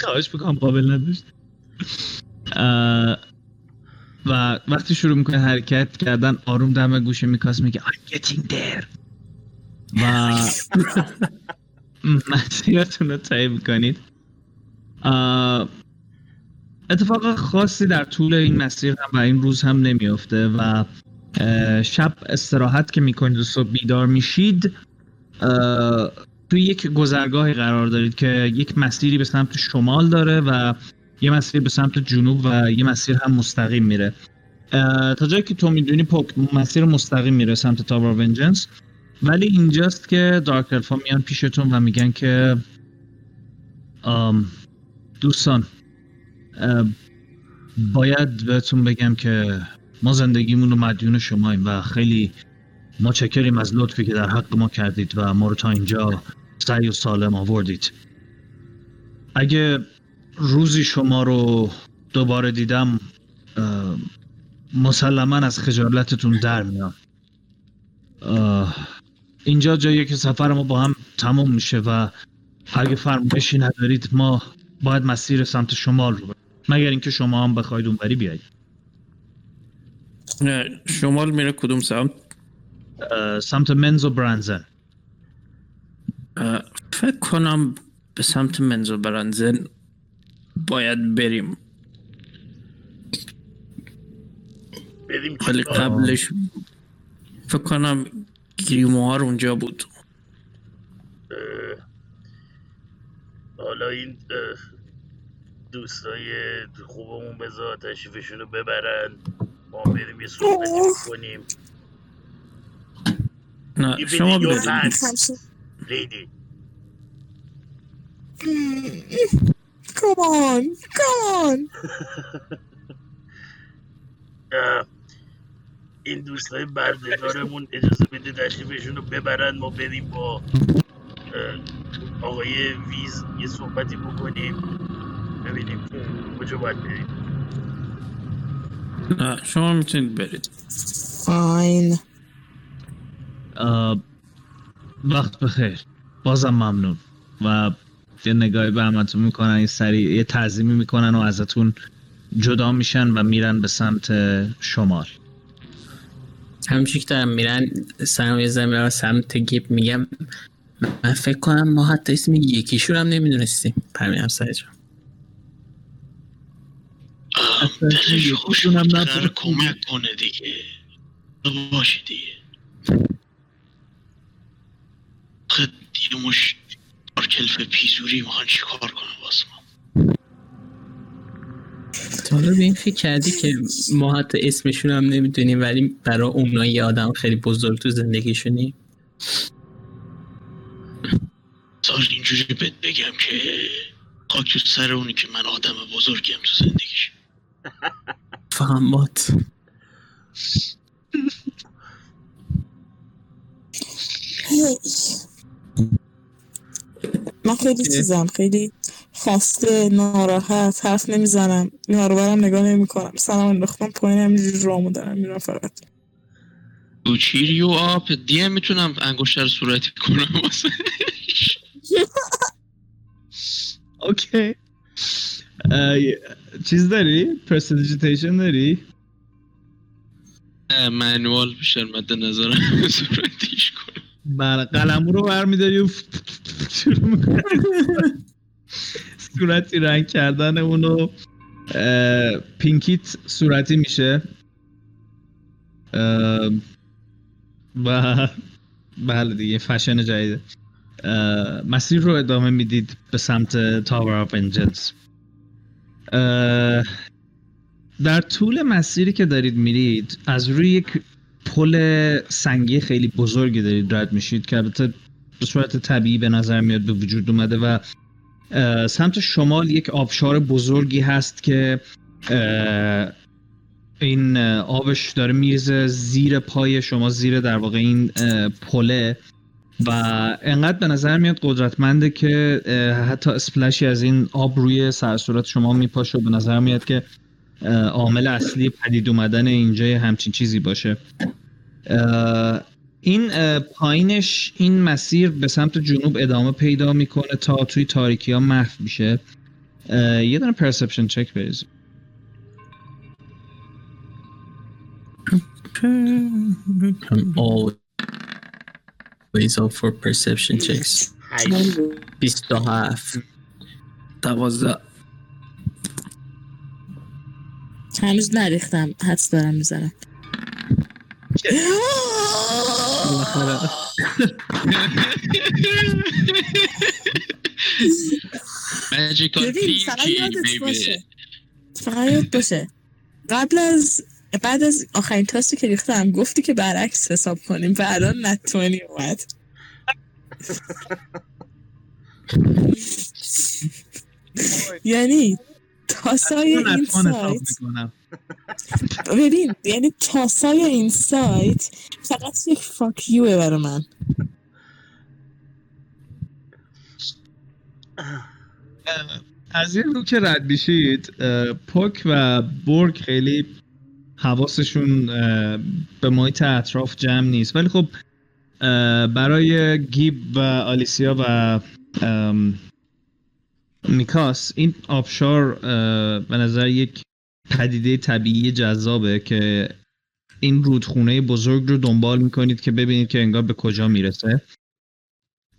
Speaker 1: خواهش بکنم قابل نداشت. و وقتی شروع می‌کنه حرکت کردن آروم دم گوشه میکاس میگه I'm getting there. و مسیرتون رو طی می‌کنید. اتفاق خاصی در طول این مسیر هم و این روز هم نمیافته و شب استراحت که می‌کنید و صبح بیدار میشید توی یک گذرگاهی قرار دارید که یک مسیری به سمت شمال داره و یه مسیر به سمت جنوب و یه مسیر هم مستقیم میره. تا جایی که تو می‌دونی پوک مسیر مستقیم میره سمت تاور ونجنس ولی اینجاست که دارک الفا میان پیشتون و میگن که دوستان باید بهتون بگم که ما زندگیمون رو مدیون شماییم و خیلی متشکریم از لطفی که در حق ما کردید و ما رو تا اینجا سعی و سالم آوردید. اگه روزی شما رو دوباره دیدم مسلما از خجالتتون در میام اینجا جاییه که سفر ما با هم تموم میشه و اگه فرمایشی ندارید ما باید مسیر سمت شمال رو بریم. مگر اینکه شما هم بخواید اونوری بیاید
Speaker 3: اه، شمال میره کدوم سمت
Speaker 1: سمت منز و برانزن
Speaker 3: فکر کنم به سمت منزو برنزن باید بریم
Speaker 4: بریم
Speaker 3: ولی؟ قبلش فکر کنم گریموار اونجا بود
Speaker 4: حالا این دوستای خوبمون بذار تشریفشون رو ببرن ما بریم یه صحبتی کنیم
Speaker 3: نه
Speaker 4: این
Speaker 3: شما بریم
Speaker 4: لیدی
Speaker 7: Come on, come on.
Speaker 4: اه، این دوستای بردهدارمون اجازه بده تشریفشون رو ببرن. ما بریم با آقای ویز یه صحبتی بکنیم. ببینیم کجا باید بریم.
Speaker 3: نه شما می‌تونید برید.
Speaker 7: فاین.
Speaker 1: وقت بخیر. بازم ممنون. و یه نگاهی به همتون می‌کنن یه سری یه تعظیمی می‌کنن و ازتون جدا میشن و میرن به سمت شمال.
Speaker 2: همچی که دارم میرن سرم یه زمین رو سمت گیب میگم. من فکر کنم ما حتی اسم یکیشون هم نمی‌دونستیم. پرمیم همسایه جان.
Speaker 5: دلش خوش
Speaker 1: یکیشون هم
Speaker 5: بود
Speaker 1: نبود.
Speaker 5: قرار کمک کنه دیگه. تو باشی دیگه. خد یه مش کلف پیزوری می‌خوان چیکار کنه واسه ما؟
Speaker 2: تا حالا به این فکر کردی که ما حتی اسمشون هم نمی‌دونیم ولی برای اونا یه آدم خیلی بزرگ تو زندگیشونی؟
Speaker 5: سال اینجوری بهت بگم که خاک تو سر اونی که من آدم بزرگیم تو زندگیش.
Speaker 2: فهمات
Speaker 7: هی. من خیلی چیزم خیلی خسته ناراحت حرف نمی‌زنم اینا رو برم نگاه نمی‌کنم. سرمو انداختم پایین همینجوری رامو دارم میرم فقط.
Speaker 5: تو cheer you up دیم می‌تونم انگشتر صورتی کنم واسه
Speaker 1: okay. چیز داری؟ Prestidigitation داری؟
Speaker 5: manual بیشتر مد نظرم صورتیش کنم
Speaker 1: بله قلمو رو برمیداری و. صورتی رنگ کردن اونو pinky ت صورتی میشه و بله دیگه فشن جدیده مسیر رو ادامه می‌دید به سمت Tower of Vengeance در طول مسیری که دارید میرید از روی یک پل سنگی خیلی بزرگی دارید رد میشید که البته به صورت طبیعی به نظر میاد به وجود اومده و سمت شمال یک آبشار بزرگی هست که این آبش داره میریزه زیر پای شما زیر در واقع این پله. و انقدر به نظر میاد قدرتمنده که حتی اسپلشی از این آب روی سر صورت شما میپاشه و به نظر میاد که عامل اصلی پدید اومدن اینجا همچین چیزی باشه. این پایینش این مسیر به سمت جنوب ادامه پیدا می‌کنه تا توی تاریکی ها محو میشه. یه دونه پرسپشن چک بریز
Speaker 2: I'm always up for perception checks.
Speaker 4: هشت
Speaker 2: 27
Speaker 3: دوازده
Speaker 7: هنوز نریختم حدس دارم می‌زنم.
Speaker 5: Magical
Speaker 7: ببین فقط
Speaker 5: thinking
Speaker 7: یادت
Speaker 5: baby.
Speaker 7: باشه. فقط یاد باشه. قبل از بعد از آخرین تاستی که ریختم گفتی که برعکس حساب کنیم. و الان نتونی اومد. یعنی تاسای این سایت
Speaker 1: می‌کنم.
Speaker 7: ببین یعنی تاسای این سایت فقط یک فاک یوه برای من.
Speaker 1: از این رو که رد میشید پوک و برگ خیلی حواسشون به محیط اطراف جمع نیست. ولی خب برای گیب و آلیسیا و میکاس این آبشار به نظر یک پدیده طبیعی جذابه که این رودخونه بزرگ رو دنبال می‌کنید که ببینید که انگار به کجا می‌رسه.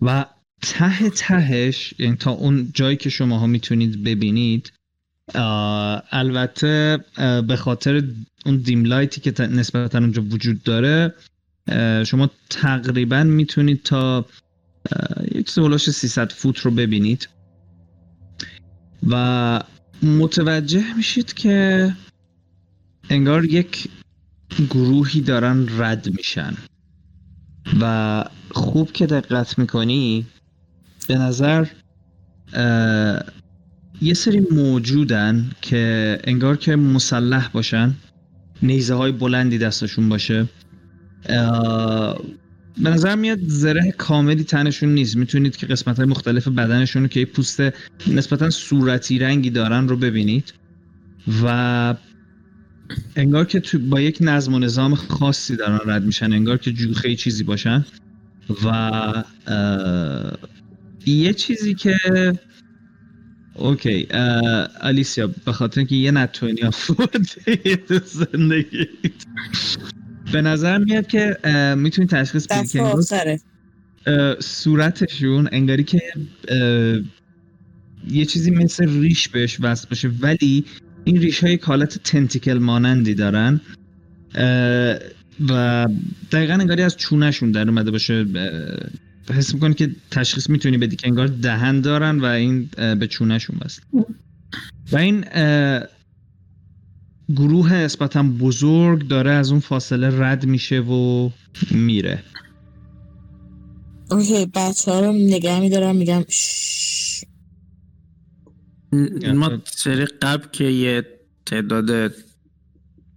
Speaker 1: و ته تهش یعنی تا اون جایی که شماها می‌تونید ببینید البته به خاطر اون دیم لایتی که نسبتا اونجا وجود داره شما تقریبا می‌تونید تا یک سولاش 300 فوت رو ببینید. و متوجه میشید که انگار یک گروهی دارن رد میشن. و خوب که دقت می‌کنی به نظر یه سری موجودن که انگار که مسلح باشن. نیزه های بلندی دستشون باشه. به نظر میاد زره کاملی تنشون نیست. می‌تونید که قسمت های مختلف بدنشون رو که پوست نسبتا صورتی رنگی دارن رو ببینید. و انگار که تو با یک نظم و نظام خاصی دارن رد میشن. انگار که جوخه چیزی باشن. و یه چیزی که اوکی اه، الیسیا به خاطر اینکه یه نتونی آورده تو زندگیت به نظر میاد که می‌تونی تشخیص بدی که صورتشون انگاری که یه چیزی مثل ریش بهش وصل باشه ولی این ریش های حالت تنتیکل مانندی دارن. و دقیقا انگاری از چونهشون در اومده باشه حس می‌کنی که تشخیص می‌تونی بدی که انگار دهن دارن و این به چونهشون وصل و این گروه نسبتا بزرگ داره از اون فاصله رد میشه و میره.
Speaker 7: اوکی بچه ها رو نگه میدارم میگم شش.
Speaker 3: ما سری قبل که یه تعداد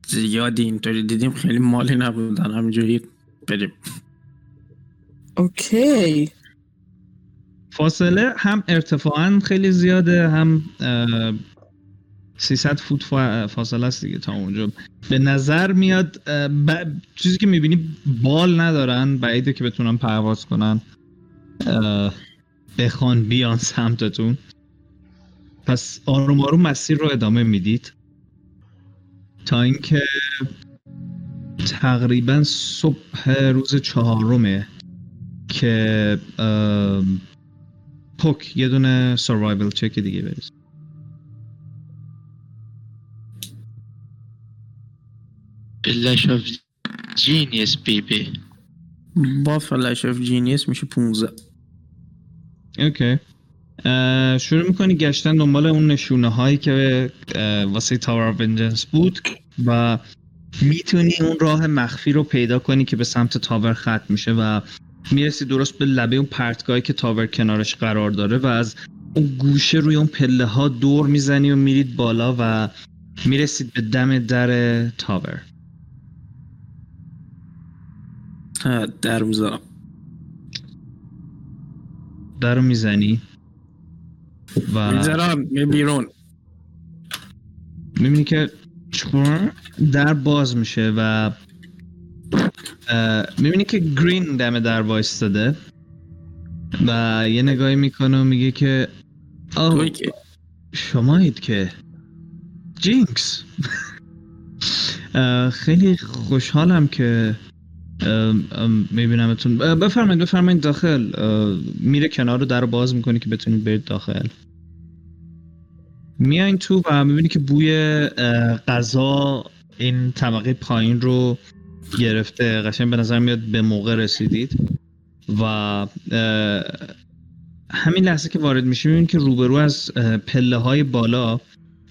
Speaker 3: زیادی اینطوری دیدیم خیلی مالی نبودن همینجوری بریم.
Speaker 7: اوکی.
Speaker 1: فاصله هم ارتفاعا خیلی زیاده هم اه، 300 فوت فا- فاصله است دیگه تا اونجا. به نظر میاد ب- چیزی که می‌بینی بال ندارن بعیده که بتونن پرواز کنن. بخوان بیان سمتتون. پس آروم آروم مسیر رو ادامه می‌دید. تا اینکه تقریبا صبح روز چهارمه. که پوک یه دونه سروایول چک دیگه بریز
Speaker 5: Flash of genius baby.
Speaker 3: با Flash of Genius میشه 15
Speaker 1: okay شروع می‌کنی گشتن دنبال اون نشونه هایی که واسه Tower of Vengeance بود و می‌تونی اون راه مخفی رو پیدا کنی که به سمت tower ختم میشه و می‌رسی درست به لبه اون پرتگاهی که tower کنارش قرار داره و از اون گوشه روی اون پله ها دور می‌زنی و میرید بالا و می‌رسید به دم در
Speaker 3: tower. در می‌ذارم
Speaker 1: در رو می‌زنی و
Speaker 3: می‌ذارم می بیرون.
Speaker 1: می‌بینی که در باز میشه و می‌بینی که گرین دم در وایستاده و یه نگاهی می‌کنه و میگه که آه شمایید که. جینکس. خیلی خوشحالم که میبینمتون. بفرمایید بفرمایید داخل. میره کنار رو در رو باز می‌کنه که بتونید برید داخل. میاین تو و می‌بینی که بوی غذا این طبقه پایین رو گرفته قشنگ به نظر میاد به موقع رسیدید و همین لحظه که وارد میشی می‌بینی که روبرو از پله های بالا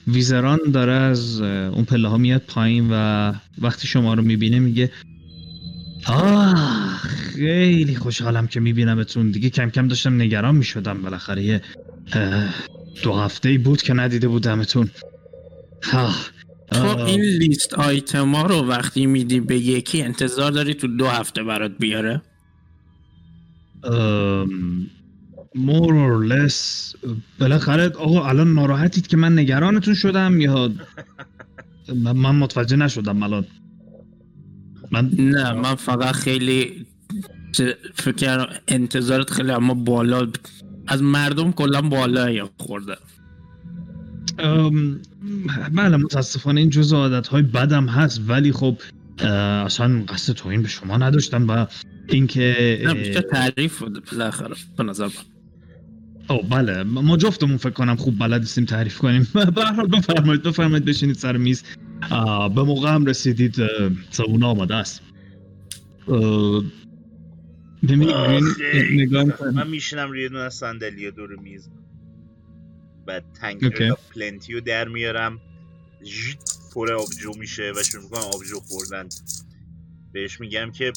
Speaker 1: ویزران داره از اون پله ها میاد پایین و وقتی شما رو می‌بینه میگه آه خیلی خوشحالم که میبینمتون. دیگه کم کم داشتم نگران می‌شدم. بالاخره یه دو هفته بود که ندیده بودمتون آه.
Speaker 3: تو. این لیست آیتم ها رو وقتی میدی به یکی انتظار داری تو دو هفته برات بیاره؟
Speaker 1: more or less بالاخره آقا الان ناراحتید که من نگرانتون شدم یا من متوجه نشدم الان. من
Speaker 3: نه من فقط خیلی فکر انتظارت خیلی اما بالا از مردم کلا بالا خورده
Speaker 1: ام، بله متاسفانه این جزء عادت های بدم هست ولی خب اصلا قصد توهین به شما نداشتم و اینکه
Speaker 3: بیشتر تعریف بوده بالاخره به نظر من
Speaker 1: او بله ما جفتمون فکر کنم خوب بلد نیستیم تعریف کنیم. به هر حال بفرمایید بفرمایید بشینید سر میز. به موقع هم رسیدید اه، صابونه آماده است. نگاه.
Speaker 4: من میشینم روی دونه از صندلی دور میز. بعد
Speaker 1: اوکی.
Speaker 4: تنکر پلنتی رو در میارم. پر آبجو میشه و شروع می‌کنم آبجو خوردن. بهش میگم که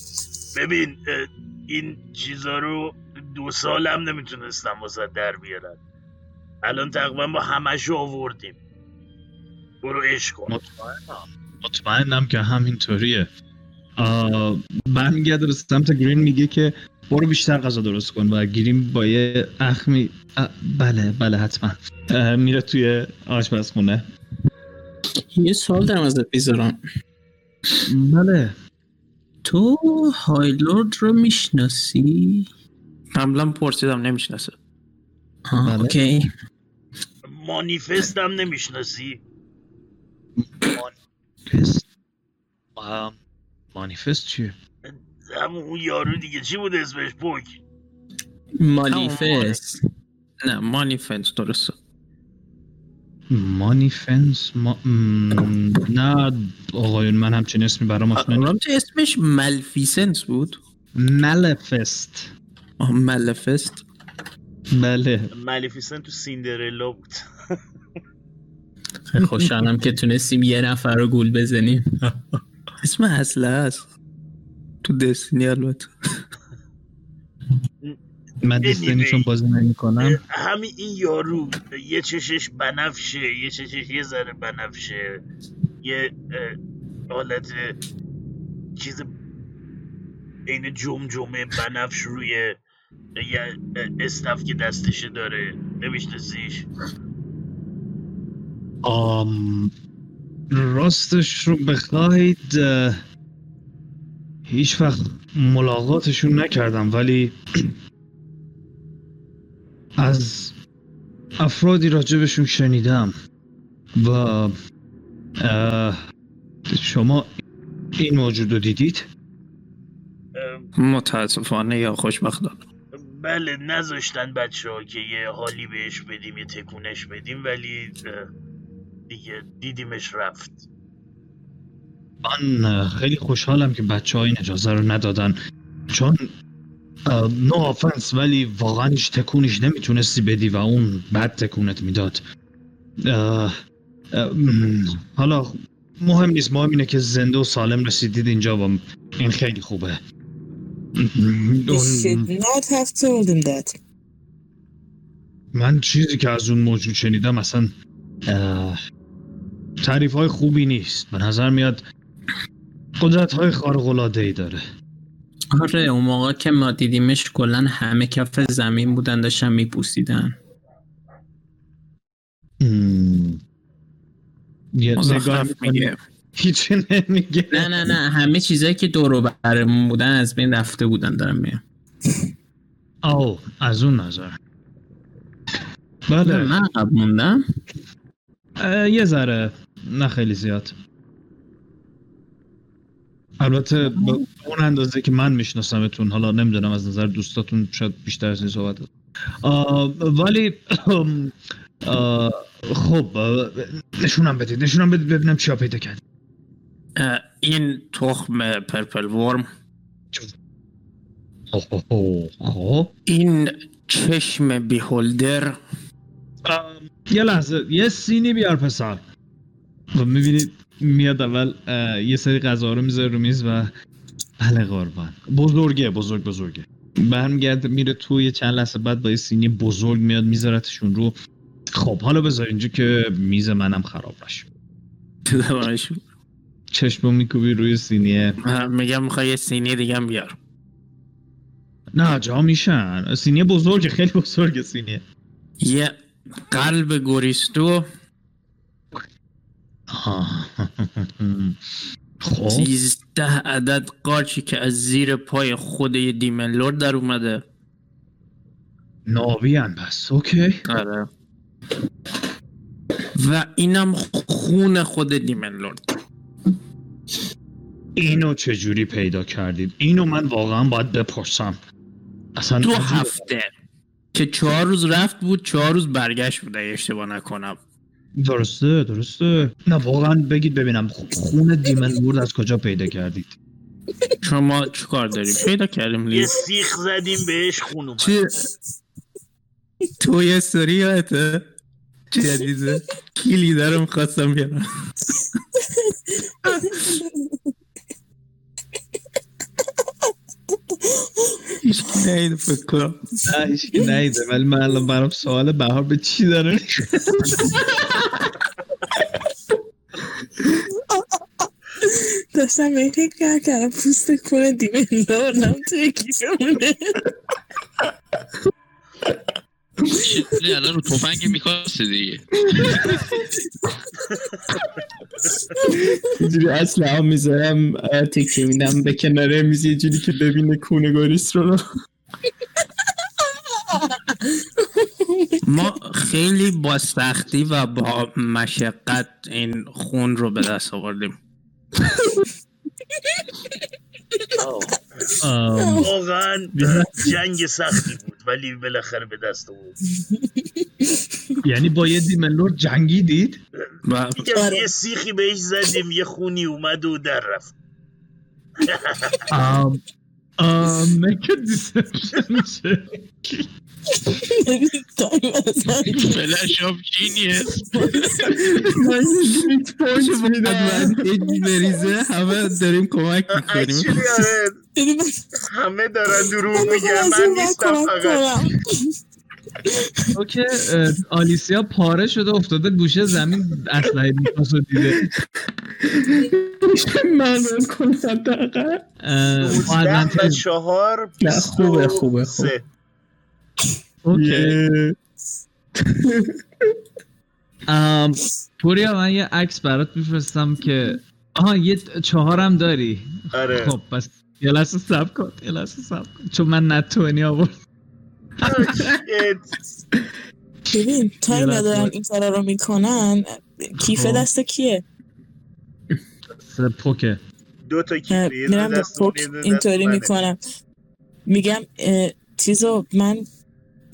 Speaker 4: ببین این چیزا رو دو سالم نمی‌تونستم واسه در بیارم الان تقریبا با همش آوردیم. برو عشق کن.
Speaker 1: مطمئنم. مطمئنم که همینطوریه. برمیگرده به سمت گرین میگه که برو بیشتر غذا درست کن و گرین با یه اخمی بله بله حتما. میره توی آشپزخونه.
Speaker 2: یه سوال دارم ازت بیزارم
Speaker 1: بله.
Speaker 2: تو هایلورد رو می‌شناسی؟
Speaker 3: قبلا پرسیدم نمی‌شناسه.
Speaker 2: آه
Speaker 1: بله.
Speaker 2: اوکی.
Speaker 4: مانیفست هم نمی‌شناسی.
Speaker 1: مانیفست. آه، مانیفست چیه؟
Speaker 4: همون اون یارو دیگه. چی بود اسمش؟ پوک
Speaker 2: مالیفست
Speaker 3: نه مانیفنس درسته.
Speaker 1: مانیفنس ما... م، نه آقایون من همچین اسمی برام آشنا
Speaker 3: اسمش ملفیسنس بود؟
Speaker 1: ملفست.
Speaker 3: آه ملفست.
Speaker 1: بله.
Speaker 4: ملیفیسنت تو سیندرلا بود.
Speaker 2: خیلی خوشحالم که تونستیم یه نفر رو گول بزنیم.
Speaker 3: اسم اصله هست. تو دستینی البته.
Speaker 1: من دستینی چون بازی نمی کنم
Speaker 4: همین این یارو یه چشش بنفشه یه چشش یه ذره بنفشه یه حالت چیز عین جمجمه بنفش روی یه استف که دستشه داره. نمیشناسیش؟
Speaker 1: آم... راستش رو بخواید هیچ وقت ملاقاتشون نکردم ولی از افرادی راجبشون شنیدم و شما این موجود رو دیدید؟
Speaker 3: متاسفانه یا خوشبختانه
Speaker 4: بله نذاشتن بچه ها که یه حالی بهش بدیم یه تکونش بدیم ولی دیگه دیدیمش رفت
Speaker 1: من خیلی خوشحالم که بچه ها این اجازه رو ندادن چون نو آفنس ولی واقعا هیچ تکونش نمی‌تونستی بدی و اون بد تکونت می‌داد. حالا مهم نیست مهم اینه که زنده و سالم رسیدید اینجا و این خیلی خوبه. من چیزی که از اون موجود شنیدم اصلا تعریف های خوبی نیست. به نظر میاد قدرت های خارق العاده ای داره.
Speaker 2: آره اون موقع که ما دیدیمش کلا همه کف زمین بودن داشتن میپوسیدن.
Speaker 1: یه نگاه
Speaker 3: میگه.
Speaker 1: هیچی نمیگه.
Speaker 2: نه نه نه همه چیزایی که دور و برمون بودن از بین رفته بودن دارم میگم.
Speaker 1: او از اون نظر. بله.
Speaker 2: من عقب موندم.
Speaker 1: یه ذره نه خیلی زیاد. البته به اون اندازه که من میشناسمتون حالا نمی‌دونم از نظر دوستاتون شاید بیشتر از این صحبت ولی آه، خب آه، نشونم بدید نشونم بدید ببینم چیا پیدا کرد.
Speaker 3: این تخم پرپل ورم.
Speaker 1: خب.
Speaker 3: این چشم بیهولدر.
Speaker 1: یه لحظه یه سینی بیار پسر. و می‌بینید میاد اول یه سری غذا رو می‌ذاره رو میز و بله قربان. بزرگه بزرگ بزرگه. برمیگرده میره توی چند لحظه بعد با یه سینی بزرگ میاد میذارتشون رو. خب حالا بذار اینجا که میز منم خراب نشه.
Speaker 3: تو زبانش
Speaker 1: چشمو میکوبی روی سینیه
Speaker 3: میگم می‌خوای یه سینی دیگه هم بیار.
Speaker 1: نه جا میشن. سینیه بزرگه خیلی بزرگه سینیه
Speaker 3: یه قلب گوریستو
Speaker 1: آه. خب
Speaker 3: سیزده عدد قارچی که از زیر پای خود یه دیمن لورد در اومده.
Speaker 1: ناویان پس اوکی.
Speaker 3: آره. و اینم خون خود دیمن لورد.
Speaker 1: اینو چجوری پیدا کردید؟ اینو من واقعا باید بپرسم. اصلا
Speaker 3: دو. هفته که چهار روز رفت بود چهار روز برگشت بود اگه اشتباه نکنم.
Speaker 1: درسته درسته. نه واقعا بگید ببینم. خون دیمن وورد از کجا پیدا کردید؟
Speaker 3: شما چیکار داریم؟ پیدا کردیم
Speaker 4: یه سیخ زدیم بهش خون اومد.
Speaker 3: چی؟ تو یه سری یادته چی عزیزه؟ کلی دارم خواستم بیارم. هیچ کی نهیده فکر کنم.
Speaker 1: نه هیچکی نیده ولی من الان برام سوال بهار به چی داره
Speaker 7: داشتم به این فکر کرد که الان پوست کنه دیمه لوردم توی کیفمونه
Speaker 5: چیزی الان رو تفنگ می‌خواسته دیگه.
Speaker 2: اینجوری اصلا هم می‌ذارم تکیه میدم به کناره میز یه جوری که ببینه کونه گاریس رو.
Speaker 3: ما خیلی با سختی و با مشقت این خون رو به دست آوردیم.
Speaker 4: واقعا جنگ سختی بود ولی بالاخره به دست آورد
Speaker 1: یعنی با یه دیمن لورد جنگیدید؟
Speaker 3: و
Speaker 4: میگم
Speaker 7: آره.
Speaker 4: یه سیخی بهش زدیم یه خونی اومد و در رفت.
Speaker 1: آم آم make a deception check.
Speaker 2: بریزه همه داریم کمک می‌کنیم
Speaker 4: همه دارن دروغ
Speaker 7: من
Speaker 4: میگن من نیستم فقط.
Speaker 1: اوکی آلیسیا پاره شده افتاده گوشه زمین اسلحه می‌خواست دیده
Speaker 2: من کنم دقیقا
Speaker 1: اه، با
Speaker 4: 19 و
Speaker 1: advantage.
Speaker 4: چهار
Speaker 2: خوبه، خوبه، خوبه.
Speaker 1: اوکی ام، پوریا من یه عکس برات میفرستم که آها یه چهارم داری
Speaker 4: آره
Speaker 1: خب پس یه لحظه سب کن یه لحظه سب کن چون من نتونی آورد
Speaker 4: شیت.
Speaker 7: ببین تایم
Speaker 1: لحظه
Speaker 7: ندارم. این کارا رو می‌کنن کیفه
Speaker 1: خب.
Speaker 7: دست کیه
Speaker 1: پوکه
Speaker 4: دو تا کیفه
Speaker 7: میرم به پوک اینطوری. می‌کنم میگم چیزو من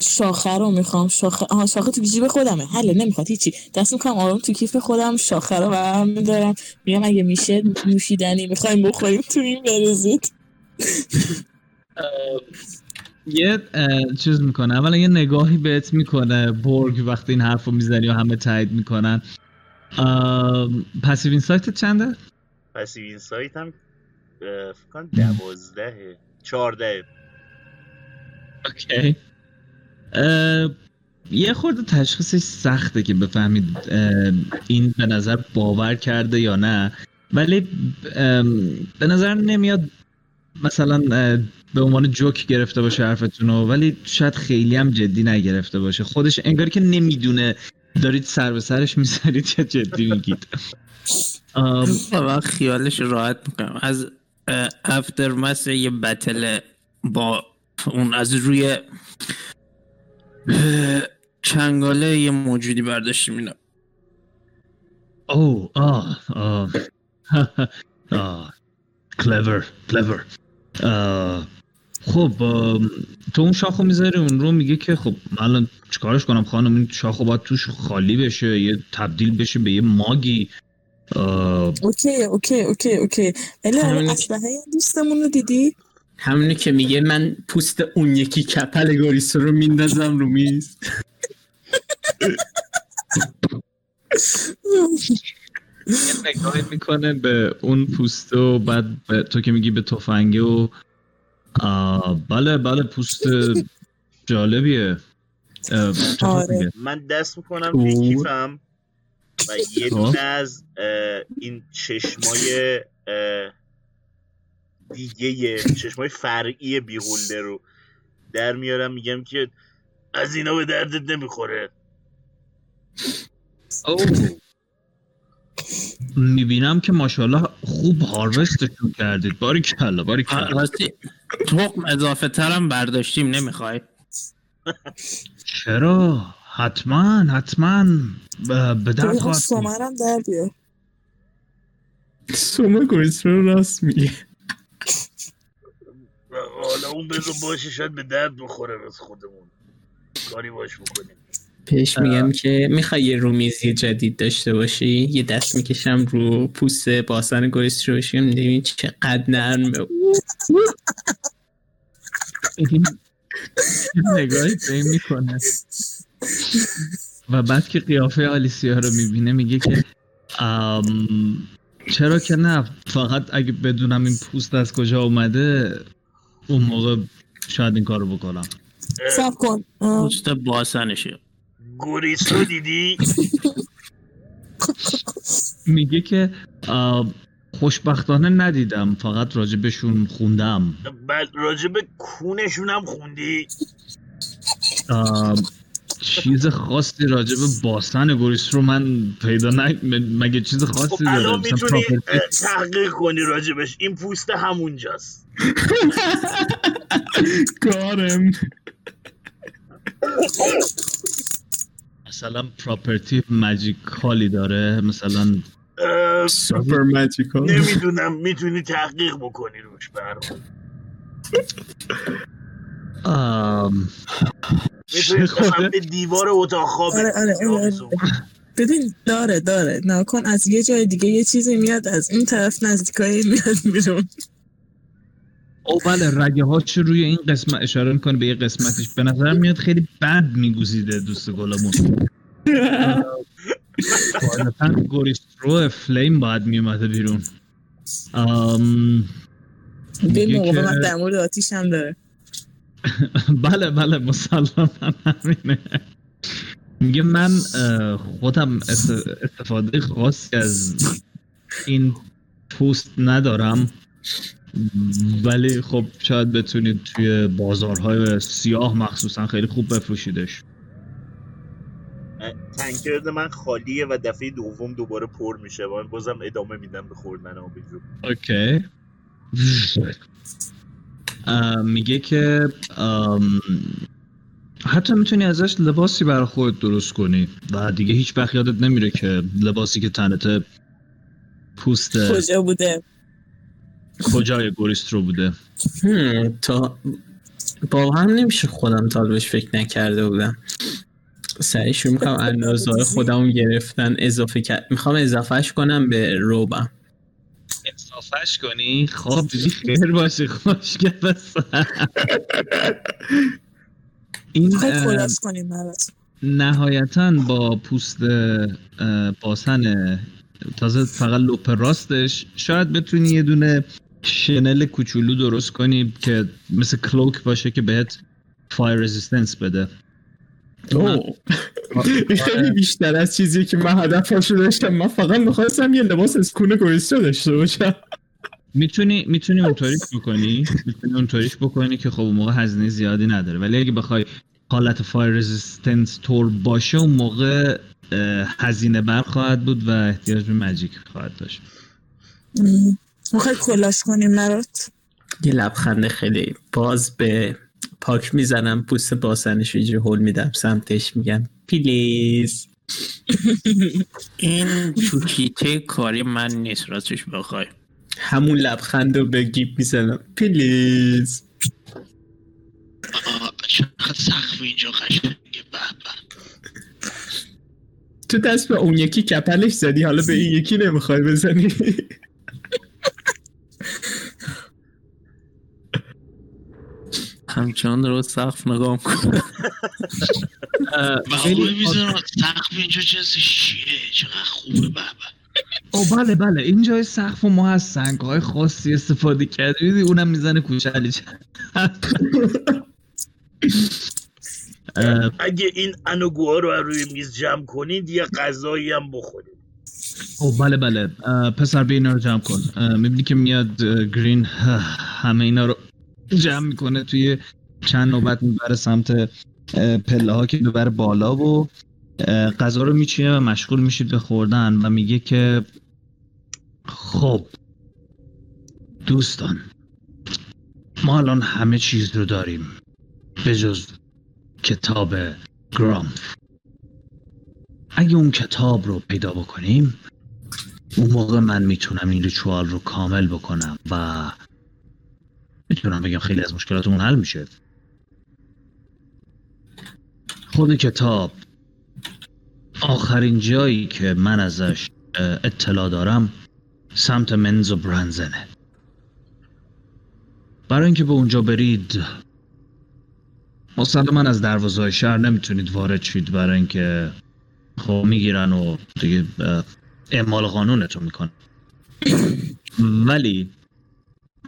Speaker 7: شاخه رو می‌خوام. شاخه آها شاخه تو جیب خودمه. حله نمی‌خواد هیچی. دست می‌کنم آروم تو کیف خودم شاخه رو برم میدارم. میگم اگه میشه نوشیدنی می‌خوایم بخوریم تو این بریزید.
Speaker 1: یه چیز می‌کنه. اولا یه نگاهی بهت می‌کنه. برگ وقتی این حرف رو می‌زنی و همه تایید می‌کنن. پسیو اینسایت چنده؟
Speaker 4: پسیو این سایت هم فکر کنم دوازدهه چارده
Speaker 1: اوکی. یه خورده تشخیصش سخته که بفهمید این به نظر باور کرده یا نه. ولی به نظر نمیاد مثلا به عنوان جوک گرفته باشه حرفتون رو ولی شاید خیلی هم جدی نگرفته باشه. خودش انگاری که نمی‌دونه دارید سر به سرش می‌ذارید یا جدی میگید.
Speaker 3: و خیالش راحت می‌کنم. از افتر مس یه بتل با اون از روی چنگاله یه موجودی برداشتیم اینا.
Speaker 1: او آه آه. آه. کلور کلور خب تو اون شاخو می‌ذاری اون رو میگه که خب من الان چیکارش کنم خانم؟ این شاخو باید توش خالی بشه یه تبدیل بشه به یه ماگی.
Speaker 7: okay okay okay okay.
Speaker 2: همین-
Speaker 7: اسلحه دوستمون رو دیدی؟
Speaker 2: همونی که میگه من پوست اون یکی کپل Goristro رو میندازم رو میز
Speaker 1: یه نگاهی می‌کنه به اون پوست و بعد به- تو که میگی به تفنگه و بله بله پوست جالبیه
Speaker 7: آره.
Speaker 4: من دست می‌کنم. توی کیفم و یه
Speaker 1: خب.
Speaker 4: دونه از این چشمای دیگه چشمای فرعی بیهولده رو در میارم میگم که از اینا به دردت نمی‌خوره.
Speaker 1: می‌بینم که ماشاءالله خوب هاروستشون کردید. باری کلا باری کلا.
Speaker 3: راستی تخم اضافه ترم برداشتیم نمی‌خوای؟
Speaker 1: چرا؟ حتما حتما. به درد
Speaker 7: اون
Speaker 1: خواهد بود.
Speaker 7: سمرم در بیار.
Speaker 2: گوریسو رو راست میگه.
Speaker 4: حالا اون بذار باشه شاید به درد بخوره از خودمون. کاری باش بکنیم.
Speaker 2: بهش میگم که می‌خوای یه رومیزی جدید داشته باشی؟ یه دست می‌کشم رو پوست باسن گوریس رو باشیم می‌بینی چقدر نرمه
Speaker 1: این نگاهی به این می‌کنه. و بعد که قیافه آلیسیا رو می‌بینه میگه که چرا که نه فقط اگه بدونم این پوست از کجا اومده اون موقع شاید این کارو بکنم.
Speaker 7: سب کن.
Speaker 3: پوست باسنشه.
Speaker 4: گوریس رو دیدی؟
Speaker 1: میگه که خوشبختانه ندیدم فقط راجبشون خوندم.
Speaker 4: بعد راجب کونشون هم خوندی
Speaker 1: چیز خاصی راجب باسن گوریس رو من پیدا نه مگه چیز
Speaker 4: خب
Speaker 1: خاصی داره؟
Speaker 4: الان می‌تونی تحقیق کنی راجبش. این پوست همونجاست.
Speaker 2: گارم
Speaker 1: مثلا پراپرتی ماجیکالی داره. مثلا
Speaker 2: سوپر ماجیکال
Speaker 4: نمی‌دونم می‌تونی تحقیق بکنی روش برام.
Speaker 1: آم،
Speaker 4: به دیوار اتاق خواب
Speaker 7: آره، آره، آره. ببین داره داره. نه کن از یه جای دیگه یه چیزی میاد از این طرف نزدیکایی میاد بیرون.
Speaker 1: او بله رگه هاش روی این قسمت اشاره می‌کنه به یه قسمتش به نظر میاد خیلی بد میگوزیده دوست گلمون. غالبا گوریسترو فلیم باید میومده بیرون.
Speaker 7: به مقاومت در مورد آتیش هم داره.
Speaker 1: بله بله مسلما همینه. میگه من خودم است- استفاده خاصی از این پوست ندارم. ولی خب شاید بتونید توی بازارهای سیاه مخصوصا خیلی خوب بفروشیدش.
Speaker 4: تنکرد من خالیه و دفعه دوم دوباره پر میشه. من بازم ادامه میدم به خوردن آبجو
Speaker 1: اوکی. میگه که حتی می‌تونی ازش لباسی برای خودت درست کنی و دیگه هیچ وقت یادت نمیره که لباسی که تنته پوست
Speaker 7: کجا بوده؟
Speaker 1: کجای گوریسترو بوده؟
Speaker 2: تا با هم نمیشه خودم تا بهش فکر نکرده بودم. سعی شروع می‌کنم اندازه خودم گرفتن اضافه کرد می‌خوام اضافهش کنم به روبم
Speaker 1: صافش کنی؟ خب دیدی خیر باشه بسن این
Speaker 7: کنیم
Speaker 1: نهایتا با پوست باسن تازه فقط لپ راستش شاید بتونی یه دونه شنل کوچولو درست کنی که مثل cloak باشه که بهت fire resistance بده.
Speaker 3: خیلی بیشتر از چیزی که من هدفشو داشتم. من فقط می‌خواستم یه لباس skin Goristro داشته باشم.
Speaker 1: می‌تونی می‌تونی اونطوریش بکنی. می‌تونی اونطوریش بکنی که خب اون موقع هزینه زیادی نداره. ولی اگه بخوای حالت fire resistance طور باشه اون موقع هزینه بر خواهد بود و احتیاج به magic خواهد داشت.
Speaker 7: می‌خوای کلاش کنیم برات؟
Speaker 2: یه لبخند خیلی باز به پاک می‌زنم پوست باسنش رو هل میدم سمتش میگم پلیز
Speaker 3: این چوکیته کاری من نیست راستش بخوای.
Speaker 2: همون لبخند رو به گیب می‌زنم پلیز
Speaker 5: آه، چقدر سقف اینجا قشنگه
Speaker 3: تو دست به اون یکی کپلش زدی حالا به این یکی نمی‌خوای بزنی. همچنان رو سقف نگاه کن
Speaker 5: و آقای می‌زنم سقف اینجا جنس شیره چقدر خوبه به به.
Speaker 1: او بله بله. این جای سقف ما از سنگ های خاصی استفاده کردی دیدی اونم می‌زنه کوچلی
Speaker 4: اگه این انوگوها رو روی میز جمع کنید یه غذایی هم بخورید.
Speaker 1: او بله بله. پسر به اینا رو جمع کن. می‌بینی که میاد گرین همه اینا رو جمع می‌کنه توی چند نوبت می‌بره سمت پله ها که ببره بالا و غذا رو میچینه و مشغول میشید به خوردن و میگه که خب دوستان ما الان همه چیز رو داریم به جز کتاب گرامف اگه اون کتاب رو پیدا بکنیم اون موقع من می‌تونم این ریچوال رو کامل بکنم و می‌تونم بگم خیلی از مشکلاتمون حل میشه. خود کتاب آخرین جایی که من ازش اطلاع دارم سمت منز و برنزنه. برای اینکه به اونجا برید مسلما از دروازه شهر نمی‌تونید وارد شید برای اینکه خب می‌گیرن و دیگه اعمال قانونتون میکن ولی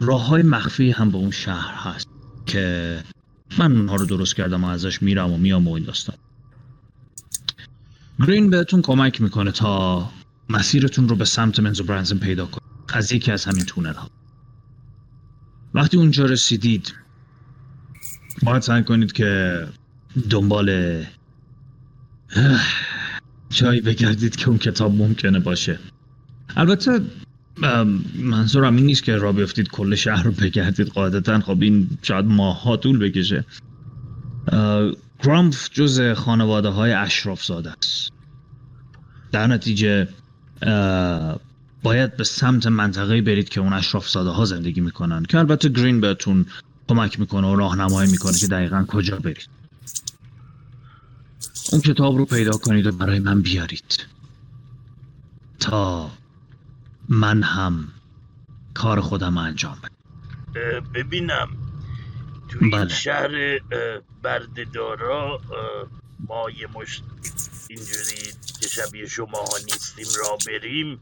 Speaker 1: راه های مخفی هم به اون شهر هست که من اونها رو درست کردم و ازش میرم و میام و این داستان. گرین بهتون کمک می‌کنه تا مسیرتون رو به سمت منزو برنزن پیدا کنید از یکی از همین تونل ها وقتی اونجا رسیدید باید سعی کنید که دنبال جایی بگردید که اون کتاب ممکنه باشه. البته منظورم این نیست که را بیفتید کل شهر رو بگردید قاعدتا. خب این شاید ماها طول بکشه. گرامف جز خانواده های اشراف زاده است. در نتیجه باید به سمت منطقه برید که اون اشراف زاده ها زندگی می‌کنن که البته گرین بهتون کمک می‌کنه و راهنمایی می‌کنه که دقیقا کجا برید. اون کتاب رو پیدا کنید و برای من بیارید. تا من هم کار خودم انجام بدم.
Speaker 4: ببینم تو این
Speaker 1: بله.
Speaker 4: شهر بردهدارا ما یه مشت اینجوری که شبیه شما ها نیستیم را بریم.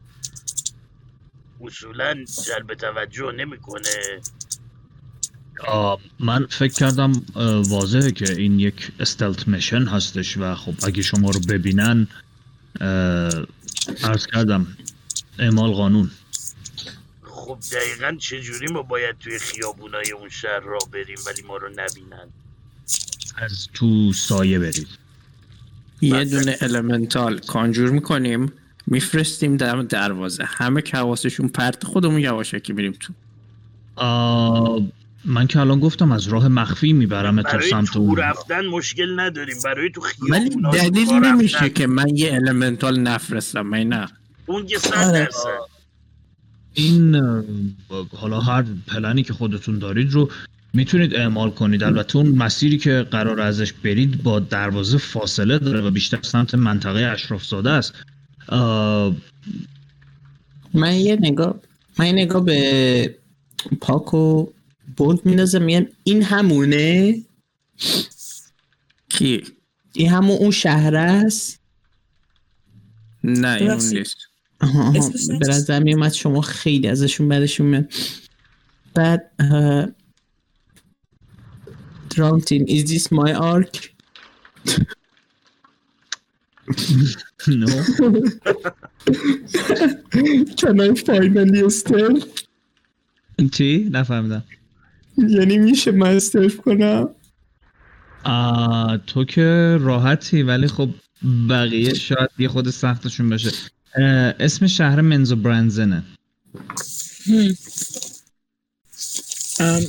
Speaker 4: اصولا جلب توجه نمی‌کنه.
Speaker 1: من فکر کردم واضحه که این یک استلت میشن هستش و خب اگه شما رو ببینن عرض کردم اعمال قانون.
Speaker 4: خب دقیقا چجوری ما باید توی خیابونای اون شهر را بریم ولی ما رو نبینن؟
Speaker 1: از تو سایه برید
Speaker 3: یه دونه المنتال کانجور می‌کنیم میفرستیم در دروازه. همه که حواسشون پرت خودمون یواشکی بریم تو.
Speaker 1: آه، من که الان گفتم از راه مخفی می‌برم تا
Speaker 4: برای
Speaker 1: سمت اون.
Speaker 4: رفتن مشکل نداریم. برای تو
Speaker 3: ولی دلیلی
Speaker 4: راه رفتن.
Speaker 3: نمیشه که من یه المنتال نفرستم من نه.
Speaker 4: اون که صد
Speaker 7: آره.
Speaker 4: درصد.
Speaker 1: این حالا هر پلنی که خودتون دارید رو می‌تونید اعمال کنید. البته اون مسیری که قرار ازش برید با دروازه فاصله داره و بیشتر سمت منطقه اشراف زاده است. اه،
Speaker 2: من یه نگاه من یه نگاه به پاک و بولد میندازم میگم این همونه؟
Speaker 3: کی؟
Speaker 2: این همون اون شهر است؟
Speaker 3: نه این اون. نیست.
Speaker 2: به؟ نظر میومد شما خیلی ازشون بعدشون میاد بعد team, is this my arc?
Speaker 1: no.
Speaker 2: Can I finally stealth?
Speaker 1: چی؟ نفهمیدم
Speaker 2: یعنی میشه من استلف کنم
Speaker 1: آه، تو که راحتی ولی خب بقیه شاید یه خود سختشون بشه اسم شهر منزو برنزنه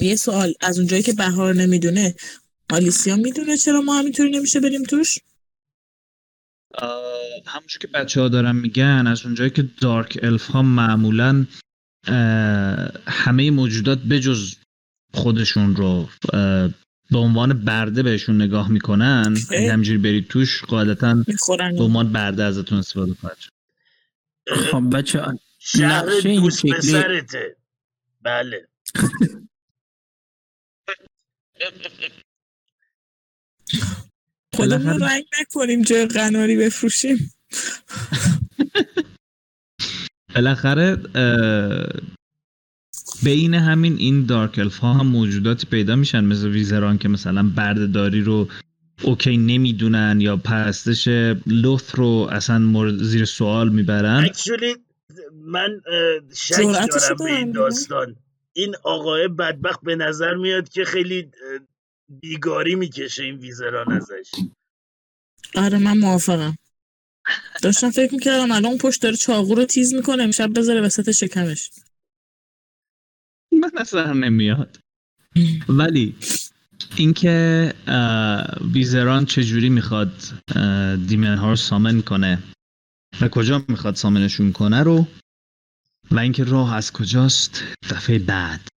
Speaker 7: یه سوال. از اونجایی که بهار نمی‌دونه آلیسیا می‌دونه چرا ما همینطوری نمیشه بریم توش؟
Speaker 1: همونجور که بچه ها دارن میگن از اونجایی که دارک الف ها معمولا همه موجودات بجز خودشون رو به عنوان برده بهشون نگاه می‌کنن اگه همینجوری برید توش قاعدتا به عنوان برده ازتون استفاده خواهد شد.
Speaker 3: خب بچه
Speaker 4: شهر
Speaker 3: نقشه این
Speaker 4: دوست
Speaker 3: شکلی-
Speaker 4: پسرته. بله.
Speaker 7: خودمون رنگ نکنیم جای قناری بفروشیم.
Speaker 1: بالاخره بین همین این دارک الف ها هم موجوداتی پیدا میشن مثل ویزران که مثلا بردهداری رو اوکی نمی‌دونن یا پرستش لوث رو اصلا مورد زیر سوال می‌برن.
Speaker 4: اکچولی من شک دارم به این. داستان. این آقای بدبخت به نظر میاد که خیلی بیگاری می‌کشه این ویزران ازش.
Speaker 7: آره من موافقم. داشتم فکر می‌کردم الان اون پشت داره چاقو رو تیز می‌کنه امشب بذاره وسط شکمش.
Speaker 1: من اصلا نمیاد. ولی اینکه ویزران چجوری می‌خواد دیمن ها رو سامن کنه و کجا می‌خواد سامنشون کنه رو و اینکه راه از کجاست دفعه بعد.